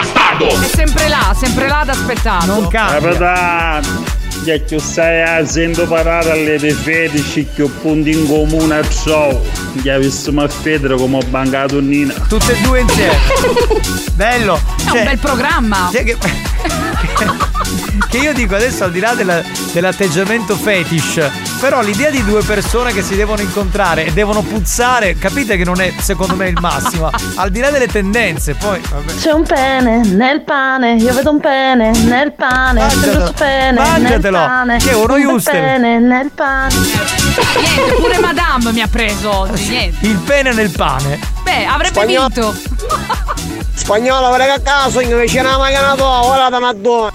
eh? È sempre là, sempre là ad aspettare. Non Capitano, già che stai facendo parlare alle fetici che ho punti in comune a ciò. Già visto a Federo come ho bancato Nina. Tutte e due insieme. <laughs> Bello. È un bel programma. Cioè che, <laughs> che io dico adesso al di là della- dell'atteggiamento fetish, però l'idea di due persone che si devono incontrare e devono puzzare, capite che non è secondo me il massimo. Al di là delle tendenze, poi vabbè. C'è un pene nel pane, io vedo un pene nel pane, Mangiatelo. pene Mangiatelo. nel pane, Che è uno un pene nel pane. Niente, pure Madame mi ha preso oggi. Niente. Il pene nel pane. Beh, avrebbe Spagnolo. vinto. Spagnolo, guarda che caso, invece la macchina tua, ora da una donna.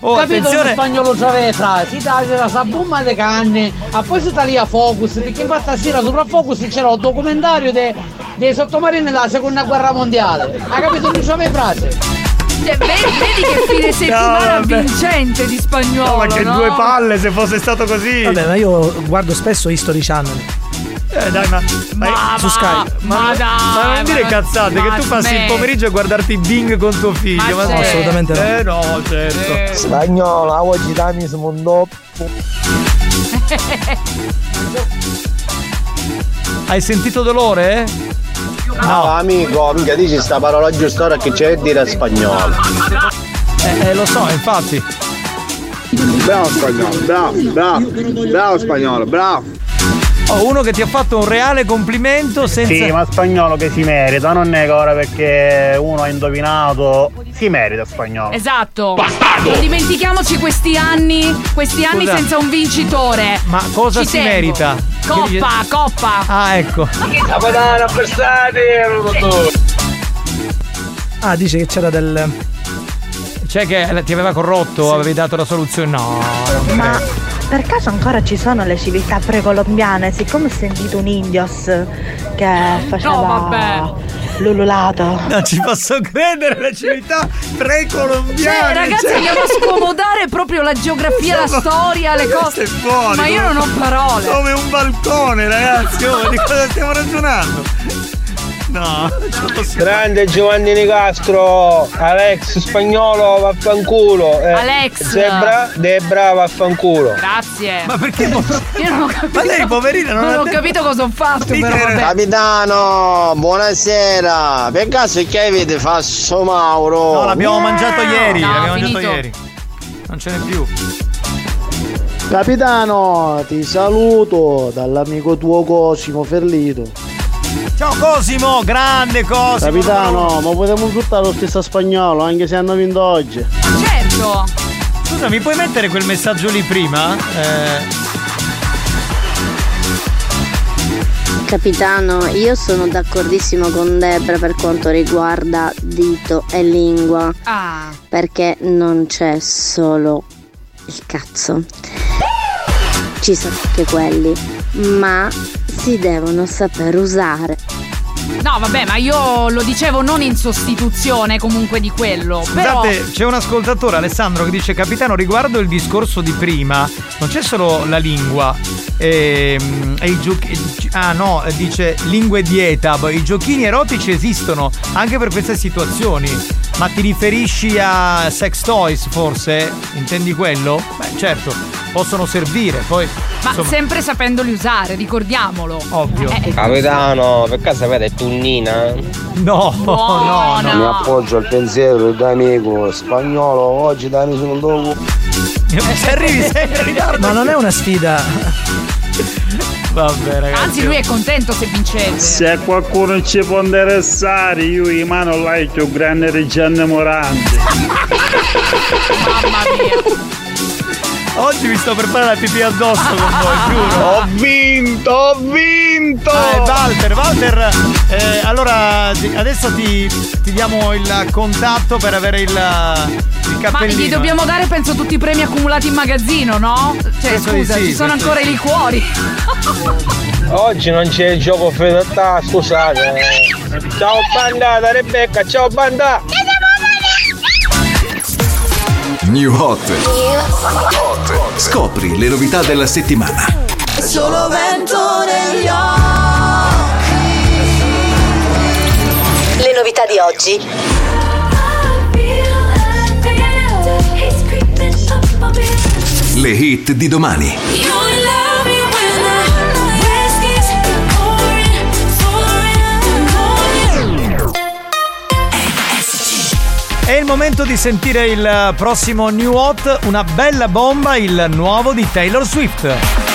Oh, Capito attenzione. che spagnolo fra? Si taglia la sabumma le canne, a poi si taglia Focus, perché infatti stasera sopra Focus c'era un documentario dei, dei sottomarini della seconda guerra mondiale. Hai capito? Non c'aveva frase. Cioè, vedi, vedi che fine settimana vabbè. vincente di spagnolo. No, ma che no? due palle se fosse stato così. Vabbè, ma io guardo spesso History Channel. Eh, dai, ma, Ma su va, Sky. Ma, ma, dai. ma non dire ma- cazzate ma che tu passi il smetti. pomeriggio a guardarti Bing con tuo figlio. Ma Ma, certo. assolutamente no. Eh no, certo. Spagnolo, oggi dammi un dopo. Hai sentito dolore? No, amico, mica dici sta parola giusta ora che c'è dire spagnolo. Eh, eh, lo so, infatti. Bravo spagnolo, bravo, bravo, bravo spagnolo, bravo. Ho uno che ti ha fatto un reale complimento senza. Sì, ma spagnolo che si merita, non è che ora perché uno ha indovinato. Si merita spagnolo. Esatto. Non dimentichiamoci questi anni, questi anni Scusa. senza un vincitore. Ma cosa Ci si tengo. merita? Coppa, coppa. Ah, ecco. Capitano, avversari! Ah, dice che c'era del. Cioè che ti aveva corrotto, avevi dato la soluzione. No, non Ma credo. Per caso ancora ci sono le civiltà precolombiane? Siccome ho sentito un indios che faceva No, vabbè. l'ululato. Non ci posso credere, la civiltà precolombiane. Cioè, ragazzi, cioè- andiamo a scomodare proprio la geografia, la Siamo- storia, le cose. è fuori, Ma io non ho parole. Come un balcone, ragazzi. Oh, di cosa stiamo ragionando? <laughs> No, Grande Giovanni Nicastro, Alex spagnolo vaffanculo. Eh, Alex. Zebra, Debra vaffanculo. Grazie. Ma perché? <laughs> Io non ho capito. Ma lei, poverina, non non ho detto- capito cosa ho fatto, però vabbè. Capitano, buonasera. Per caso che avete fatto Mauro? No, l'abbiamo mangiato ieri. No, l'abbiamo finito. mangiato ieri. Non ce n'è più. Capitano, ti saluto dall'amico tuo Cosimo Ferlito. Ciao Cosimo, grande Cosimo. Capitano, ma potremmo insultare lo stesso spagnolo anche se hanno vinto oggi. Certo. Scusa, mi puoi mettere quel messaggio lì prima? Eh, Capitano, io sono d'accordissimo con Debra per quanto riguarda dito e lingua. Ah. Perché non c'è solo il cazzo. Ci sono anche quelli, ma si devono saper usare. No, vabbè, ma io lo dicevo non in sostituzione comunque di quello. Però. Scusate, c'è un ascoltatore, Alessandro, che dice: Capitano, riguardo il discorso di prima, non c'è solo la lingua. ehm, E, i giochi. Ah no, dice lingue dieta. I giochini erotici esistono anche per queste situazioni. Ma ti riferisci a sex toys, forse? Intendi quello? Beh, certo, possono servire, poi. Ma insomma, sempre sapendoli usare, ricordiamolo. Ovvio. Eh, Capitano, per caso avete tunnina? No, no, Mi appoggio al pensiero d'amico spagnolo, oggi Dani sono dopo. Se arrivi sempre in ritardo. Ma non è una sfida. Vabbè, ragazzi. Anzi, lui è contento se vincete. Se qualcuno ci può interessare, io in mano like più grande Reggiano Morante. <laughs> Mamma mia. Oggi mi sto per fare la pipì addosso con voi, giuro. Ho vinto, ho vinto! Eh, Walter, Walter, eh, allora adesso ti, ti diamo il contatto per avere il, il Ma cappellino. gli dobbiamo dare, penso, tutti i premi accumulati in magazzino, no? Cioè, Penso di scusa, sì, ci sono ancora di i liquori. Oggi non c'è il gioco fedeltà, scusate. Ciao bandata Rebecca, ciao banda! New Hot. Scopri le novità della settimana. Solo vento negli Le novità di oggi. Le hit di domani. È il momento di sentire il prossimo New Hot, una bella bomba, il nuovo di Taylor Swift.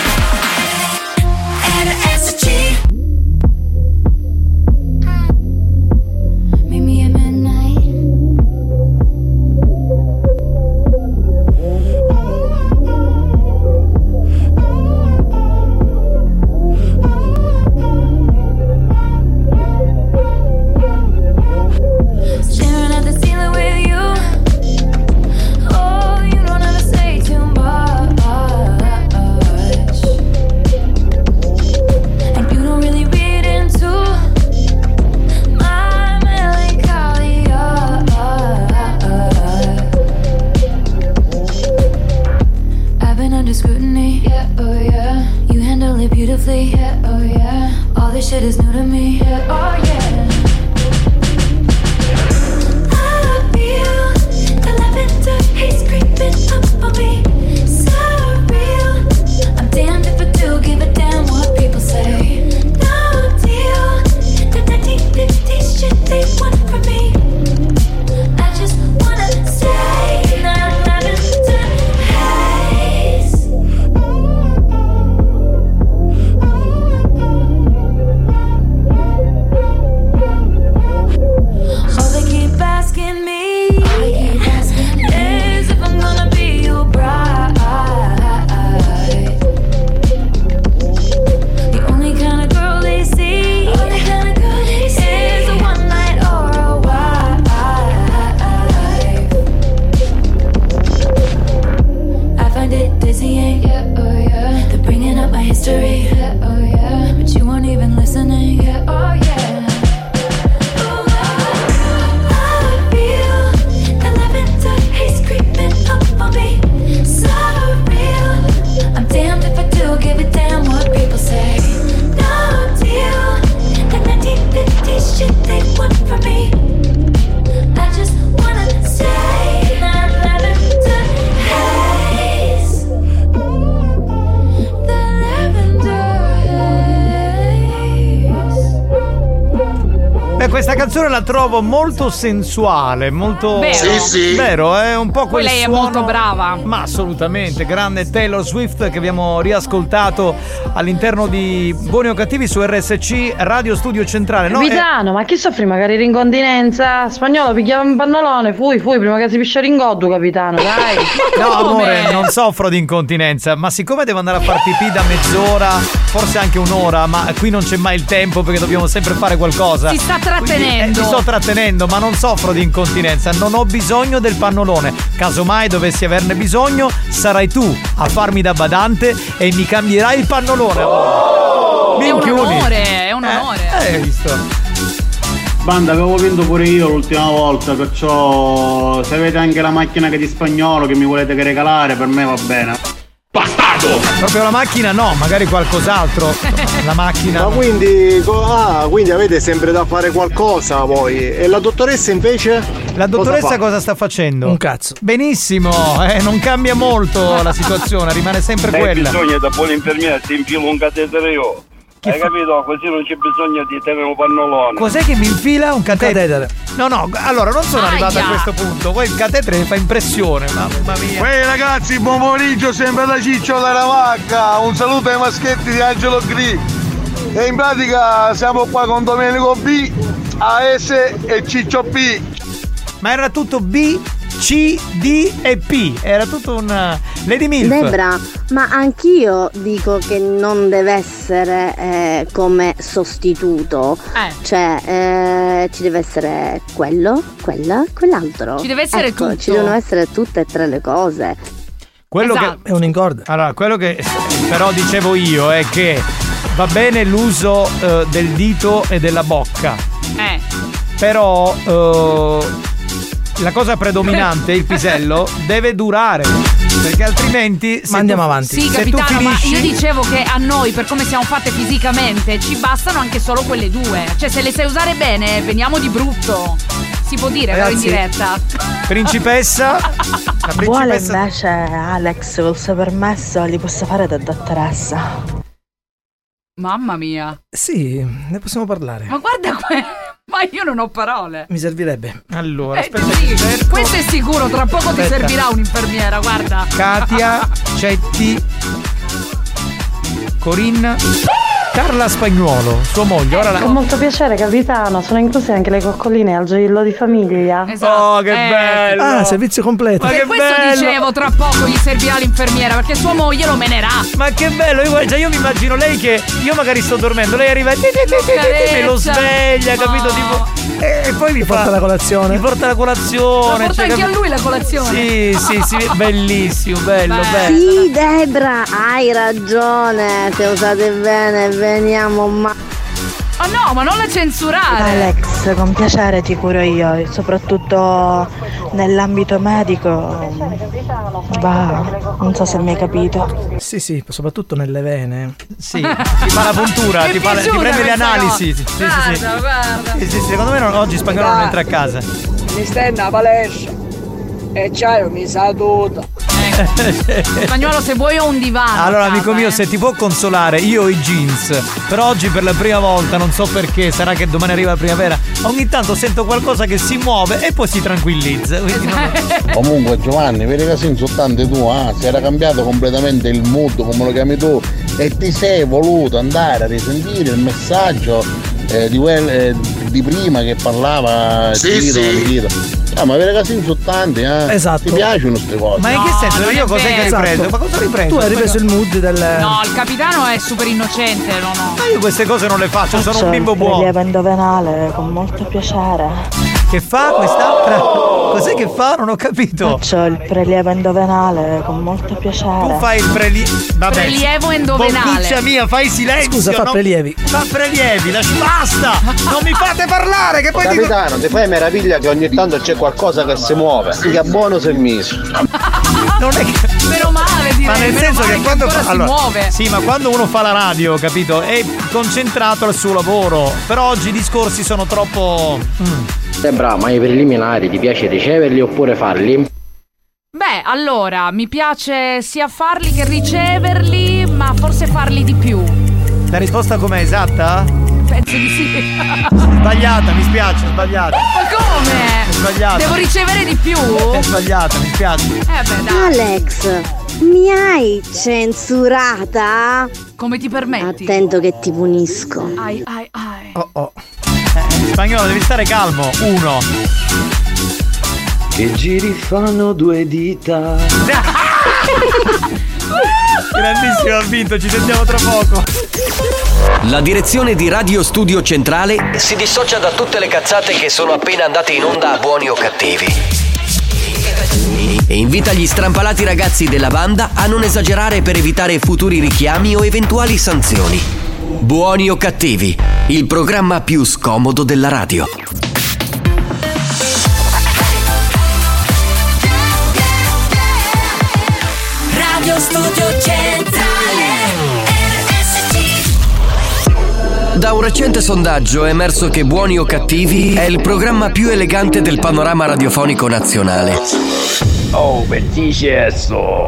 La molto sensuale, molto. Vero? Sì, sì. Vero, è un po' Poi quel lei è suono- molto brava. Ma assolutamente, grande Taylor Swift che abbiamo riascoltato all'interno di Buoni o Cattivi su RSC Radio Studio Centrale. No, Capitano, ma chi soffri magari di incontinenza? Spagnolo pigliava un pannolone, fui, fui, prima che si piscia ringotto, capitano, dai. <laughs> No, amore, non soffro di incontinenza, ma siccome devo andare a far pipì da mezz'ora, forse anche un'ora, ma qui non c'è mai il tempo perché dobbiamo sempre fare qualcosa. Si sta Quindi, eh, trattenendo. sto trattenendo, ma non soffro di incontinenza, non ho bisogno del pannolone. Casomai dovessi averne bisogno, sarai tu a farmi da badante e mi cambierai il pannolone. È un onore, è un onore. Eh, hai visto? Banda, avevo vinto pure io l'ultima volta, perciò se avete anche la macchina che di spagnolo che mi volete che regalare, per me va bene. Bastardo! Proprio la macchina no, magari qualcos'altro. <laughs> La macchina. Ma quindi, ah, quindi avete sempre da fare qualcosa voi. E la dottoressa invece? La dottoressa fa? cosa, sta facendo? Un cazzo. Benissimo, eh, non cambia molto la situazione, rimane sempre Hai quella. bisogno da buon infermiere, ti infilo un catetere io. Hai capito? Così non c'è bisogno di tenere un pannolone. Cos'è che mi infila un catetere? No, no, allora non sono arrivato a Aia. questo punto. Poi il catetere mi fa impressione, mamma mia. Ehi ragazzi, buon pomeriggio, sempre da Ciccio della Vacca. Un saluto ai maschetti di Angelo Gri. E in pratica siamo qua con Domenico B, AS e Ciccio P. Ma era tutto B, C, D e P. Era tutto un uh, Lady Milf. Debra, ma anch'io dico che non deve essere eh, come sostituto. Cioè, eh, ci deve essere quello, quella, quell'altro. Ci deve essere Ecco, tutto. Ci devono essere tutte e tre le cose. Quello Esatto. che è un incordio. Allora, quello che però dicevo io è che va bene l'uso eh, del dito e della bocca. Eh. Però eh, la cosa predominante, il pisello, deve durare. Perché altrimenti. Ma andiamo tu- avanti. Sì, Se tu capitano, ma finisci. io dicevo che a noi, per come siamo fatte fisicamente, ci bastano anche solo quelle due. Cioè, se le sai usare bene, veniamo di brutto. Si può dire, però in diretta. Principessa. La <laughs> Vuole principessa. invece Alex col suo permesso li posso fare da dottoressa. Mamma mia. Sì, ne possiamo parlare. Ma guarda que- Ma io non ho parole. Mi servirebbe. Allora, Eh, sì, questo è sicuro, tra poco ti Aspetta. servirà un'infermiera, guarda. Katia, <laughs> Cetti, Corinna, Carla Spagnuolo, sua moglie. Ora la... Con molto piacere, capitano. Sono incluse anche le coccoline al gioiello di famiglia. Oh, che bello! Ah, servizio completo. Per questo dicevo, tra poco gli servirà l'infermiera, perché sua moglie lo menerà. Ma che bello, io, guarda, io mi immagino lei che io magari sto dormendo, lei arriva e ti- ti- ti- ti- ti- me lo sveglia, capito? Tipo, e poi mi porta la colazione. Mi porta la colazione. Lo porta cioè, anche a lui la colazione. Sì, sì, sì, <laughs> bellissimo, bello, bello. Sì, Debra, hai ragione. Se usate bene, veniamo ma. Oh no, ma non la censurare. Alex, con piacere ti curo io, soprattutto nell'ambito medico. Va, non so se mi hai capito. Sì, sì, soprattutto nelle vene. Sì, ti fa la puntura, <laughs> ti, fa, ti prende le analisi. Sì, sì, sì, sì. Guarda, guarda. Sì, sì, secondo me non- oggi spagnolo non entra a casa. Mi stai in palestra e c'hai mi sa tutto. Spagnolo, se vuoi ho un divano. Allora, casa, amico mio, eh. se ti può consolare, io ho i jeans. Però oggi per la prima volta, non so perché, sarà che domani arriva la primavera. Ogni tanto sento qualcosa che si muove e poi si tranquillizza. Quindi non- Comunque Giovanni, vedi che sei insultante tu, ah, si era cambiato completamente il mood, come lo chiami tu, e ti sei voluto andare a risentire il messaggio eh, di, quel- eh, di prima che parlava Sì, Tito, sì. Tito. Ah, ma vedi che sei insultante, eh? Esatto. Ti piacciono queste cose? Ma in che senso? non Io cos'è che ripreso? Ma cosa hai ripreso? Tu hai ripreso il mood del. No, il capitano è super innocente, no, no. Ma io queste cose non le faccio, sono un bimbo buono. prelievo endovenale con molto piacere. Che fa quest'altra? Cos'è che fa? Non ho capito. Faccio il prelievo endovenale con molto piacere. Tu fai il prelievo. Vabbè. Prelievo endovenale. Boccuccia mia, fai silenzio. Scusa, fa no? prelievi. Fa prelievi, lasci- basta! Non mi fate parlare, che poi dico. Capitano, ti fai meraviglia che ogni tanto c'è qualcosa che si muove. Che buono si è messo. Non è che. Meno male, direi. Ma nel senso che quando fa, si allora, muove. Sì, ma quando uno fa la radio, capito? È concentrato al suo lavoro. Però oggi i discorsi sono troppo. mm. Debra, ma i preliminari ti piace riceverli oppure farli? Beh, allora, mi piace sia farli che riceverli, ma forse farli di più. La risposta com'è esatta? Penso di sì. <laughs> Sbagliata, mi spiace, sbagliata. Ma come? Sbagliata. Devo ricevere di più? È sbagliata, mi spiace. Eh beh, dai. Alex, mi hai censurata? Come ti permetti? Attento che ti punisco. Ai, ai, ai. Oh oh. Eh, spagnolo, devi stare calmo. Uno. Che giri fanno due dita. <laughs> Grandissimo, ha vinto, ci sentiamo tra poco. La direzione di Radio Studio Centrale si dissocia da tutte le cazzate che sono appena andate in onda a buoni o cattivi. E invita gli strampalati ragazzi della banda a non esagerare per evitare futuri richiami o eventuali sanzioni. Buoni o cattivi, il programma più scomodo della radio. Radio Studio Centrale Da un recente sondaggio è emerso che Buoni o Cattivi è il programma più elegante del panorama radiofonico nazionale. Oh, bellissimo!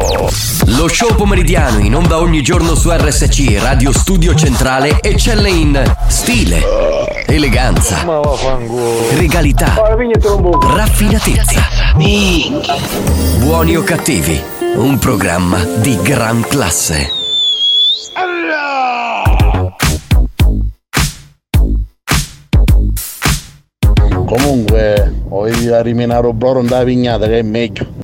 Lo show pomeridiano in onda ogni giorno su RSC Radio Studio Centrale eccelle in stile, eleganza, regalità, raffinatezza. Buoni o Cattivi, un programma di gran classe. Comunque, voglio a rimenare un boro da vignata che è meglio.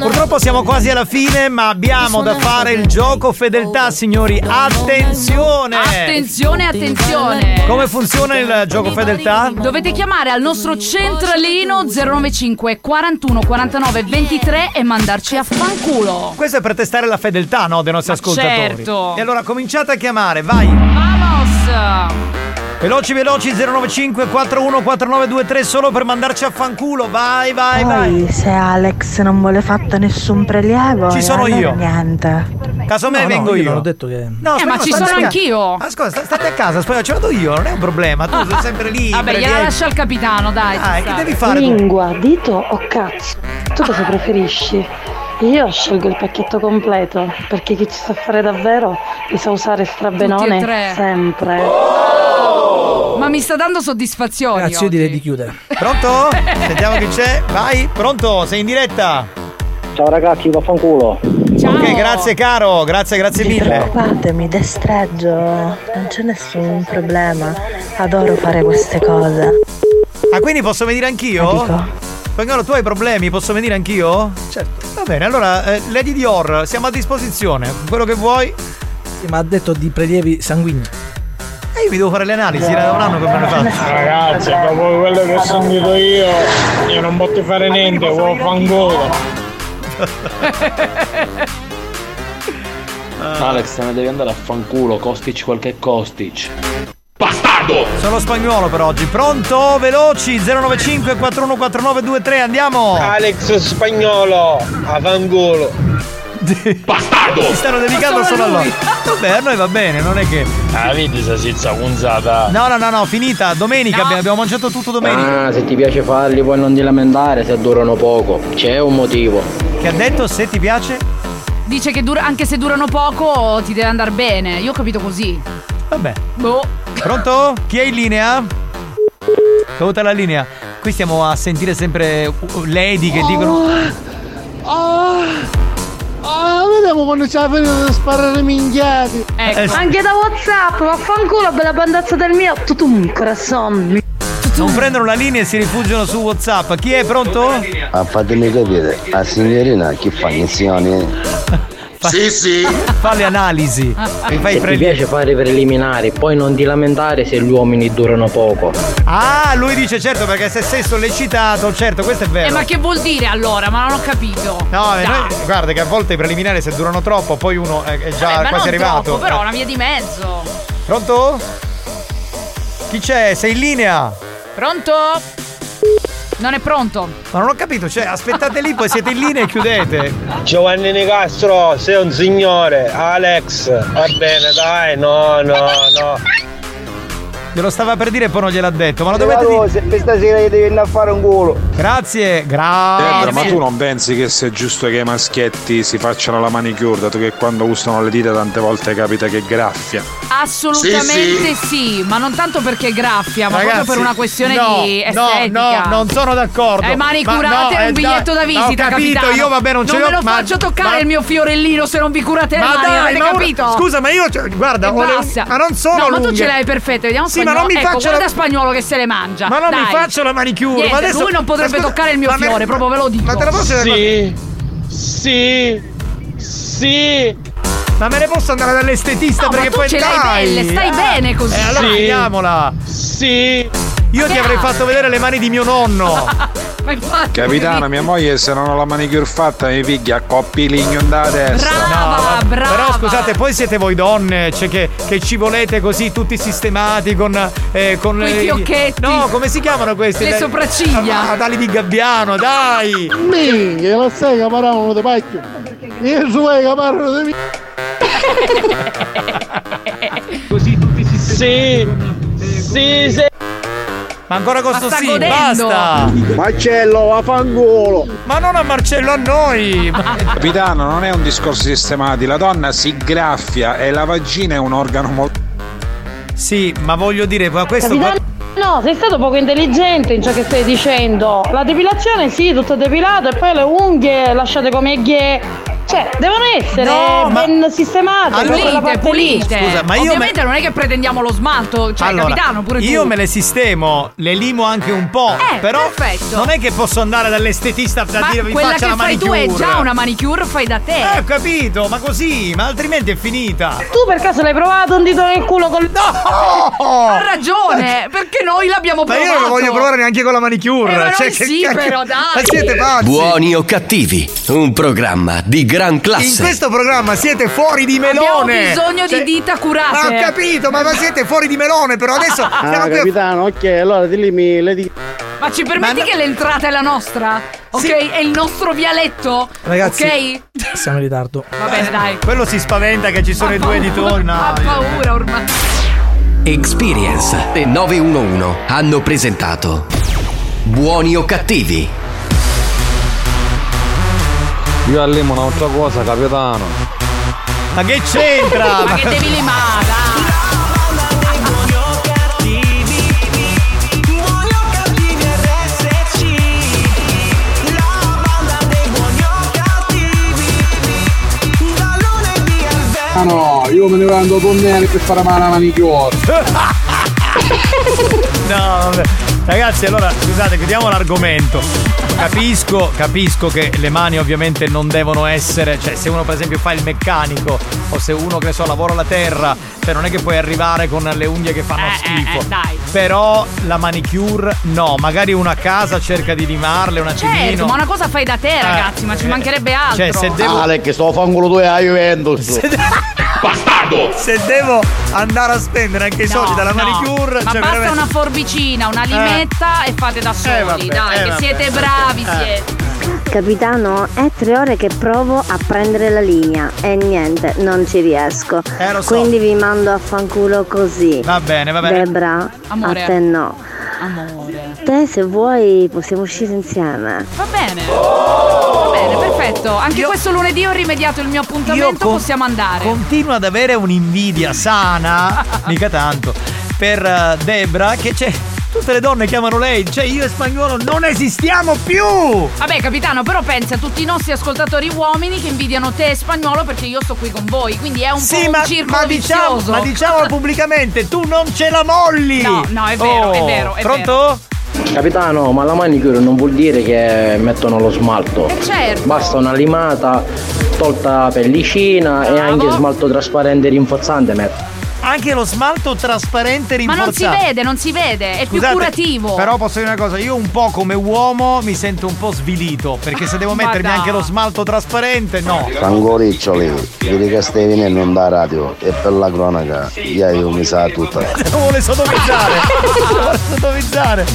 Purtroppo siamo quasi alla fine, ma abbiamo da fare il gioco fedeltà, signori. Attenzione! Attenzione, attenzione. Come funziona il gioco fedeltà? Dovete chiamare al nostro centralino 095 41 49 23 e mandarci a fanculo. Questo è per testare la fedeltà, no, dei nostri ascoltatori. certo. E allora cominciate a chiamare, vai! Vamos! Veloci, veloci, 095 41 4923 solo per mandarci a fanculo. Vai, vai, vai. Poi se Alex non vuole fatto nessun prelievo, Ci sono allora io. niente. Casomai No, no, vengo io io. non ho detto che- No, Eh, ma aspetta, ci sono anch'io. Ascolta, sta- state a casa, poi ce la do io, non è un problema. Tu sei sempre lì. Vabbè, gliela lascia al capitano, dai. Dai, che devi fare? tu? Lingua, dito o cazzo? Tu cosa preferisci? Io scelgo il pacchetto completo, perché chi ci sa fare davvero li sa usare strabenone Tutti e tre. sempre. Ma mi sta dando soddisfazioni. Ragazzi, io direi di chiudere. Pronto? <laughs> Sentiamo chi c'è. Vai, pronto? Sei in diretta? Ciao ragazzi, vaffanculo. Ok, grazie caro, grazie, grazie mille. Preoccupatemi, destreggio, non c'è nessun problema. Adoro fare queste cose. Ah, quindi posso venire anch'io? Spagnolo, tu hai problemi? Posso venire anch'io? Certo. Va bene, allora, eh, Lady Dior, siamo a disposizione. Quello che vuoi. Sì, ma ha detto di prelievi sanguigni. E io mi devo fare le analisi, era da un anno che me le faccio. <laughs> Ragazzi, dopo quello che ho sentito io, io non posso fare niente, vuoi fangola. <laughs> Alex, te ne devi andare a fanculo, Kostic quel che è Kostic. Bastardo! Sono spagnolo per oggi. Pronto? Veloci 095 414923, andiamo! Alex spagnolo, a fangolo. Bastardo! Si stanno dedicando Solo solo a lui. loro. Vabbè, a noi va bene, non è che. Ah, vedi se si gonzata. No, no, no, no, finita. Domenica abbiamo, abbiamo mangiato tutto domenica. Ah, se ti piace farli puoi non ti lamentare se durano poco. C'è un motivo. Che ha detto se ti piace? Dice che dura- anche se durano poco ti deve andare bene. Io ho capito così. Vabbè. Boh. Pronto? Chi è in linea? Caduta la linea. Qui stiamo a sentire sempre uh, lady che dicono. Ah, ah, vediamo quando c'è la finita di sparare minchiati. Ecco. Anche da Whatsapp, vaffanculo, bella bandazza del mio. Tutum, corazon. Non prendono la linea e si rifugiano su WhatsApp. Chi è pronto? Ah, fatemi capire, la signorina che fa insieme? <laughs> Sì, sì. <laughs> Fa le analisi. Mi fai Se ti piace fare i preliminari, poi non ti lamentare se gli uomini durano poco. Ah, lui dice certo perché se sei sollecitato, certo, questo è vero. Eh, ma che vuol dire allora? Ma non ho capito. No, eh, noi- guarda che a volte i preliminari se durano troppo, poi uno è, è già Vabbè, ma quasi non arrivato. troppo, però Eh. una via di mezzo. Pronto? Chi c'è? Sei in linea? Pronto? Non è pronto. Ma non ho capito, cioè aspettate lì, poi siete in linea e chiudete. Giovanni Nicastro, sei un signore. Alex, va bene, dai, no, no, no. Glielo stava per dire e poi non gliel'ha detto, ma lo dovete dire. se stasera gli devi andare a fare un culo. Grazie, Debra, ma grazie. tu non pensi che sia giusto che i maschietti si facciano la manicure, dato che quando usano le dita tante volte capita che graffia? Assolutamente sì, ma non tanto perché graffia, ma Ragazzi, proprio per una questione no, di no, estetica. no, non sono d'accordo. Eh, mani Ma curate no, e eh, un biglietto da visita, Ho capito, capitano. io vabbè non ce Non l'ho me lo ma- faccio toccare ma- il mio fiorellino se non vi curate le Ma mani, dai, avete ma ora- capito? scusa, ma io cioè, guarda, ho le- ma non sono No, ma tu lunghe. ce l'hai perfette, vediamo Sì, ma non mi ecco, faccio guarda la- spagnolo che se le mangia. Ma non mi Dai. faccio la manicure, Niente, ma adesso lui non potrebbe ma scusa, toccare il mio ma me- fiore, proprio ve lo dico. Ma te la posso Sì, sì, sì. Ma me ne posso andare dall'estetista No, ma perché tu poi ce l'hai dai, belle, stai eh. bene così. Eh, allora Sì. vediamola. Sì. Io ti avrei fatto vedere le mani di mio nonno. <laughs> Ma infatti. Capitano, mia moglie se non ho la manicure fatta mi piglia coppi ligno da testa. Brava, brava. Però scusate, poi siete voi donne, cioè che, che ci volete così tutti sistemati con. eh, con Quei fiocchetti. No, come si chiamano questi? Le sopracciglia. Ah, Ad ali di gabbiano, dai! Minchia, la sai che paravano di pacchio. Io su che parlano di. Così tutti si Sì, sì, sì. Ma ancora con sto sì, godendo. basta! Marcello, vaffanculo. Ma non a Marcello, a noi! <laughs> Capitano, non è un discorso sistemati, la donna si graffia e la vagina è un organo molto. Sì, ma voglio dire, ma questo. Capitano, no, sei stato poco intelligente in ciò che stai dicendo. La depilazione sì, tutto depilato e poi le unghie lasciate come ghie. Cioè, devono essere No, ma- ben sistemate. Allora- quella Pulite, pulite. Scusa, ma io Ovviamente non è che pretendiamo lo smalto, cioè Allora, capitano pure tu. io me le sistemo, le limo anche un po'. Eh, però perfetto. non è che posso andare dall'estetista a Ma dire vi quella faccia che la fai tu manicure. è già una manicure, fai da te. Eh, ho capito, ma così, ma altrimenti è finita. Tu per caso l'hai provato un dito nel culo col. Ha ragione, perché noi l'abbiamo Ma provato. io non lo voglio provare neanche con la manicure. Eh, ma cioè, noi che sì, cacchio- però, dai. Ma siete pazzi? Buoni o cattivi, un programma di gran In classe. questo programma siete fuori di Abbiamo melone. bisogno Cioè- di dita Ma curate. ho capito, ma, ma siete fuori di melone, però adesso Ah, capitano, ok, allora di lì mi le dico. Ma ci permetti Ma no- che l'entrata è la nostra? Ok? Sì. È il nostro vialetto? Ragazzi, Ok? siamo in ritardo. Va bene, dai. Quello si spaventa che ci sono i due editori. No, Ha paura ormai. Experience e 911 hanno presentato Buoni o cattivi. Io allimo un'altra cosa, capitano. Ma che c'entra? <laughs> Ma che devi limare, dai. Ah no, io me ne vado a tornare per fare male la manicure. <laughs> No, vabbè. Ragazzi, allora scusate, chiudiamo l'argomento. Capisco, capisco che le mani ovviamente non devono essere, cioè se uno per esempio fa il meccanico o se uno che ne so lavora la terra, cioè non è che puoi arrivare con le unghie che fanno Eh, schifo. eh, eh, dai. Però la manicure no, magari uno a casa cerca di limarle un attimino. Certo, ma una cosa fai da te, ragazzi, ma ci eh, mancherebbe altro. Cioè, se devo Ale, che sto fangolo 2 a Juventus. <laughs> Bastardo! Se devo andare a spendere anche i No, soldi dalla no. manicure, Ma cioè basta veramente- una forbicina, una limetta e fate da soli, vabbè, dai, eh, che vabbè, siete eh, bravi, vabbè. siete. Capitano, è tre ore che provo a prendere la linea e niente, non ci riesco. Eh, lo so. Quindi vi mando a fanculo così. Va bene, va bene. Debra, Amore. a te no. Amore. Te se vuoi possiamo uscire insieme. Va bene. Va bene, perfetto. Anche questo lunedì ho rimediato il mio appuntamento, con- possiamo andare. Continuo ad avere un'invidia sana, mica tanto, per eh, Debra che c'è. Tutte le donne chiamano lei, cioè io e spagnolo non esistiamo più! Vabbè, capitano, però pensa a tutti i nostri ascoltatori uomini che invidiano te e spagnolo perché io sto qui con voi, quindi è un Sì, po' ma, un circolo ma diciamo, vizioso. ma diciamolo <laughs> pubblicamente, tu non ce la molli! No, no, è vero, è vero, è Pronto? Capitano, ma la manicure non vuol dire che mettono lo smalto. certo. Basta una limata, tolta pellicina e anche smalto trasparente rinforzante metto. Anche lo smalto trasparente Ma non si rinforzato. vede, non si vede, è più Scusate, curativo. Però posso dire una cosa, io un po' come uomo mi sento un po' svilito, perché se devo mettermi dai. anche lo smalto trasparente, no. Frangoriccioli, vedi che stai venendo in da radio e per la cronaca, io mi sa tutta. <laughs> Lo vuole sodomizzare. <laughs> Lo vuole sodomizzare.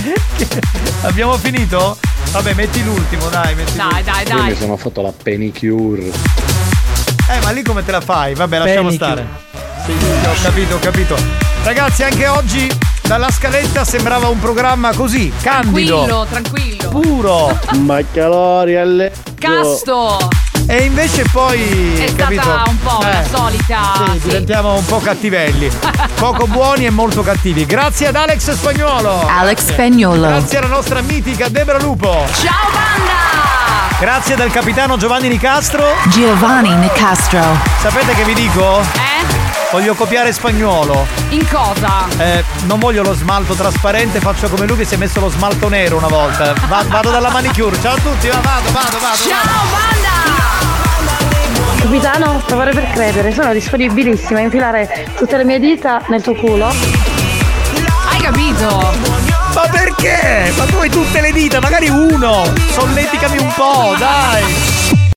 Abbiamo finito? Vabbè, metti l'ultimo, dai, metti Dai, dai, Io mi dai. sono fatto la pedicure. Eh, ma lì come te la fai? Vabbè, lasciamo Penicure. stare. Sì, sì, ho capito, ho capito. Ragazzi, anche oggi dalla scaletta sembrava un programma così, candido, Tranquillo, tranquillo. puro. Ma calori alle. Casto! E invece poi È capito? stata un po' la Eh, solita. Sì, sì. diventiamo un po' cattivelli. <laughs> Poco buoni e molto cattivi. Grazie ad Alex Spagnuolo. Alex Spagnuolo. Grazie alla nostra mitica Debra Lupo. Ciao banda! Grazie dal capitano Giovanni Nicastro. Giovanni Nicastro. Sapete che vi dico? Eh? Voglio copiare spagnolo. In cosa? Eh, non voglio lo smalto trasparente, faccio come lui che si è messo lo smalto nero una volta. Va- vado dalla manicure. Ciao a tutti, va, vado, vado, vado. Ciao banda! Capitano, provare per credere, sono disponibilissima a infilare tutte le mie dita nel tuo culo. Hai capito? Ma perché? Ma tu hai tutte le dita, magari uno. Solleticami un po', dai.